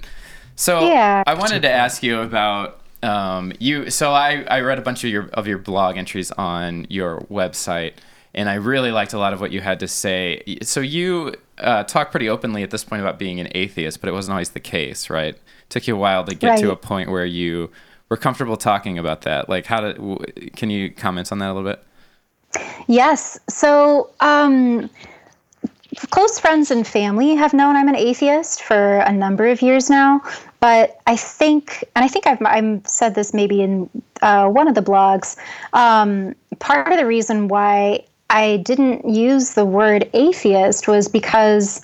so Yeah. i wanted to ask you about um, you so I, I read a bunch of your of your blog entries on your website and i really liked a lot of what you had to say so you uh, talk pretty openly at this point about being an atheist but it wasn't always the case right It took you a while to get to a point where you were comfortable talking about that like how did w- can you comment on that a little bit Yes. So, um, close friends and family have known I'm an atheist for a number of years now. But I think, and I think I've, I've said this maybe in uh, one of the blogs, um, part of the reason why I didn't use the word atheist was because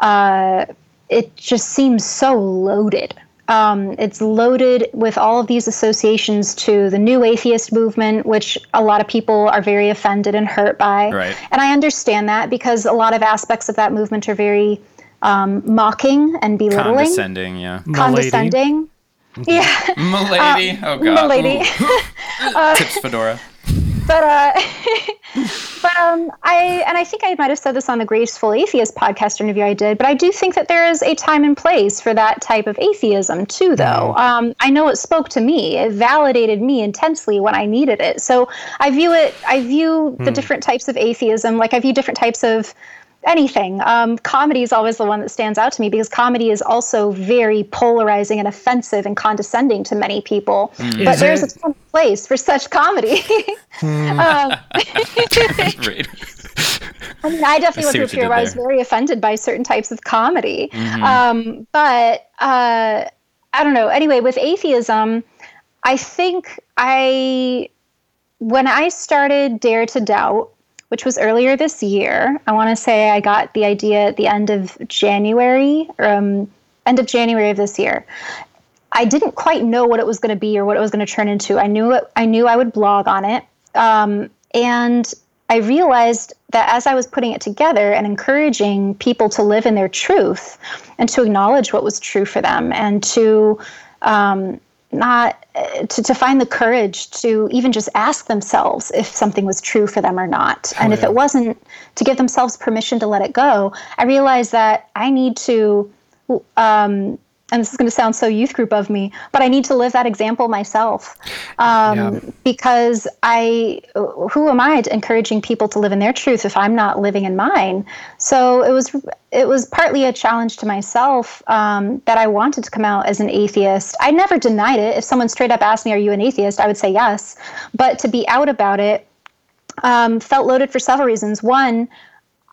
uh, it just seems so loaded. Um, it's loaded with all of these associations to the new atheist movement, which a lot of people are very offended and hurt by. Right. And I understand that because a lot of aspects of that movement are very um, mocking and belittling, condescending yeah condescending. Yeah, milady oh god milady. Ooh. *laughs* tips fedora but uh, *laughs* but um, I and I think I might have said this on the Graceful Atheist podcast interview I did, but I do think that there is a time and place for that type of atheism too. Though um, I know it spoke to me, it validated me intensely when I needed it. So I view it, I view the different types of atheism like I view different types of anything. Um, comedy is always the one that stands out to me because comedy is also very polarizing and offensive and condescending to many people. But Is there's it? a place for such comedy. *laughs* um, *laughs* I mean, I definitely I went through a period where I was very offended by certain types of comedy. Um, but uh, I don't know. Anyway, with atheism, I think I, when I started Dare to Doubt, which was earlier this year, I want to say I got the idea at the end of January, um, end of January of this year. I didn't quite know what it was going to be or what it was going to turn into. I knew it, I knew I would blog on it, um, and I realized that as I was putting it together and encouraging people to live in their truth and to acknowledge what was true for them and to um, not uh, to, to find the courage to even just ask themselves if something was true for them or not. And if it wasn't to give themselves permission to let it go i realized that i need to um, and this is going to sound so youth group of me, but I need to live that example myself um, Yeah. because I, who am I to encouraging people to live in their truth if I'm not living in mine? So it was, it was partly a challenge to myself um, that I wanted to come out as an atheist. I never denied it. If someone straight up asked me, "Are you an atheist?" I would say yes. But to be out about it um, felt loaded for several reasons. One,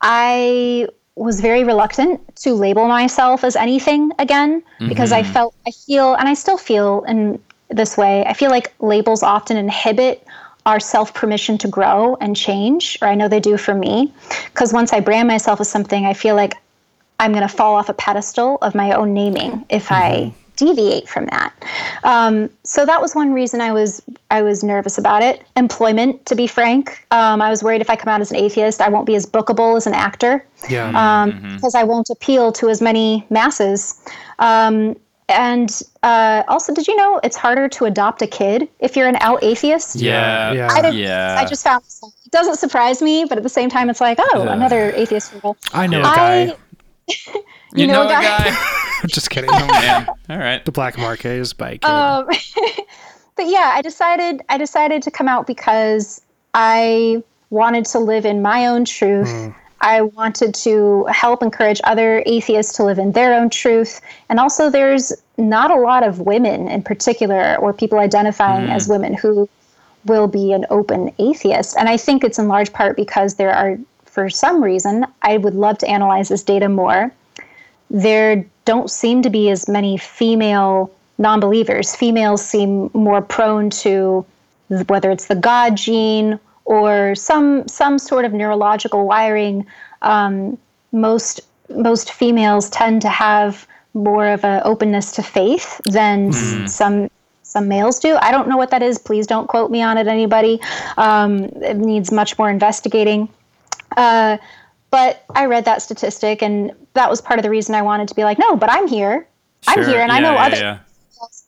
I was very reluctant to label myself as anything again because I mm-hmm. felt, I feel, and I still feel in this way. I feel like labels often inhibit our self permission to grow and change, or I know they do for me. Because once I brand myself as something, I feel like I'm going to fall off a pedestal of my own naming if I mm-hmm. Deviate from that. Um, so that was one reason I was I was nervous about it. Employment, to be frank, um, I was worried if I come out as an atheist, I won't be as bookable as an actor Yeah. um, because I won't appeal to as many masses. Um, and uh, also, did you know it's harder to adopt a kid if you're an out atheist? Yeah. Yeah. I didn't. Yeah. I just found it doesn't surprise me, but at the same time, it's like, oh, another atheist girl. I know Yeah. a guy. I, you, know know, a a guy- guy? *laughs* I'm just kidding. oh man. All right. the Black Marquez bike. um, *laughs* but yeah, I decided I decided to come out because I wanted to live in my own truth. I wanted to help encourage other atheists to live in their own truth. And also, there's not a lot of women in particular, or people identifying as women, who will be an open atheist. And I think it's in large part because there are, for some reason, I would love to analyze this data more. There don't seem to be as many female non believers. Females seem more prone to whether it's the God gene or some some sort of neurological wiring. Um, most most females tend to have more of an openness to faith than s- some some males do. I don't know what that is. Please don't quote me on it, anybody. Um, it needs much more investigating. Uh, but I read that statistic, and that was part of the reason I wanted to be like, no, but I'm here. I'm here, and I know yeah, other yeah.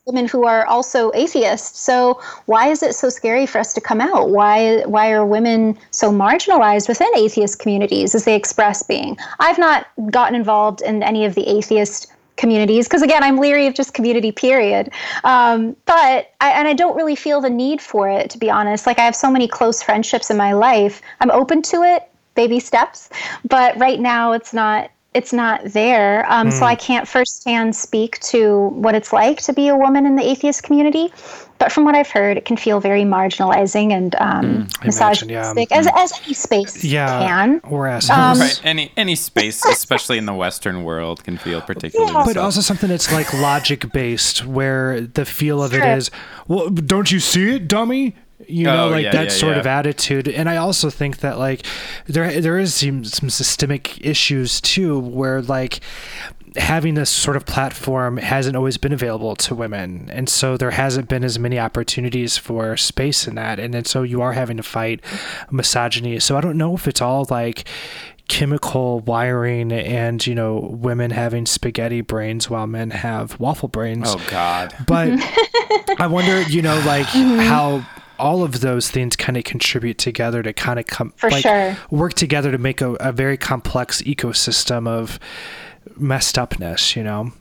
women who are also atheists. So why is it so scary for us to come out? Why why are women so marginalized within atheist communities as they express being? I've not gotten involved in any of the atheist communities because again i'm leery of just community period um, but I, and i don't really feel the need for it to be honest like i have so many close friendships in my life i'm open to it baby steps but right now it's not it's not there um, so i can't firsthand speak to what it's like to be a woman in the atheist community but from what i've heard it can feel very marginalizing and um, I imagine, yeah. misogynistic as, as any space Yeah. can Or as Um, *laughs* Right. Any any space, especially in the Western world, can feel particularly. Yeah. but so. also something that's like logic based where the feel of it Sure. is well don't you see it dummy you know Oh, like yeah, that yeah, sort yeah. of attitude. And i also think that like there there is some, some systemic issues too where like having this sort of platform hasn't always been available to women. And so there hasn't been as many opportunities for space in that. And then so you are having to fight misogyny. So i don't know if it's all like chemical wiring and you know women having spaghetti brains while men have waffle brains. Oh God. but *laughs* I wonder, you know, like mm-hmm. how all of those things kind of contribute together to kind of come like sure. work together to make a, a very complex ecosystem of messed upness, you know.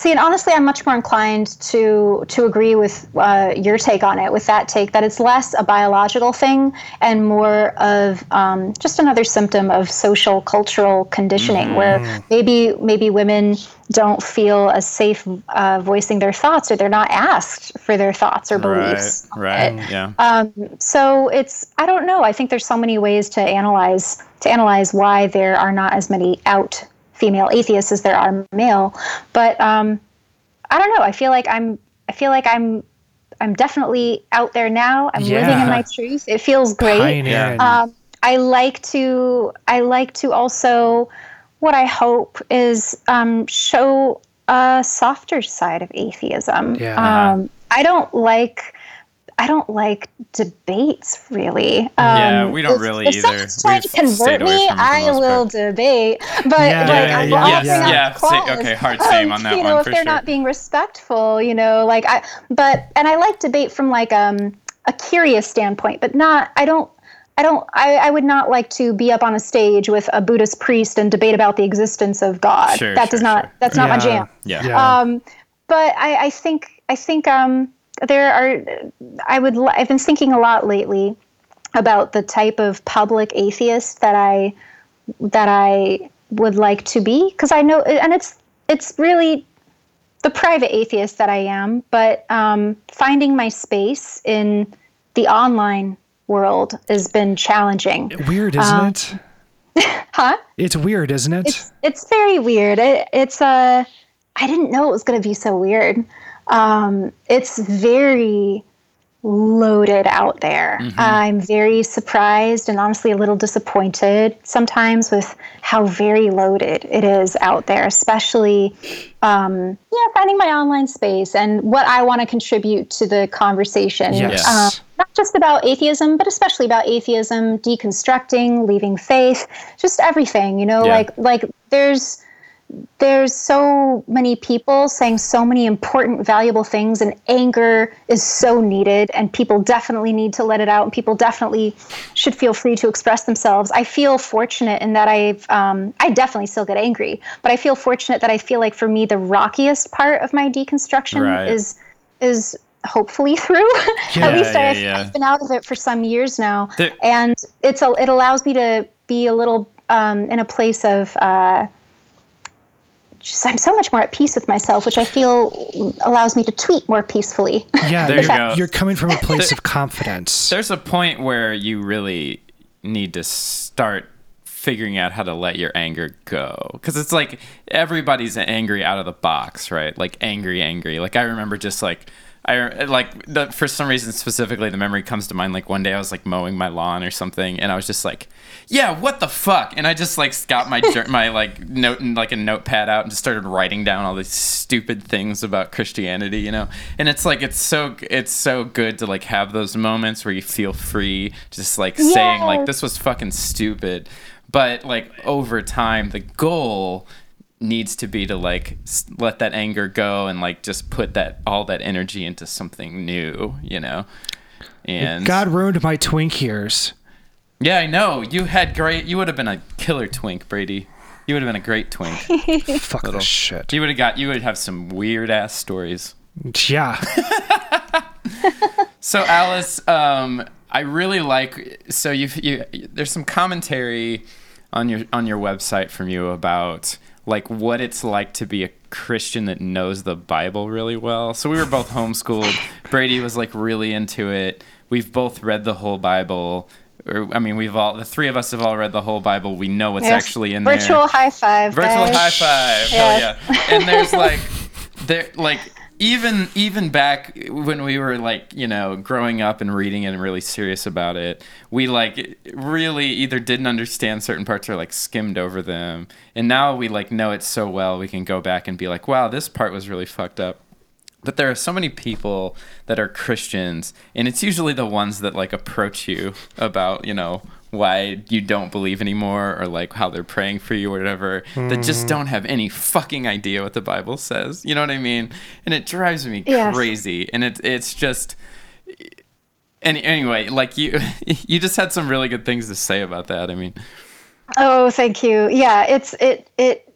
See, and honestly, I'm much more inclined to to agree with uh, your take on it. With that take, that it's less a biological thing and more of um, just another symptom of social cultural conditioning, where maybe maybe women don't feel as safe uh, voicing their thoughts, or they're not asked for their thoughts or beliefs. on Right. it. Yeah. Um, so it's I don't know. I think there's so many ways to analyze to analyze why there are not as many out female atheists as there are male. But um, I don't know. I feel like I'm I feel like I'm I'm definitely out there now. I'm living in my truth. It feels great. Um, I like to I like to also what I hope is um, show a softer side of atheism. Yeah. Um, I don't like I don't like debates really. Yeah, Um, we don't if- really if either. someone's trying to convert me, from it for the I will part. debate. But Yeah, like yeah, I'm yeah, offering yeah. Yeah, say- okay, hard same on that you know, one, if for they're sure. not being respectful, you know, like I. But and I like debate from like um a curious standpoint, but not. I don't. I don't. I, I would not like to be up on a stage with a Buddhist priest and debate about the existence of God. Sure, that does not. sure. That's not my jam. Yeah. Yeah. Um, but I, I think I think um, there are. I would. I've been thinking a lot lately about the type of public atheist that I that I would like to be because I know, and it's it's really the private atheist that I am, but um, finding my space in the online world has been challenging. weird, isn't um, it? *laughs* Huh? It's weird, isn't it? It's it's very weird. It, it's uh, I didn't know it was going to be so weird. Um, it's very loaded out there. I'm very surprised and honestly a little disappointed sometimes with how very loaded it is out there, especially um, yeah, finding my online space and what I want to contribute to the conversation. Yes. Um, not just about atheism, but especially about atheism, deconstructing, leaving faith, just everything. You know, Yeah. like like there's there's so many people saying so many important valuable things and anger is so needed and people definitely need to let it out and people definitely should feel free to express themselves i feel fortunate in that i've um, i definitely still get angry but i feel fortunate that i feel like for me the rockiest part of my deconstruction Right. is is hopefully *laughs* through Yeah, at least yeah, I've, yeah. I've been out of it for some years now There- and it's a, it allows me to be a little um, in a place of uh, just I'm so much more at peace with myself, which I feel allows me to tweet more peacefully. Yeah, There you're, you go. you're coming from a *laughs* place of confidence. There's a point where you really need to start figuring out how to let your anger go because it's like everybody's angry out of the box right like angry angry like i remember just like I like the, for some reason specifically the memory comes to mind like one day I was like mowing my lawn or something and I was just like yeah what the fuck? And I just like got my my like note and like a notepad out and just started writing down all these stupid things about Christianity you know? And it's like it's so it's so good to like have those moments where you feel free just like saying like this was fucking stupid. But like over time the goal needs to be to like let that anger go and like just put that all that energy into something new you know and God ruined my twink years. yeah i know you had great you would have been a killer twink brady you would have been a great twink *laughs* Fuck this shit. you would have got you would have some weird ass stories Yeah. *laughs* So Alice, um, I really like. So you've you there's some commentary on your on your website from you about like what it's like to be a Christian that knows the Bible really well. So we were both homeschooled. Brady was like really into it. We've both read the whole Bible. Or, I mean, we've all the three of us have all read the whole Bible. We know what's actually in there. Virtual high five. Virtual guys. high five. Yes. Hell yeah. And there's like *laughs* there like even even back when we were like, you know, growing up and reading it and really serious about it, we like really either didn't understand certain parts or like skimmed over them. And now we like know it so well we can go back and be like, wow, this part was really fucked up. But there are so many people that are Christians, and it's usually the ones that like approach you about, you know, why you don't believe anymore or like how they're praying for you or whatever that just don't have any fucking idea what the Bible says. You know what I mean? And it drives me Yes. crazy. And it it's just any anyway, like you *laughs* you just had some really good things to say about that. I mean, Oh, thank you. Yeah, it's it it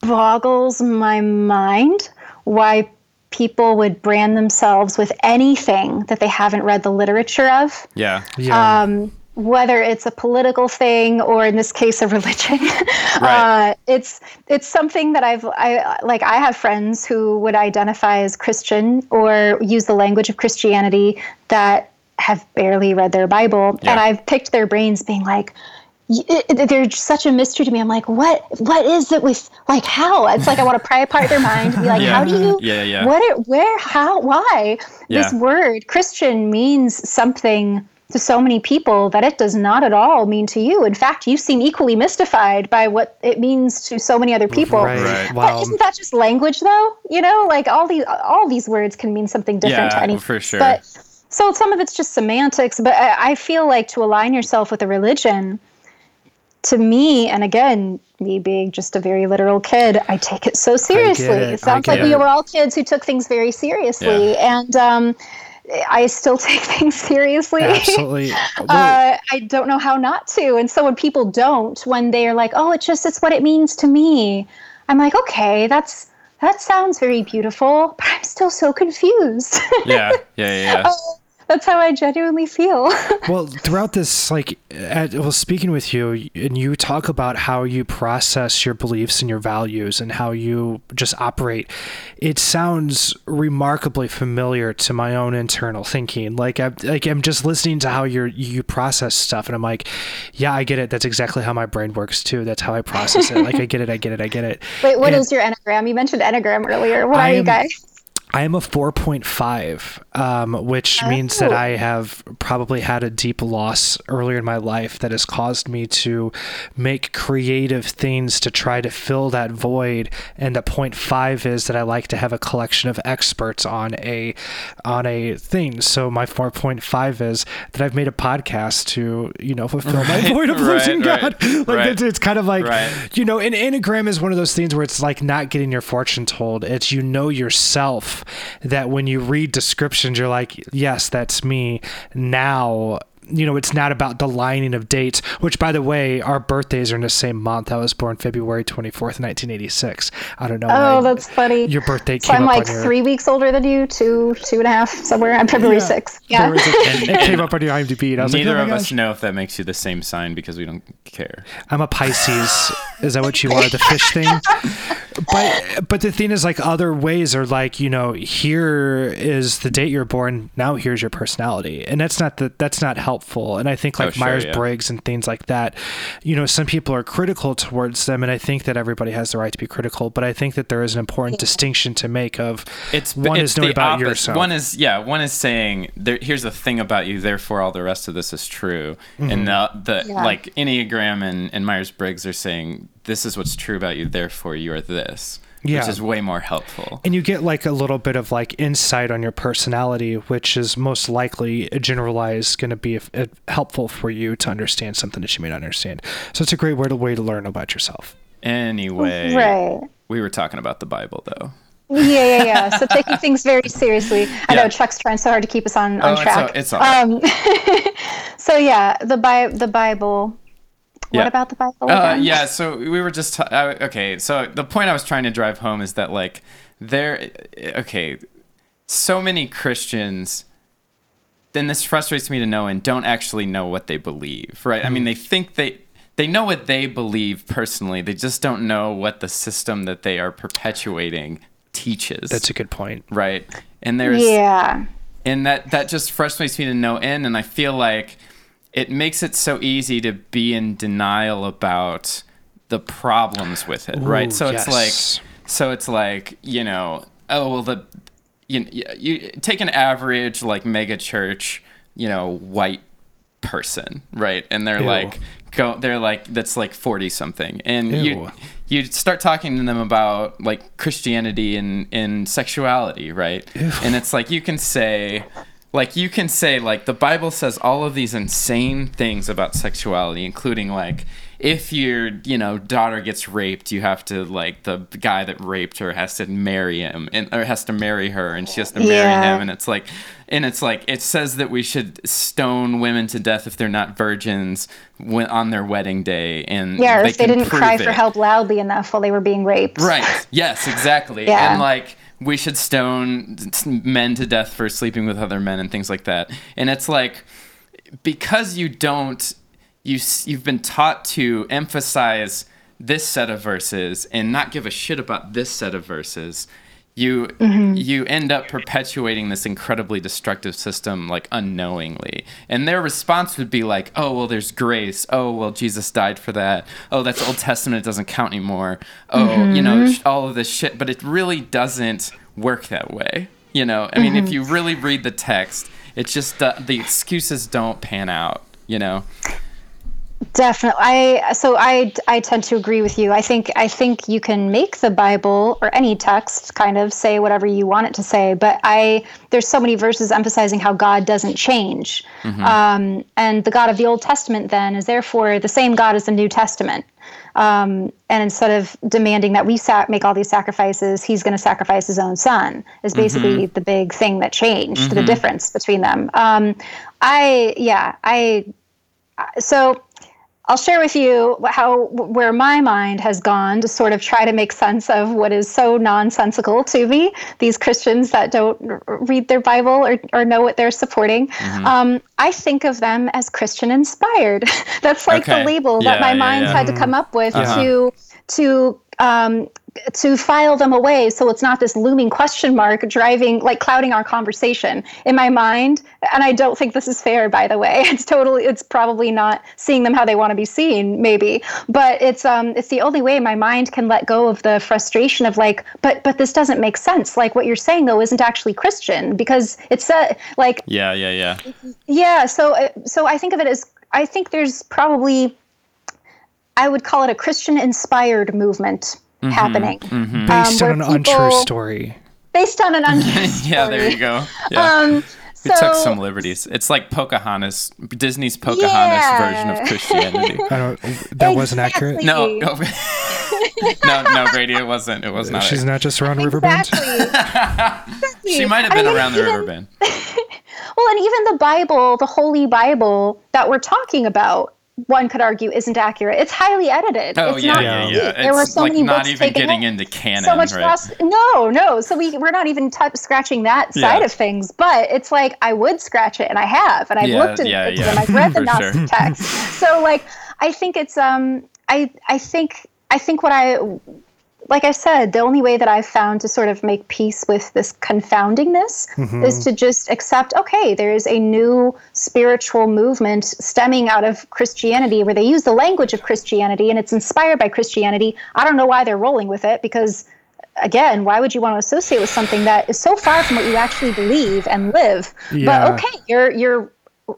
boggles my mind why people would brand themselves with anything that they haven't read the literature of. yeah. Yeah. um, whether it's a political thing or in this case a religion *laughs* Right. uh, it's it's something that i've i like i have friends who would identify as christian or use the language of christianity that have barely read their bible Yeah. and i've picked their brains being like they're such a mystery to me. I'm like, what? What is it with like how? It's like I want to pry apart their mind and be like, Yeah. how do you? Yeah, yeah. What? It, where? How? Why? This word Christian means something to so many people that it does not at all mean to you. In fact, you seem equally mystified by what it means to so many other people. Right. Right. But Wow. isn't that just language, though? You know, like all these all these words can mean something different Yeah, to any. for sure. But so some of it's just semantics. But I, I feel like to align yourself with a religion, to me, and again, me being just a very literal kid, I take it so seriously. it. It sounds I like get we were all kids who took things very seriously, and um, I still *laughs* take things seriously. Absolutely. *laughs* Uh, I don't know how not to. And so when people don't, when they're like, "Oh, it's just it's what it means to me," I'm like, "Okay, that's that sounds very beautiful, but I'm still so confused." *laughs* Yeah. Yeah. Yeah. yeah. That's how I genuinely feel. *laughs* well throughout this like at, well speaking with you and you talk about how you process your beliefs and your values and how you just operate it sounds remarkably familiar to my own internal thinking like i'm like i'm just listening to how you you process stuff and i'm like yeah i get it that's exactly how my brain works too that's how i process it like i get it i get it i get it *laughs* Wait, what And- is your enneagram? You mentioned enneagram earlier. What I are you guys? I am a 4.5, um, which means that Oh. I have probably had a deep loss earlier in my life that has caused me to make creative things to try to fill that void. And the point five is that I like to have a collection of experts on a on a thing. So my 4.5 is that I've made a podcast to you know fulfill my *laughs* void of right, losing right, God. *laughs* Like right. it's, it's kind of like Right. you know, an enneagram is one of those things where it's like not getting your fortune told. It's you know yourself that when you read descriptions, you're like, yes, that's me. Now you know, it's not about the lining of dates, which, by the way, our birthdays are in the same month. I was born February 24th, 1986. I don't know. Oh, why that's funny. Your birthday So came I'm up like on your, three weeks older than you, two, two and a half, somewhere. I'm February 6th. Yeah. February 6th. *laughs* it came up on your IMDb, and I was Neither like, oh of my us know if that makes you the same sign because we don't care. I'm a Pisces. Is that what you are? The fish thing? But but the thing is, like other ways are like you know here is the date you're born. Now here's your personality, and that's not the that's not helpful. And I think like Oh, sure, Myers yeah. Briggs and things like that. You know, some people are critical towards them, and I think that everybody has the right to be critical. But I think that there is an important distinction to make of It's one it's is knowing about opposite. yourself. One is yeah. One is saying there, here's the thing about you. Therefore, all the rest of this is true. Mm-hmm. And the the Yeah. like Enneagram and, and Myers Briggs are saying this is what's true about you. Therefore, you are this. Yeah. Which is way more helpful. and you get like a little bit of like insight on your personality which is most likely a generalized going to be uh helpful for you to understand something that you may not understand so it's a great way to, way to learn about yourself Anyway, Right. we were talking about the Bible though. Yeah, yeah, yeah. *laughs* So taking things very seriously. I Yeah. know Chuck's trying so hard to keep us on, on Oh, it's track. all- it's all right. um, *laughs* so yeah, the Bi- the Bible. What about the Bible? Uh, yeah, so we were just t- uh, okay. So the point I was trying to drive home is that like there, okay, so many Christians. Then this frustrates me to no end. Don't actually know what they believe, right? I mean, they think they they know what they believe personally. They just don't know what the system that they are perpetuating teaches. that's a good point right. And there's Yeah. and that that just frustrates me to no end and i feel like it makes it so easy to be in denial about the problems with it right Ooh, so it's like so it's like you know oh well the you, you take an average like mega church you know white person right and they're Ew. like go they're like that's like 40 something and Ew. you you start talking to them about like Christianity and, and sexuality, right? And it's like you can say like you can say like the Bible says all of these insane things about sexuality, including like if your you know daughter gets raped, you have to like the guy that raped her has to marry him and or has to marry her, and she has to marry Yeah. him, and it's like and it's like it says that we should stone women to death if they're not virgins when, on their wedding day, and Yeah, or if they didn't cry for help loudly enough while they were being raped. Right. Yes, exactly. *laughs* Yeah. And like we should stone men to death for sleeping with other men and things like that. And it's like because you don't you you've been taught to emphasize this set of verses and not give a shit about this set of verses. You mm-hmm. you end up perpetuating this incredibly destructive system like unknowingly. And their response would be like, "Oh, well there's grace. Oh, well Jesus died for that. Oh, that's Old Testament, it doesn't count anymore. Oh, mm-hmm. you know, all of this shit, but it really doesn't work that way. You know, I mean, if mm-hmm. you really read the text, it's just the excuses don't pan out, you know? Definitely. I so I I tend to agree with you. I think I think you can make the Bible or any text kind of say whatever you want it to say, but I there's so many verses emphasizing how God doesn't change, um, and the God of the Old Testament then is therefore the same God as the New Testament. Um, and instead of demanding that we sa- make all these sacrifices, he's going to sacrifice his own son. Is basically the big thing that changed the difference between them. Um, I yeah I so I'll share with you how where my mind has gone to sort of try to make sense of what is so nonsensical to me. These Christians that don't read their Bible or, or know what they're supporting. Um, I think of them as Christian inspired. *laughs* That's like Okay. the label Yeah, that my yeah, mind yeah. had to come up with Uh-huh. to to um, to file them away so it's not this looming question mark driving like clouding our conversation. In my mind and i don't think this is fair by the way *laughs* it's totally it's probably not seeing them how they want to be seen maybe. But it's um it's the only way my mind can let go of the frustration of like but but this doesn't make sense. Like what you're saying though isn't actually christian because it's uh, like Yeah, yeah, yeah. yeah so uh, so i think of it as i think there's probably i would call it a christian inspired movement happening based Um, on an where untrue story based on an *laughs* untrue story. yeah, there you go. Yeah. um we took some liberties. It's like Pocahontas, Disney's Pocahontas Yeah. version of Christianity. *laughs* i don't that wasn't accurate Exactly. No, no, *laughs* no, no, radio wasn't. It was not. she's it. not just around riverbend exactly She might have I been mean, around the even- river bend. Well, and even the Bible, the Holy Bible that we're talking about, one could argue isn't accurate. It's highly edited. Oh it's yeah, not yeah, yeah. There were It's so like many not books even taken getting out. into canon, so much right? No, no. So we we're not even t- scratching that Yeah. side of things. But it's like I would scratch it, and I have, and I've Yeah, looked into yeah, it, and I've *laughs* read the Nazi sure. text. So like, I think it's um, I I think I think what I like I said, the only way that I've found to sort of make peace with this confoundingness mm-hmm. is to just accept okay, there's a new spiritual movement stemming out of Christianity where they use the language of Christianity and it's inspired by Christianity. I don't know why they're rolling with it because, again, why would you want to associate with something that is so far from what you actually believe and live? Yeah. But okay, you're, you're,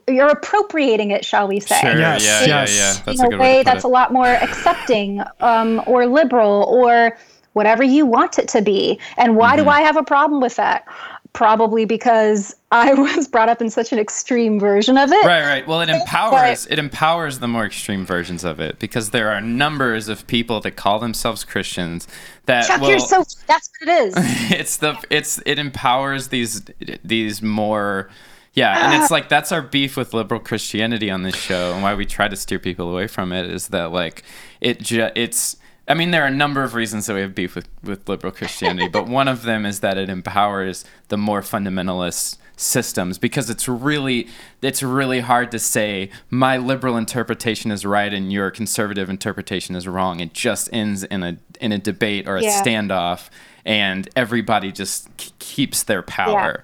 you're appropriating it, shall we say? Sure. Yes, yeah, yes. yeah, yeah. That's in a a good way way to that's it. a lot more accepting um, or liberal or whatever you want it to be. And why Mm-hmm. do I have a problem with that? Probably because I *laughs* was brought up in such an extreme version of it. Right, right. Well, it empowers it empowers the more extreme versions of it because there are numbers of people that call themselves Christians that Chuck, will, you're so that's what it is. *laughs* it's the it's it empowers these these more yeah and Ah. it's like that's our beef with liberal christianity on this show and why we try to steer people away from it is that like it ju- it's i mean there are a number of reasons that we have beef with with liberal christianity but one of them is that it empowers the more fundamentalist systems because it's really it's really hard to say my liberal interpretation is right and your conservative interpretation is wrong it just ends in a in a debate or a Yeah. standoff and everybody just k- keeps their power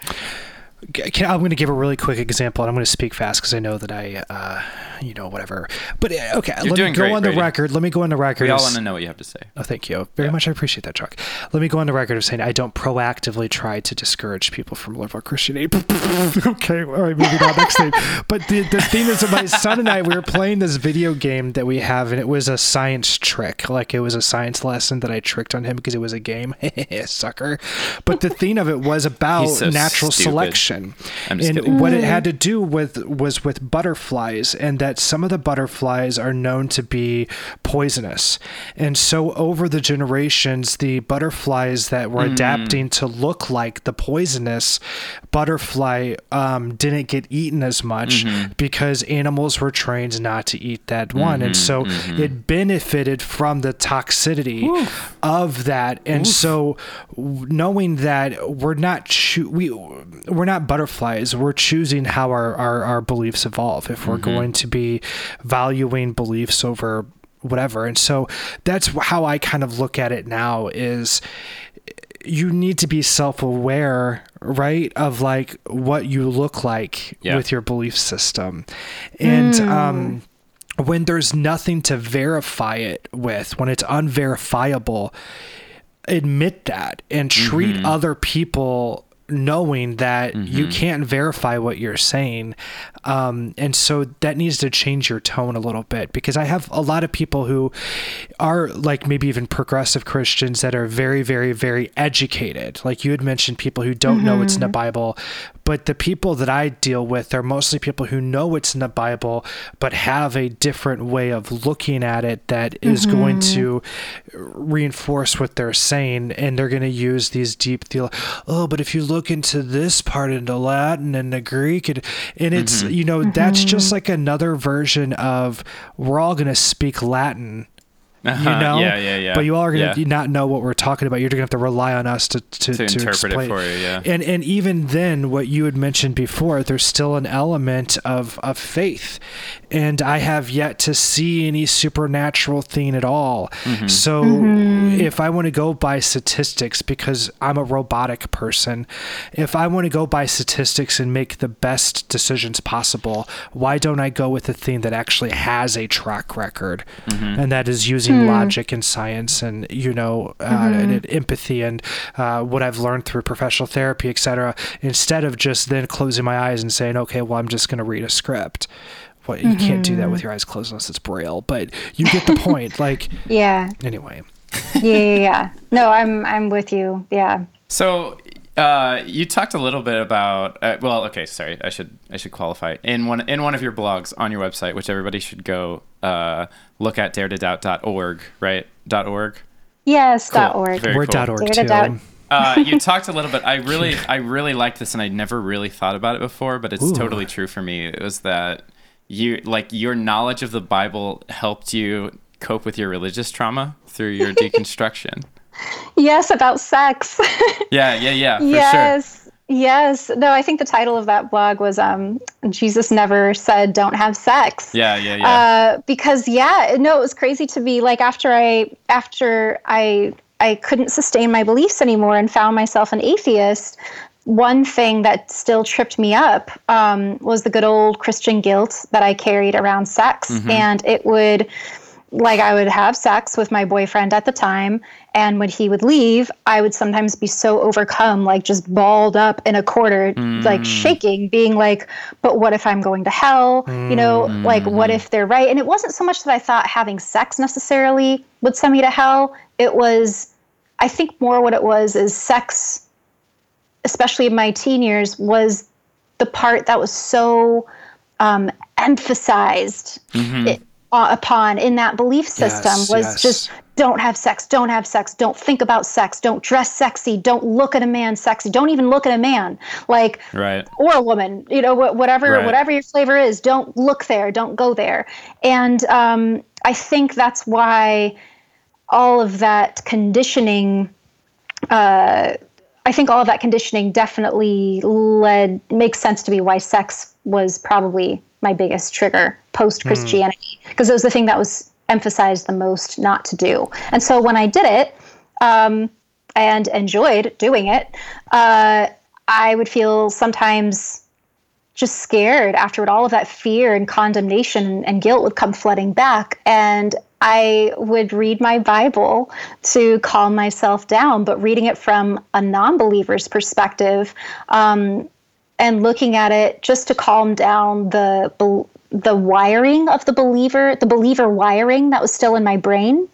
Can, I'm going to give a really quick example, and I'm going to speak fast because I know that I, uh, you know, whatever. But uh, okay, let me go great, on the Brady. record. Let me go on the record. we all want to know what you have to say Oh, thank you very much. I appreciate that, Chuck. Let me go on the record of saying I don't proactively try to discourage people from liberal Christianity. *laughs* okay, all right, moving on. Next thing. But the, the thing is, that my son and I, we were playing this video game that we have, and it was a science trick. Like it was a science lesson that I tricked on him because it was a game. *laughs* Sucker. But the theme of it was about so natural stupid. selection. I'm just and kidding. what it had mm. to do with was with butterflies and that some of the butterflies are known to be poisonous. And so over the generations the butterflies that were adapting to look like the poisonous butterfly um, didn't get eaten as much because animals were trained not to eat that one. And so it benefited from the toxicity of that. And so knowing that we're not choo- we we're not butterflies we're choosing how our, our, our beliefs evolve. If we're mm-hmm. going to be valuing beliefs over whatever. And so that's how i kind of look at it now is you need to be self-aware right of like what you look like Yeah. with your belief system. And mm. um when there's nothing to verify it with when it's unverifiable admit that and treat mm-hmm. other people knowing that you mm-hmm. can't verify what you're saying. Um, and so that needs to change your tone a little bit because i have a lot of people who are like maybe even progressive christians that are very very very educated. Like you had mentioned people who don't know it's in the mm-hmm. bible but the people that I deal with are mostly people who know it's in the Bible, but have a different way of looking at it that is going mm-hmm. to reinforce what they're saying. And they're going to use these deep, theo- oh, but if you look into this part into Latin and the Greek, and, and it's, mm-hmm. you know, that's just mm-hmm. like another version of we're all going to speak Latin you Uh-huh. know yeah yeah yeah but you all are gonna yeah. not know what we're talking about you're gonna have to rely on us to to, To interpret it explain. for you, yeah. and and even then what you had mentioned before there's still an element of of faith and i have yet to see any supernatural thing at all Mm-hmm. so if i want to go by statistics because i'm a robotic person if i want to go by statistics and make the best decisions possible why don't i go with the thing that actually has a track record Mm-hmm. and that is using logic and science and you know uh, and, and empathy and uh, what i've learned through professional therapy etc instead of just then closing my eyes and saying okay well i'm just going to read a script well, you can't do that with your eyes closed unless it's braille but you get the point *laughs* like Yeah. anyway Yeah, yeah, yeah. No, I'm I'm with you. Yeah. So uh, you talked a little bit about uh, well, okay, sorry, I should I should qualify in one in one of your blogs on your website, which everybody should go uh, look at daretodoubt.org, right? Dot .org. Yes, Cool. dot org. Very we're cool. dot org Dare too to uh, you *laughs* talked a little bit. I really, I really liked this, and I'd never really thought about it before, but it's Ooh. totally true for me. It was that you, like, your knowledge of the Bible helped you cope with your religious trauma through your *laughs* deconstruction. Yes, about sex. *laughs* Yeah, yeah, yeah, for sure. yes. Yes. No, I think the title of that blog was um, Jesus never said don't have sex. Yeah, yeah, yeah. Uh, because yeah, no, it was crazy to be like after I after I I couldn't sustain my beliefs anymore and found myself an atheist. One thing that still tripped me up um, was the good old Christian guilt that I carried around sex, and it would like I would have sex with my boyfriend at the time, and when he would leave, I would sometimes be so overcome, like just balled up in a corner, like shaking, being like, "But what if I'm going to hell? You know, like what if they're right?" And it wasn't so much that I thought having sex necessarily would send me to hell. It was, I think, more what it was is sex, especially in my teen years, was the part that was so um, emphasized it, uh, upon in that belief system Yes, was yes. just don't have sex, don't have sex, don't think about sex, don't dress sexy, don't look at a man sexy, don't even look at a man like right. or a woman, you know, wh- whatever Right. whatever your flavor is, don't look there, don't go there. And um, I think that's why all of that conditioning uh, I think all of that conditioning definitely led makes sense to me why sex was probably my biggest trigger post Christianity because it was the thing that was emphasized the most not to do. And so when I did it um, and enjoyed doing it, uh, I would feel sometimes just scared afterward. All of that fear and condemnation and guilt would come flooding back. And I would read my Bible to calm myself down, but reading it from a non believer's perspective um, and looking at it just to calm down the, the wiring of the believer, the believer wiring that was still in my brain.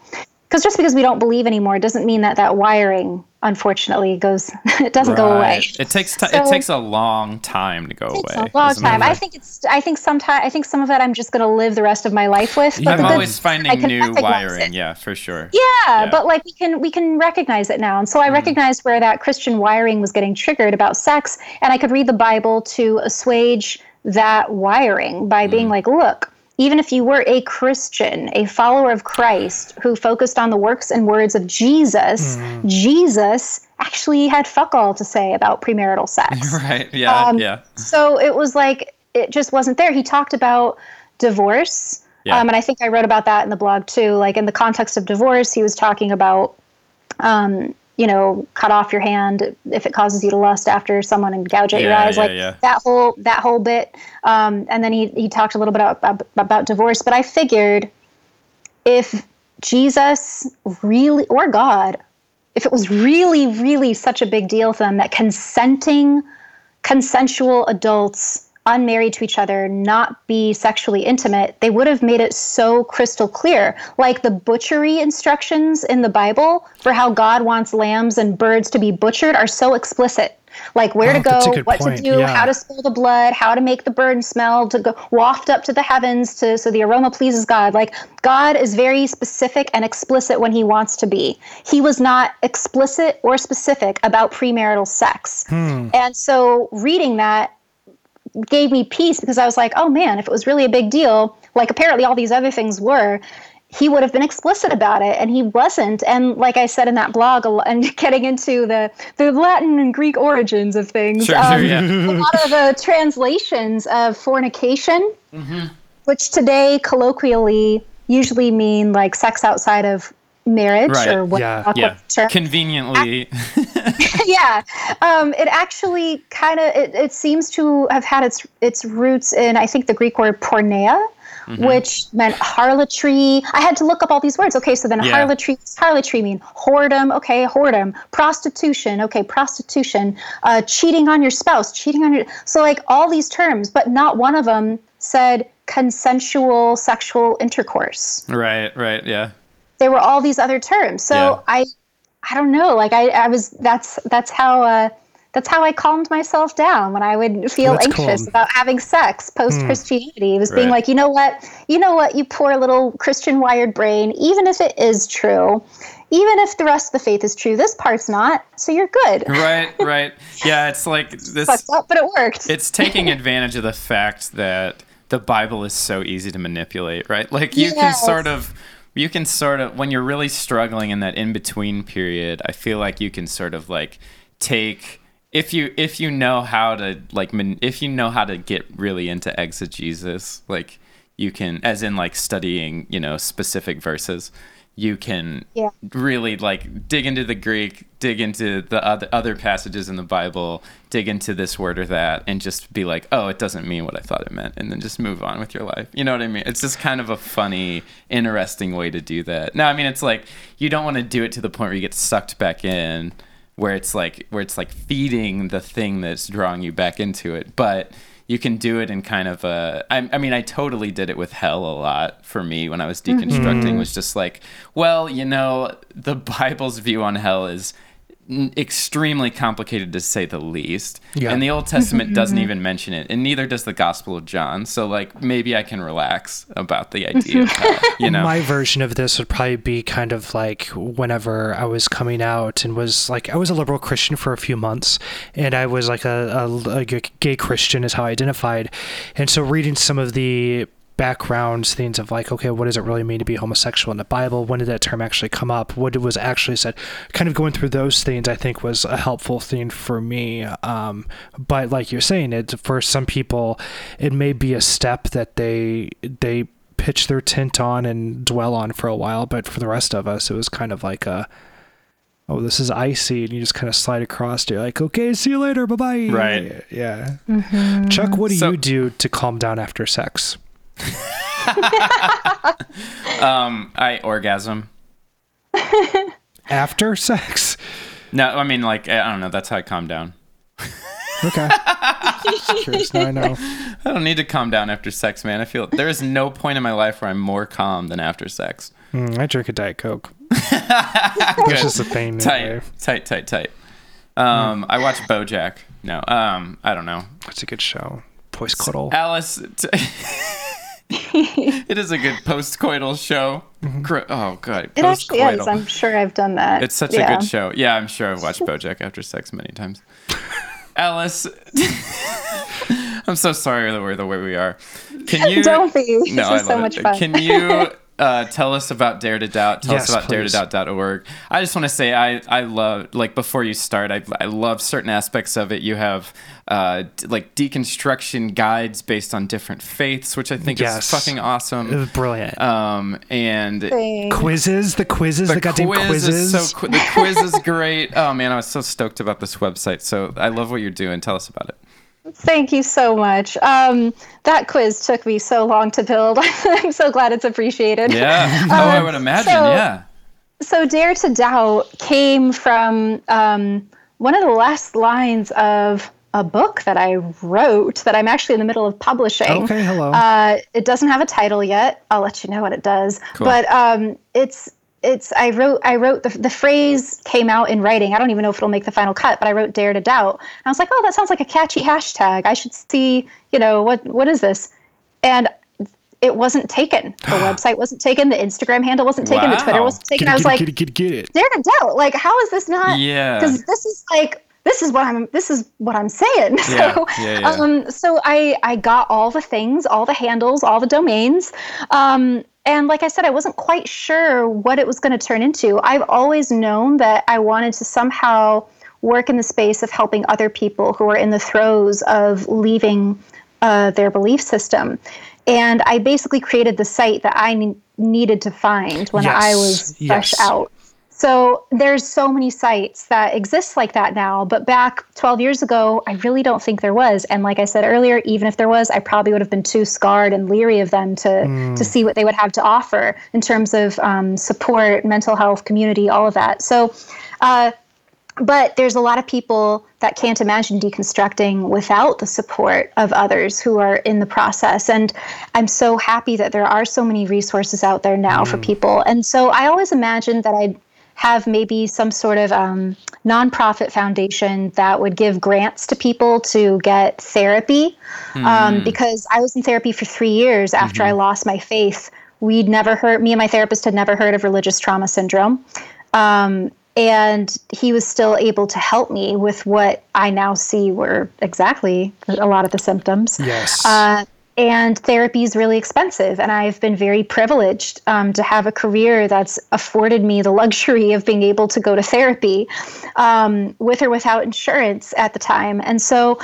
Because just because we don't believe anymore doesn't mean that that wiring, unfortunately, goes. *laughs* it doesn't go away. It takes ti it takes a long time to go away. a long time. it? I think it's. I think sometime. I think some of that I'm just going to live the rest of my life with. But I'm always finding new wiring. it. Yeah, for sure. Yeah, Yeah. but like we can we can recognize it now, and so I Mm. recognized where that Christian wiring was getting triggered about sex, and I could read the Bible to assuage that wiring by Mm. being like, look. Even if you were a Christian, a follower of Christ who focused on the works and words of Jesus, Mm. Jesus actually had fuck all to say about premarital sex. *laughs* Right. Yeah. Um, yeah. so it was like it just wasn't there. He talked about divorce, Yeah. um, and I think I wrote about that in the blog too. Like in the context of divorce, he was talking about, um, you know, cut off your hand if it causes you to lust after someone and gouge at your eyes, yeah, like yeah. that whole that whole bit. Um, and then he he talked a little bit about, about divorce. But I figured if Jesus really or God, if it was really really such a big deal for them that consenting consensual adults unmarried to each other not be sexually intimate they would have made it so crystal clear. Like the butchery instructions in the bible for how god wants lambs and birds to be butchered are so explicit. Like where Oh, to go what point, to do yeah. how to spill the blood how to make the bird smell to go waft up to the heavens to so the aroma pleases god. Like god is very specific and explicit when he wants to be. He was not explicit or specific about premarital sex. And so reading that gave me peace because I was like, oh man, if it was really a big deal, like apparently all these other things were, he would have been explicit about it, and he wasn't. And like I said in that blog, and *laughs* getting into the the Latin and Greek origins of things, Sure. Sure. um, Yeah. a lot of the translations of fornication, which today colloquially usually mean like sex outside of marriage Right. or what Yeah. Yeah. term Conveniently. *laughs* yeah um, it actually kind of it, it seems to have had its its roots in i think the greek word porneia which meant harlotry i had to look up all these words okay so then Yeah. harlotry what's harlotry mean whoredom okay whoredom prostitution okay prostitution uh, cheating on your spouse cheating on your so like all these terms but not one of them said consensual sexual intercourse right. Right. Yeah. There were all these other terms. So Yeah. I I don't know. Like I, I was that's that's how uh that's how I calmed myself down when I would feel That's anxious cool. about having sex post Christianity. It was being Right. like, you know what, you know what, you poor little Christian wired brain. Even if it is true, even if the rest of the faith is true, this part's not. So you're good. right, *laughs* right. Yeah, it's like this. Fucked up, but it worked. It's taking *laughs* advantage of the fact that the Bible is so easy to manipulate, right? Like you can sort of you can sort of when you're really struggling in that in between period, I feel like you can sort of like take if you if you know how to like if you know how to get really into exegesis, like you can as in like studying, you know, specific verses, you can Yeah. really like dig into the Greek, dig into the other other passages in the Bible, dig into this word or that, and just be like, oh, it doesn't mean what I thought it meant, and then just move on with your life. You know what I mean? It's just kind of a funny, interesting way to do that. No, I mean it's like you don't want to do it to the point where you get sucked back in, where it's like where it's like feeding the thing that's drawing you back into it, but you can do it in kind of a I, I mean i totally did it with hell a lot for me when i was mm-hmm. deconstructing was just like well you know the *laughs* bible's view on hell is extremely complicated to say the least. Yeah. and the old testament *laughs* doesn't even mention it and neither does the gospel of john. So like maybe i can relax about the idea of hell *laughs* you know? My version of this would probably be kind of like whenever I was coming out and was like I was a liberal Christian for a few months, and I was like a, a, a gay Christian is how I identified, and so reading some of the backgrounds things of like okay what does it really mean to be homosexual in the bible? When did that term actually come up? What was actually said? Kind of going through those things i think was a helpful thing for me um, but like you're saying it for some people it may be a step that they they pitch their tent on and dwell on for a while but for the rest of us it was kind of like a oh this is icy and you just kind of slide across you're like okay see you later bye-bye. Right. yeah. Chuck what do So- you do to calm down after sex *laughs* um i orgasm. After sex? No i mean like i don't know. That's how i calm down. Okay. Curious now i know. *laughs* I don't need to calm down after sex, man. I feel there is no point in my life where I'm more calm than after sex. Mm, i drink a diet coke. *laughs* It's just a thing Tight, tight, tight, tight. Um, I watch BoJack. No, um, I don't know. it's a good show. Voice cuddle. Alice, t- *laughs* it is a good post-coital show. Mm-hmm. Gr- Oh god, it actually is. I'm sure I've done that. It's such Yeah. a good show. Yeah, I'm sure I've watched *laughs* BoJack after sex many times. Alice, *laughs* I'm so sorry that we're the way we are. Can you? Don't be. This No, I is so love much it. fun. Can you uh, tell us about Dare to Doubt? Tell Yes, us about please. daretodoubt.org. I just want to say I I love like before you start, I I love certain aspects of it. You have uh d- like deconstruction guides based on different faiths, which I think Yes. is fucking awesome. It awesome. was brilliant Um and Thanks. quizzes the quizzes the, goddamn quiz quizzes Is so qu- the quiz is great. Oh man, I was so stoked about this website. So I love what you're doing. Tell us about it. Thank you so much. Um, that quiz took me so long to build. *laughs* I'm so glad it's appreciated. Yeah. *laughs* Oh, I would imagine. so- yeah. So, Dare to Doubt came from um, one of the last lines of a book that I wrote that I'm actually in the middle of publishing. okay hello Uh, it doesn't have a title yet. I'll let you know what it does. Cool. But um, it's it's I wrote I wrote the the phrase came out in writing. I don't even know if it'll make the final cut, but I wrote dare to doubt. And I was like, oh, that sounds like a catchy hashtag. I should see, you know, what what is this? And it wasn't taken. *gasps* The website wasn't taken. The Instagram handle wasn't taken. The Twitter wasn't taken. get it, I was get like, get it, get it, get it. dare to doubt. Like, how is this not? Yeah. Because this is like this is what I'm this is what I'm saying. *laughs* Yeah, So yeah, yeah. um so I I got all the things, all the handles, all the domains. Um and like I said, I wasn't quite sure what it was going to turn into. I've always known that I wanted to somehow work in the space of helping other people who are in the throes of leaving uh, their belief system. And I basically created the site that I ne- needed to find when I was fresh yes. out. So there's so many sites that exist like that now, but back 12 years ago, I really don't think there was. And like I said earlier, even if there was, I probably would have been too scarred and leery of them to to see what they would have to offer in terms of um, support, mental health, community, all of that. So. Uh, but there's a lot of people that can't imagine deconstructing without the support of others who are in the process and i'm so happy that there are so many resources out there now for people and so i always imagined that i'd have maybe some sort of um, nonprofit foundation that would give grants to people to get therapy. Um, because I was in therapy for three years after I lost my faith. We'd never heard, me and my therapist had never heard of religious trauma syndrome. Um, and he was still able to help me with what I now see were exactly a lot of the symptoms. Yes. Uh, and therapy is really expensive. And I've been very privileged um, to have a career that's afforded me the luxury of being able to go to therapy um, with or without insurance at the time. And so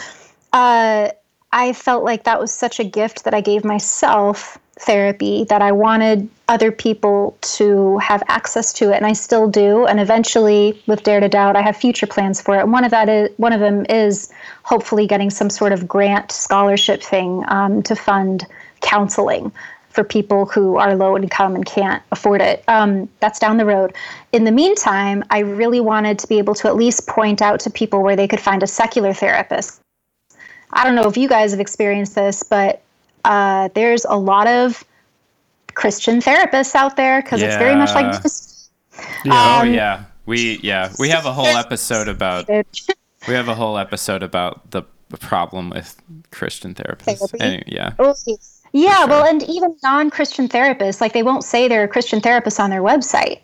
uh, I felt like that was such a gift that I gave myself therapy that I wanted other people to have access to it, and I still do. And eventually, with Dare to Doubt, I have future plans for it. One of that is one of them is hopefully getting some sort of grant scholarship thing um, to fund counseling for people who are low income and can't afford it. Um, that's down the road. In the meantime, I really wanted to be able to at least point out to people where they could find a secular therapist. I don't know if you guys have experienced this, but uh, there's a lot of Christian therapists out there because it's very much like this. oh Um, yeah, we yeah we have a whole episode about *laughs* we have a whole episode about the, problem with Christian therapists. Therapy? Any- yeah. Yeah, sure. well, and even non-Christian therapists, like they won't say they're a Christian therapist on their website.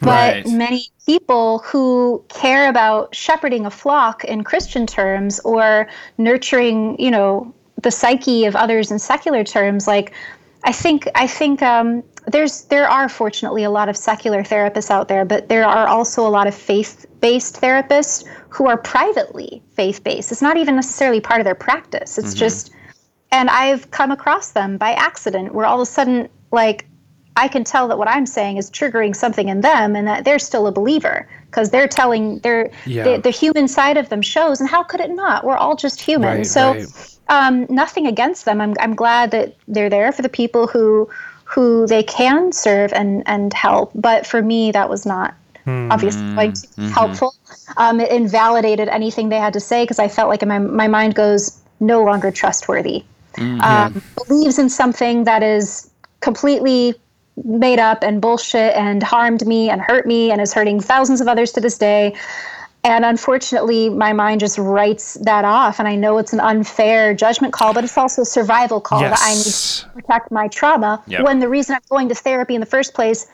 But Right. many people who care about shepherding a flock in Christian terms or nurturing, you know, the psyche of others in secular terms, like I think I think um, there's there are fortunately a lot of secular therapists out there, but there are also a lot of faith-based therapists who are privately faith-based. It's not even necessarily part of their practice. It's just and I've come across them by accident where all of a sudden, like, I can tell that what I'm saying is triggering something in them and that they're still a believer because they're telling their Yeah. the, the human side of them shows. And how could it not? We're all just human. Right, so, right. Um, nothing against them. I'm, I'm glad that they're there for the people who who they can serve and, and help. But for me, that was not obviously going to be helpful. Um, it invalidated anything they had to say because I felt like my, my mind goes no longer trustworthy um, believes in something that is completely made up and bullshit and harmed me and hurt me and is hurting thousands of others to this day. And unfortunately, my mind just writes that off. And I know it's an unfair judgment call, but it's also a survival call that I need to protect my trauma Yep. when the reason I'm going to therapy in the first place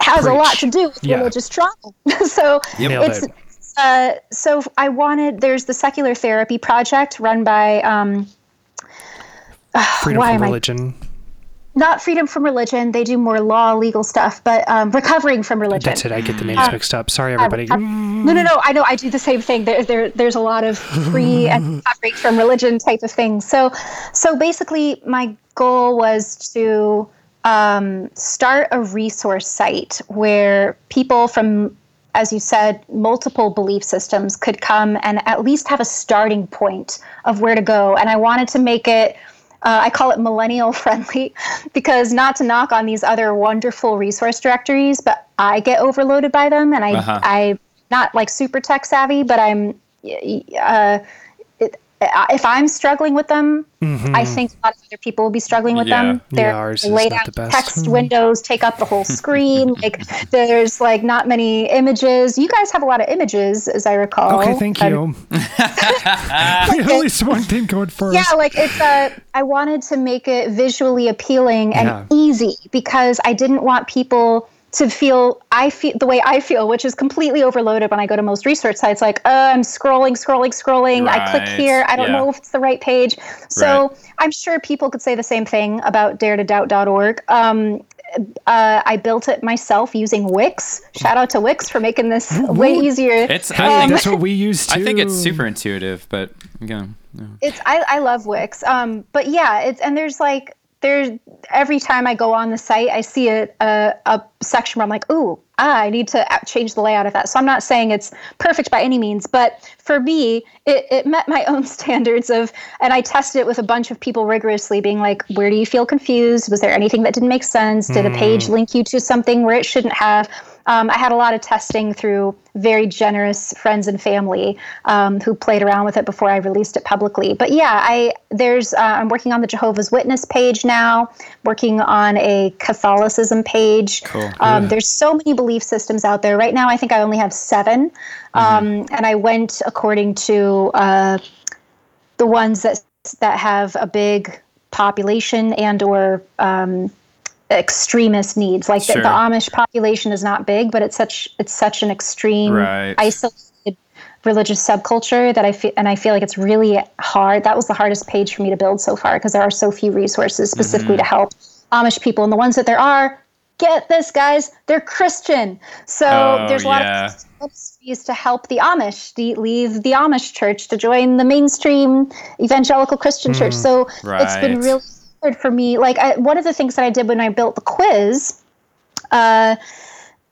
has a lot to do with Yeah. religious trauma. *laughs* so Nailed it's it. uh, so I wanted there's the secular therapy project run by um, *sighs* Freedom why from am I- religion. Not freedom from religion. They do more law, legal stuff, but um, recovering from religion. That's it. I get the Uh, names mixed up. Sorry, everybody. No, no, no. I know. I do the same thing. There, there there's a lot of free and *laughs* recovering from religion type of things. So, so basically, my goal was to um, start a resource site where people from as you said, multiple belief systems could come and at least have a starting point of where to go. And I wanted to make it uh, I call it millennial *laughs* friendly because not to knock on these other wonderful resource directories, but I get overloaded by them, and I Uh-huh. I not like super tech savvy, but I'm uh, if I'm struggling with them, I think a lot of other people will be struggling with Yeah. them. Yeah, ours laid out text *laughs* windows take up the whole screen. *laughs* like there's like not many images. You guys have a lot of images, as I recall. Okay, thank you. have *laughs* at least one thing going for yeah, like it's uh I wanted to make it visually appealing and Yeah. easy because I didn't want people to feel I feel the way I feel, which is completely overloaded when I go to most research sites. Like, uh, I'm scrolling, scrolling, scrolling. I click here. I don't yeah. know if it's the right page. So Right. I'm sure people could say the same thing about daretodoubt.org. Um, uh, I built it myself using Wix. Shout out to Wix for making this way easier. It's Hey, I think that's what we use too. I think it's super intuitive, but again, yeah. it's I, I love Wix. Um, but yeah, it's and there's like there's every time I go on the site, I see a a, a section where I'm like, ooh, ah, I need to change the layout of that. So I'm not saying it's perfect by any means, but for me, it, it met my own *laughs* standards of, and I tested it with a bunch of people rigorously, being like, where do you feel confused? Was there anything that didn't make sense? Did a page link you to something where it shouldn't have? Um, I had a lot of testing through very generous friends and family um, who played around with it before I released it publicly. But yeah, I there's uh, I'm working on the Jehovah's Witness page now, working on a Catholicism page. Cool. Um, there's so many belief systems out there. Right now, I think I only have 7 um, and I went according to uh, the ones that that have a big population and or um, extremist needs. Like the, the Amish population is not big, but it's such it's such an extreme Right. isolated religious subculture that I feel and I feel like it's really hard. That was the hardest page for me to build so far because there are so few resources specifically Mm-hmm. to help Amish people, and the ones that there are. Get this, guys! They're Christian, so Oh, there's a lot yeah. of ministries to help the Amish leave the Amish church to join the mainstream evangelical Christian church. So it's been really hard for me. Like I, one of the things that I did when I built the quiz uh,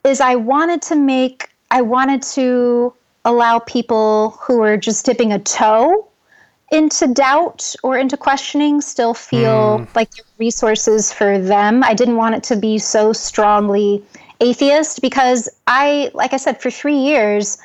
is I wanted to make I wanted to allow people who are just dipping a toe into doubt or into questioning still feel hmm. like resources for them. I didn't want it to be so strongly atheist because I, like I said, for three years,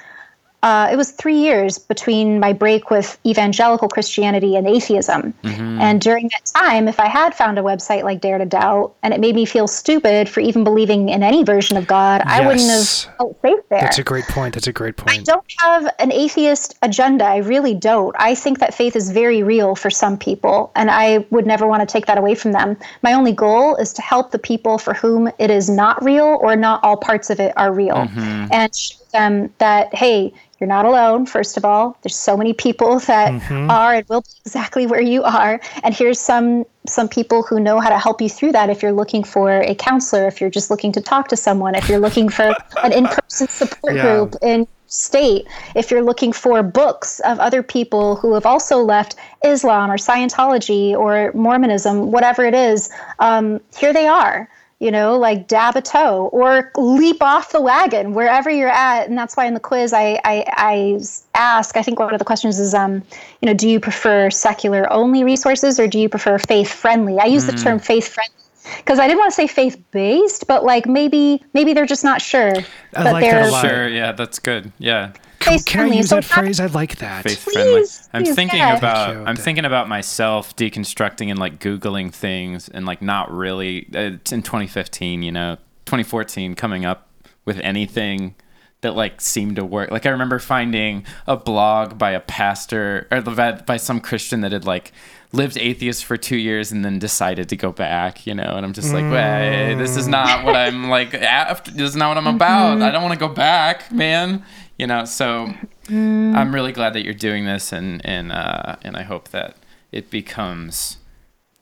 uh, it was three years between my break with evangelical Christianity and atheism. And during that time, if I had found a website like Dare to Doubt and it made me feel stupid for even believing in any version of God, I wouldn't have Yes. felt safe there. That's a great point. That's a great point. I don't have an atheist agenda. I really don't. I think that faith is very real for some people, and I would never want to take that away from them. My only goal is to help the people for whom it is not real or not all parts of it are real and show them that, hey, you're not alone, first of all. There's so many people *laughs* that are and will be exactly where you are. And here's some some people who know how to help you through that if you're looking for a counselor, if you're just looking to talk to someone, if you're looking for *laughs* an in-person support Yeah. group in state if you're looking for books of other people who have also left islam or scientology or mormonism whatever it is um, here they are you know like dab a toe or leap off the wagon wherever you're at and that's why in the quiz i i, I ask i think one of the questions is um you know do you prefer secular only resources or do you prefer faith friendly i use the term faith friendly because I didn't want to say faith based, but like maybe maybe they're just not sure I that like that they're a lot. Sure, yeah, that's good. Yeah. Faith Can I use So that phrase? I like that. faith friendly. Please, I'm please, thinking yeah. about you. I'm thinking about myself deconstructing and like googling things and like not really uh, it's in 2015, you know, 2014 coming up with anything that like seemed to work. Like I remember finding a blog by a pastor or by- by some Christian that had like lived atheist for 2 years and then decided to go back, you know, and I'm just like, "Wait, this is not what I'm like after this is not what I'm about. I don't want to go back, man." You know, so I'm really glad that you're doing this, and and uh, and I hope that it becomes.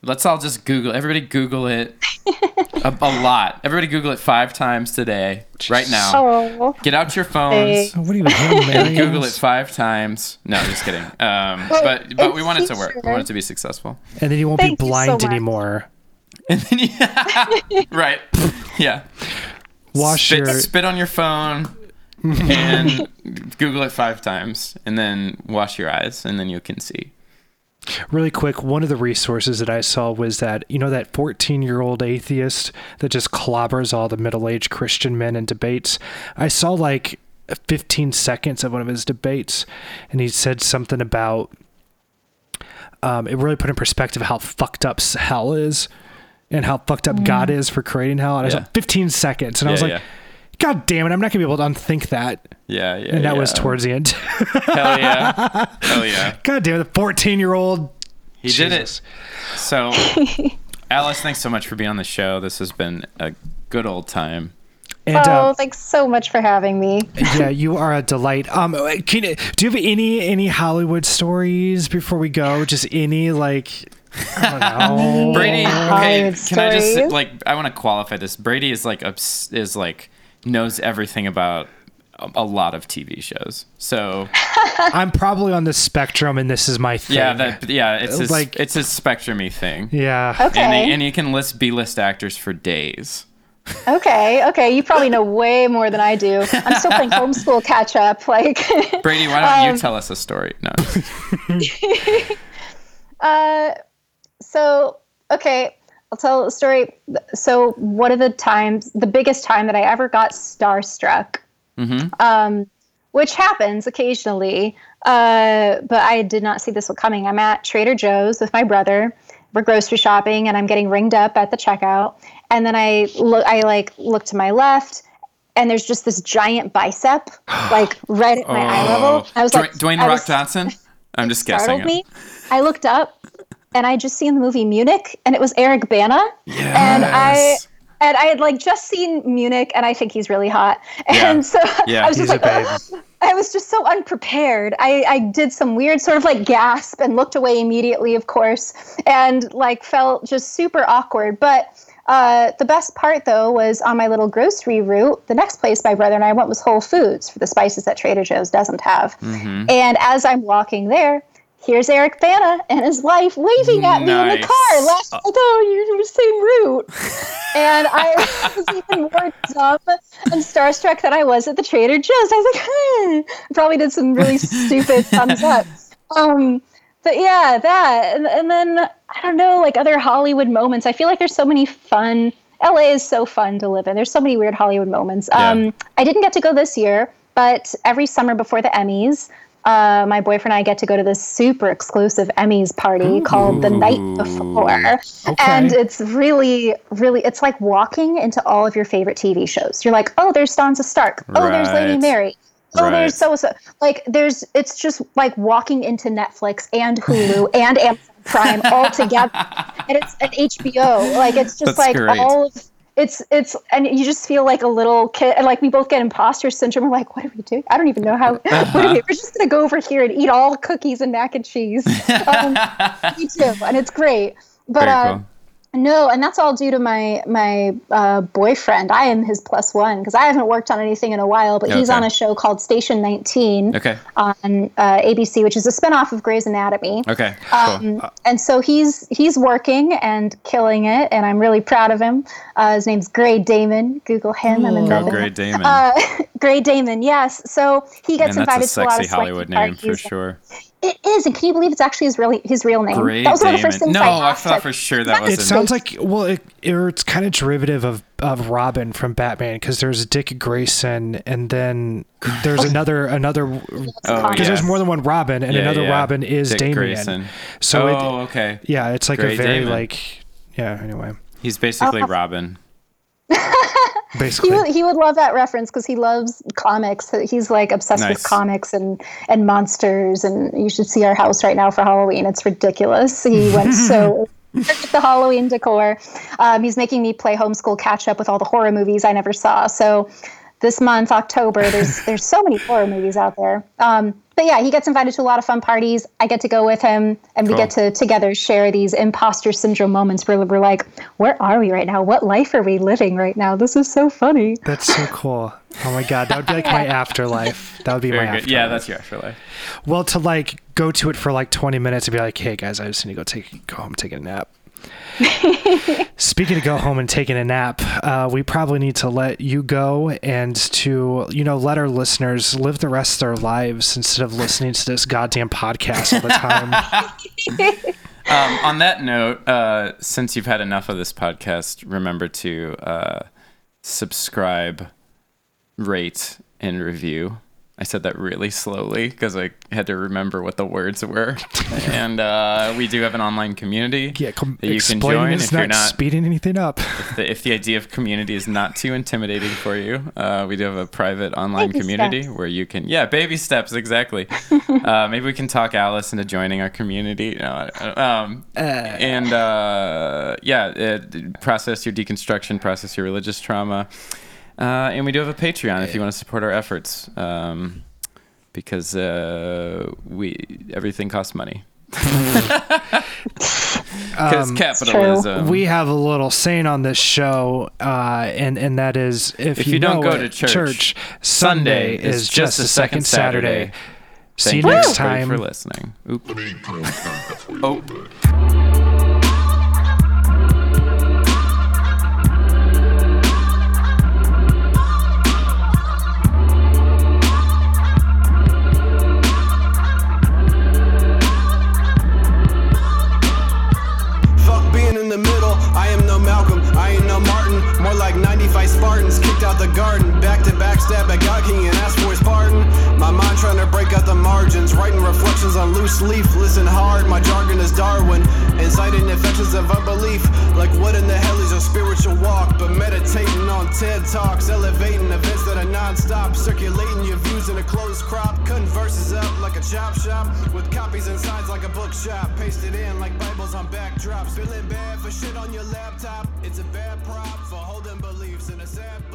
Let's all just Google. Everybody Google it *laughs* a, a lot. Everybody Google it five times today, right now. Oh, Get out your phones. What are you *laughs* doing. Google it five times. No, just kidding. Um, but but we want it to work. We want it to be successful. And then you won't Thank be you so blind anymore. *laughs* And then yeah, right, yeah. Wash Spit, your. spit on your phone and *laughs* Google it five times, and then wash your eyes, and then you can see. Really quick, one of the resources that I saw was that, you know, that 14 year old atheist that just clobbers all the middle aged Christian men in debates. I saw like 15 seconds of one of his debates, and he said something about um, it really put in perspective how fucked up hell is and how fucked up God is for creating hell. And I was like, 15 seconds. And I was like, yeah. God damn it, I'm not going to be able to unthink that. Yeah, yeah. And that was towards the end. *laughs* Hell yeah. Hell yeah. God damn it, the 14 year old. He did it. So, *laughs* Alice, thanks so much for being on the show. This has been a good old time. And oh, uh, thanks so much for having me. *laughs* yeah, you are a delight. Um, can, you- do you have any any Hollywood stories before we go? Just any like, I don't know. Brady, okay, can I just like I want to qualify this. Brady is like obs- is like knows everything about a, a lot of TV shows. So *laughs* I'm probably on the spectrum, and this is my thing. yeah, that yeah, it's his, Like- it's a spectrumy thing. yeah. Okay. And, he, and he can list B list actors for days. Okay. Okay. You probably know way more than I do. I'm still playing *laughs* homeschool catch up. Like, *laughs* Brady, why don't Um, you tell us a story? No. uh, so okay, I'll tell a story. So one of the times, the biggest time that I ever got starstruck, um, which happens occasionally, uh, but I did not see this one coming. I'm at Trader Joe's with my brother. We're grocery shopping, and I'm getting ringed up at the checkout. And then I look, I like look to my left, and there's just this giant bicep, *gasps* like right at my eye level. I was Dwayne, like, Oh. Dwayne Rock was- Johnson. *laughs* I'm just guessing. me. I looked up, and I just seen the movie Munich, and it was Eric Bana, and I. And I had like just seen Munich, and I think he's really hot. Yeah. And so *laughs* Yeah, I was just like. I was just so unprepared. I, I did some weird sort of like gasp and looked away immediately, of course, and like felt just super awkward. But uh, the best part though was on my little grocery route. The next place my brother and I went was Whole Foods for the spices that Trader Joe's doesn't have. And as I'm walking there, here's Eric Bana and his wife waving at me in the car, laughing like, "Oh, you're the same route." *laughs* and I was even more dumb and starstruck than I was at the Trader Joe's. I was like, hmm. probably did some really *laughs* stupid thumbs up. Um, but yeah, that. And, and then, I don't know, like other Hollywood moments. I feel like there's so many fun. LA is so fun to live in. There's so many weird Hollywood moments. Yeah. Um, I didn't get to go this year, but every summer before the Emmys, uh, my boyfriend and I get to go to this super exclusive Emmys party called the night before. And it's really, really, it's like walking into all of your favorite TV shows. You're like, oh, there's Sansa Stark. Oh, there's Lady Mary. Oh, Right. there's so so. Like, there's, it's just like walking into Netflix and *laughs* Hulu and Amazon Prime all together. And it's an HBO. Like, it's just That's like great. all of, it's, it's, and you just feel like a little kid. And like, we both get imposter syndrome. We're like, what are we doing? I don't even know how, *laughs* what are we, we're just going to go over here and eat all cookies and mac and cheese. *laughs* Um, me too. And it's great. But, uh, cool. No, and that's all due to my my uh, boyfriend. I am his plus one because I haven't worked on anything in a while. But he's on a show called Station 19 Okay. on uh, ABC, which is a spinoff of Grey's Anatomy. Okay. Cool. Um, and so he's he's working and killing it, and I'm really proud of him. Uh, his name's Grey Damon. Google him. I'm in love with Grey. Damon. Uh, *laughs* Grey Damon, yes. So he gets and invited to a lot of Hollywood name for sure. It is, and can you believe it's actually his really his real name? Grey that was one of the first things no, I I thought for sure that was It sounds like well, it, it's kind of derivative of of Robin from Batman because there's Dick Grayson and then there's *laughs* another another because Oh, Because there's more than one Robin and Yeah, another yeah. Robin is Dick Damian. Grayson. So it- oh, okay. yeah, it's like Grey a very Damon. like yeah. Anyway, He's basically uh-huh. I'll- *laughs* Robin. He basically, would, he would love that reference because he loves comics. He's like obsessed Nice. with comics and, and monsters. And you should see our house right now for Halloween. It's ridiculous. He went so *laughs* with the Halloween decor. Um, he's making me play homeschool catch up with all the horror movies I never saw. So this month, October, there's *laughs* there's so many horror movies out there. Um, but yeah, he gets invited to a lot of fun parties. I get to go with him, and we Cool. get to together share these imposter syndrome moments where we're like, "Where are we right now? What life are we living right now? This is so funny." that's so cool. Oh my god, that would be like my *laughs* afterlife. That would be Very my good. afterlife. Yeah, that's your afterlife. well to like go to it for like 20 minutes and be like, hey guys, I just need to go take go home, take a nap. *laughs* Speaking of go home and taking a nap, uh, we probably need to let you go and to you know let our listeners live the rest of their lives instead of listening to this goddamn podcast all the time. *laughs* Um, on that note, uh, since you've had enough of this podcast, remember to uh, subscribe, rate, and review. I said that really slowly because I had to remember what the words were. *laughs* and uh, we do have an online community yeah, com- that you can join is if you're not not speeding anything up. if the, if the idea of community is not too intimidating for you, uh, we do have a private online Baby community steps. where you can, yeah, baby steps, exactly. *laughs* uh, maybe we can talk Alice into joining our community. No, I- um, and uh, yeah, uh, process your deconstruction, process your religious trauma. Uh, and we do have a Patreon if you want to support our efforts. Um, because uh, we everything costs money. *laughs* Because capitalism. we have a little saying on this show, uh, and and that is if, If you don't know go it, to church, Sunday Sunday is just a second Saturday. See you Thank next everybody time. for listening. Oop. Oh. Spartans kicked out the garden. Back to back stab at God King and ask for his pardon. My mind trying to break out the margins, writing reflections on loose leaf. Listen hard, my jargon is Darwin. Inciting infections of unbelief. Like what in the hell is a spiritual walk? But meditating on TED Talks, elevating events that are non-stop. Circulating your views in a closed crop. Cutting verses up like a chop shop. With copies and signs like a bookshop. Pasted in like Bibles on backdrops. Feeling bad for shit on your laptop. It's a bad prop for holding beliefs in a sad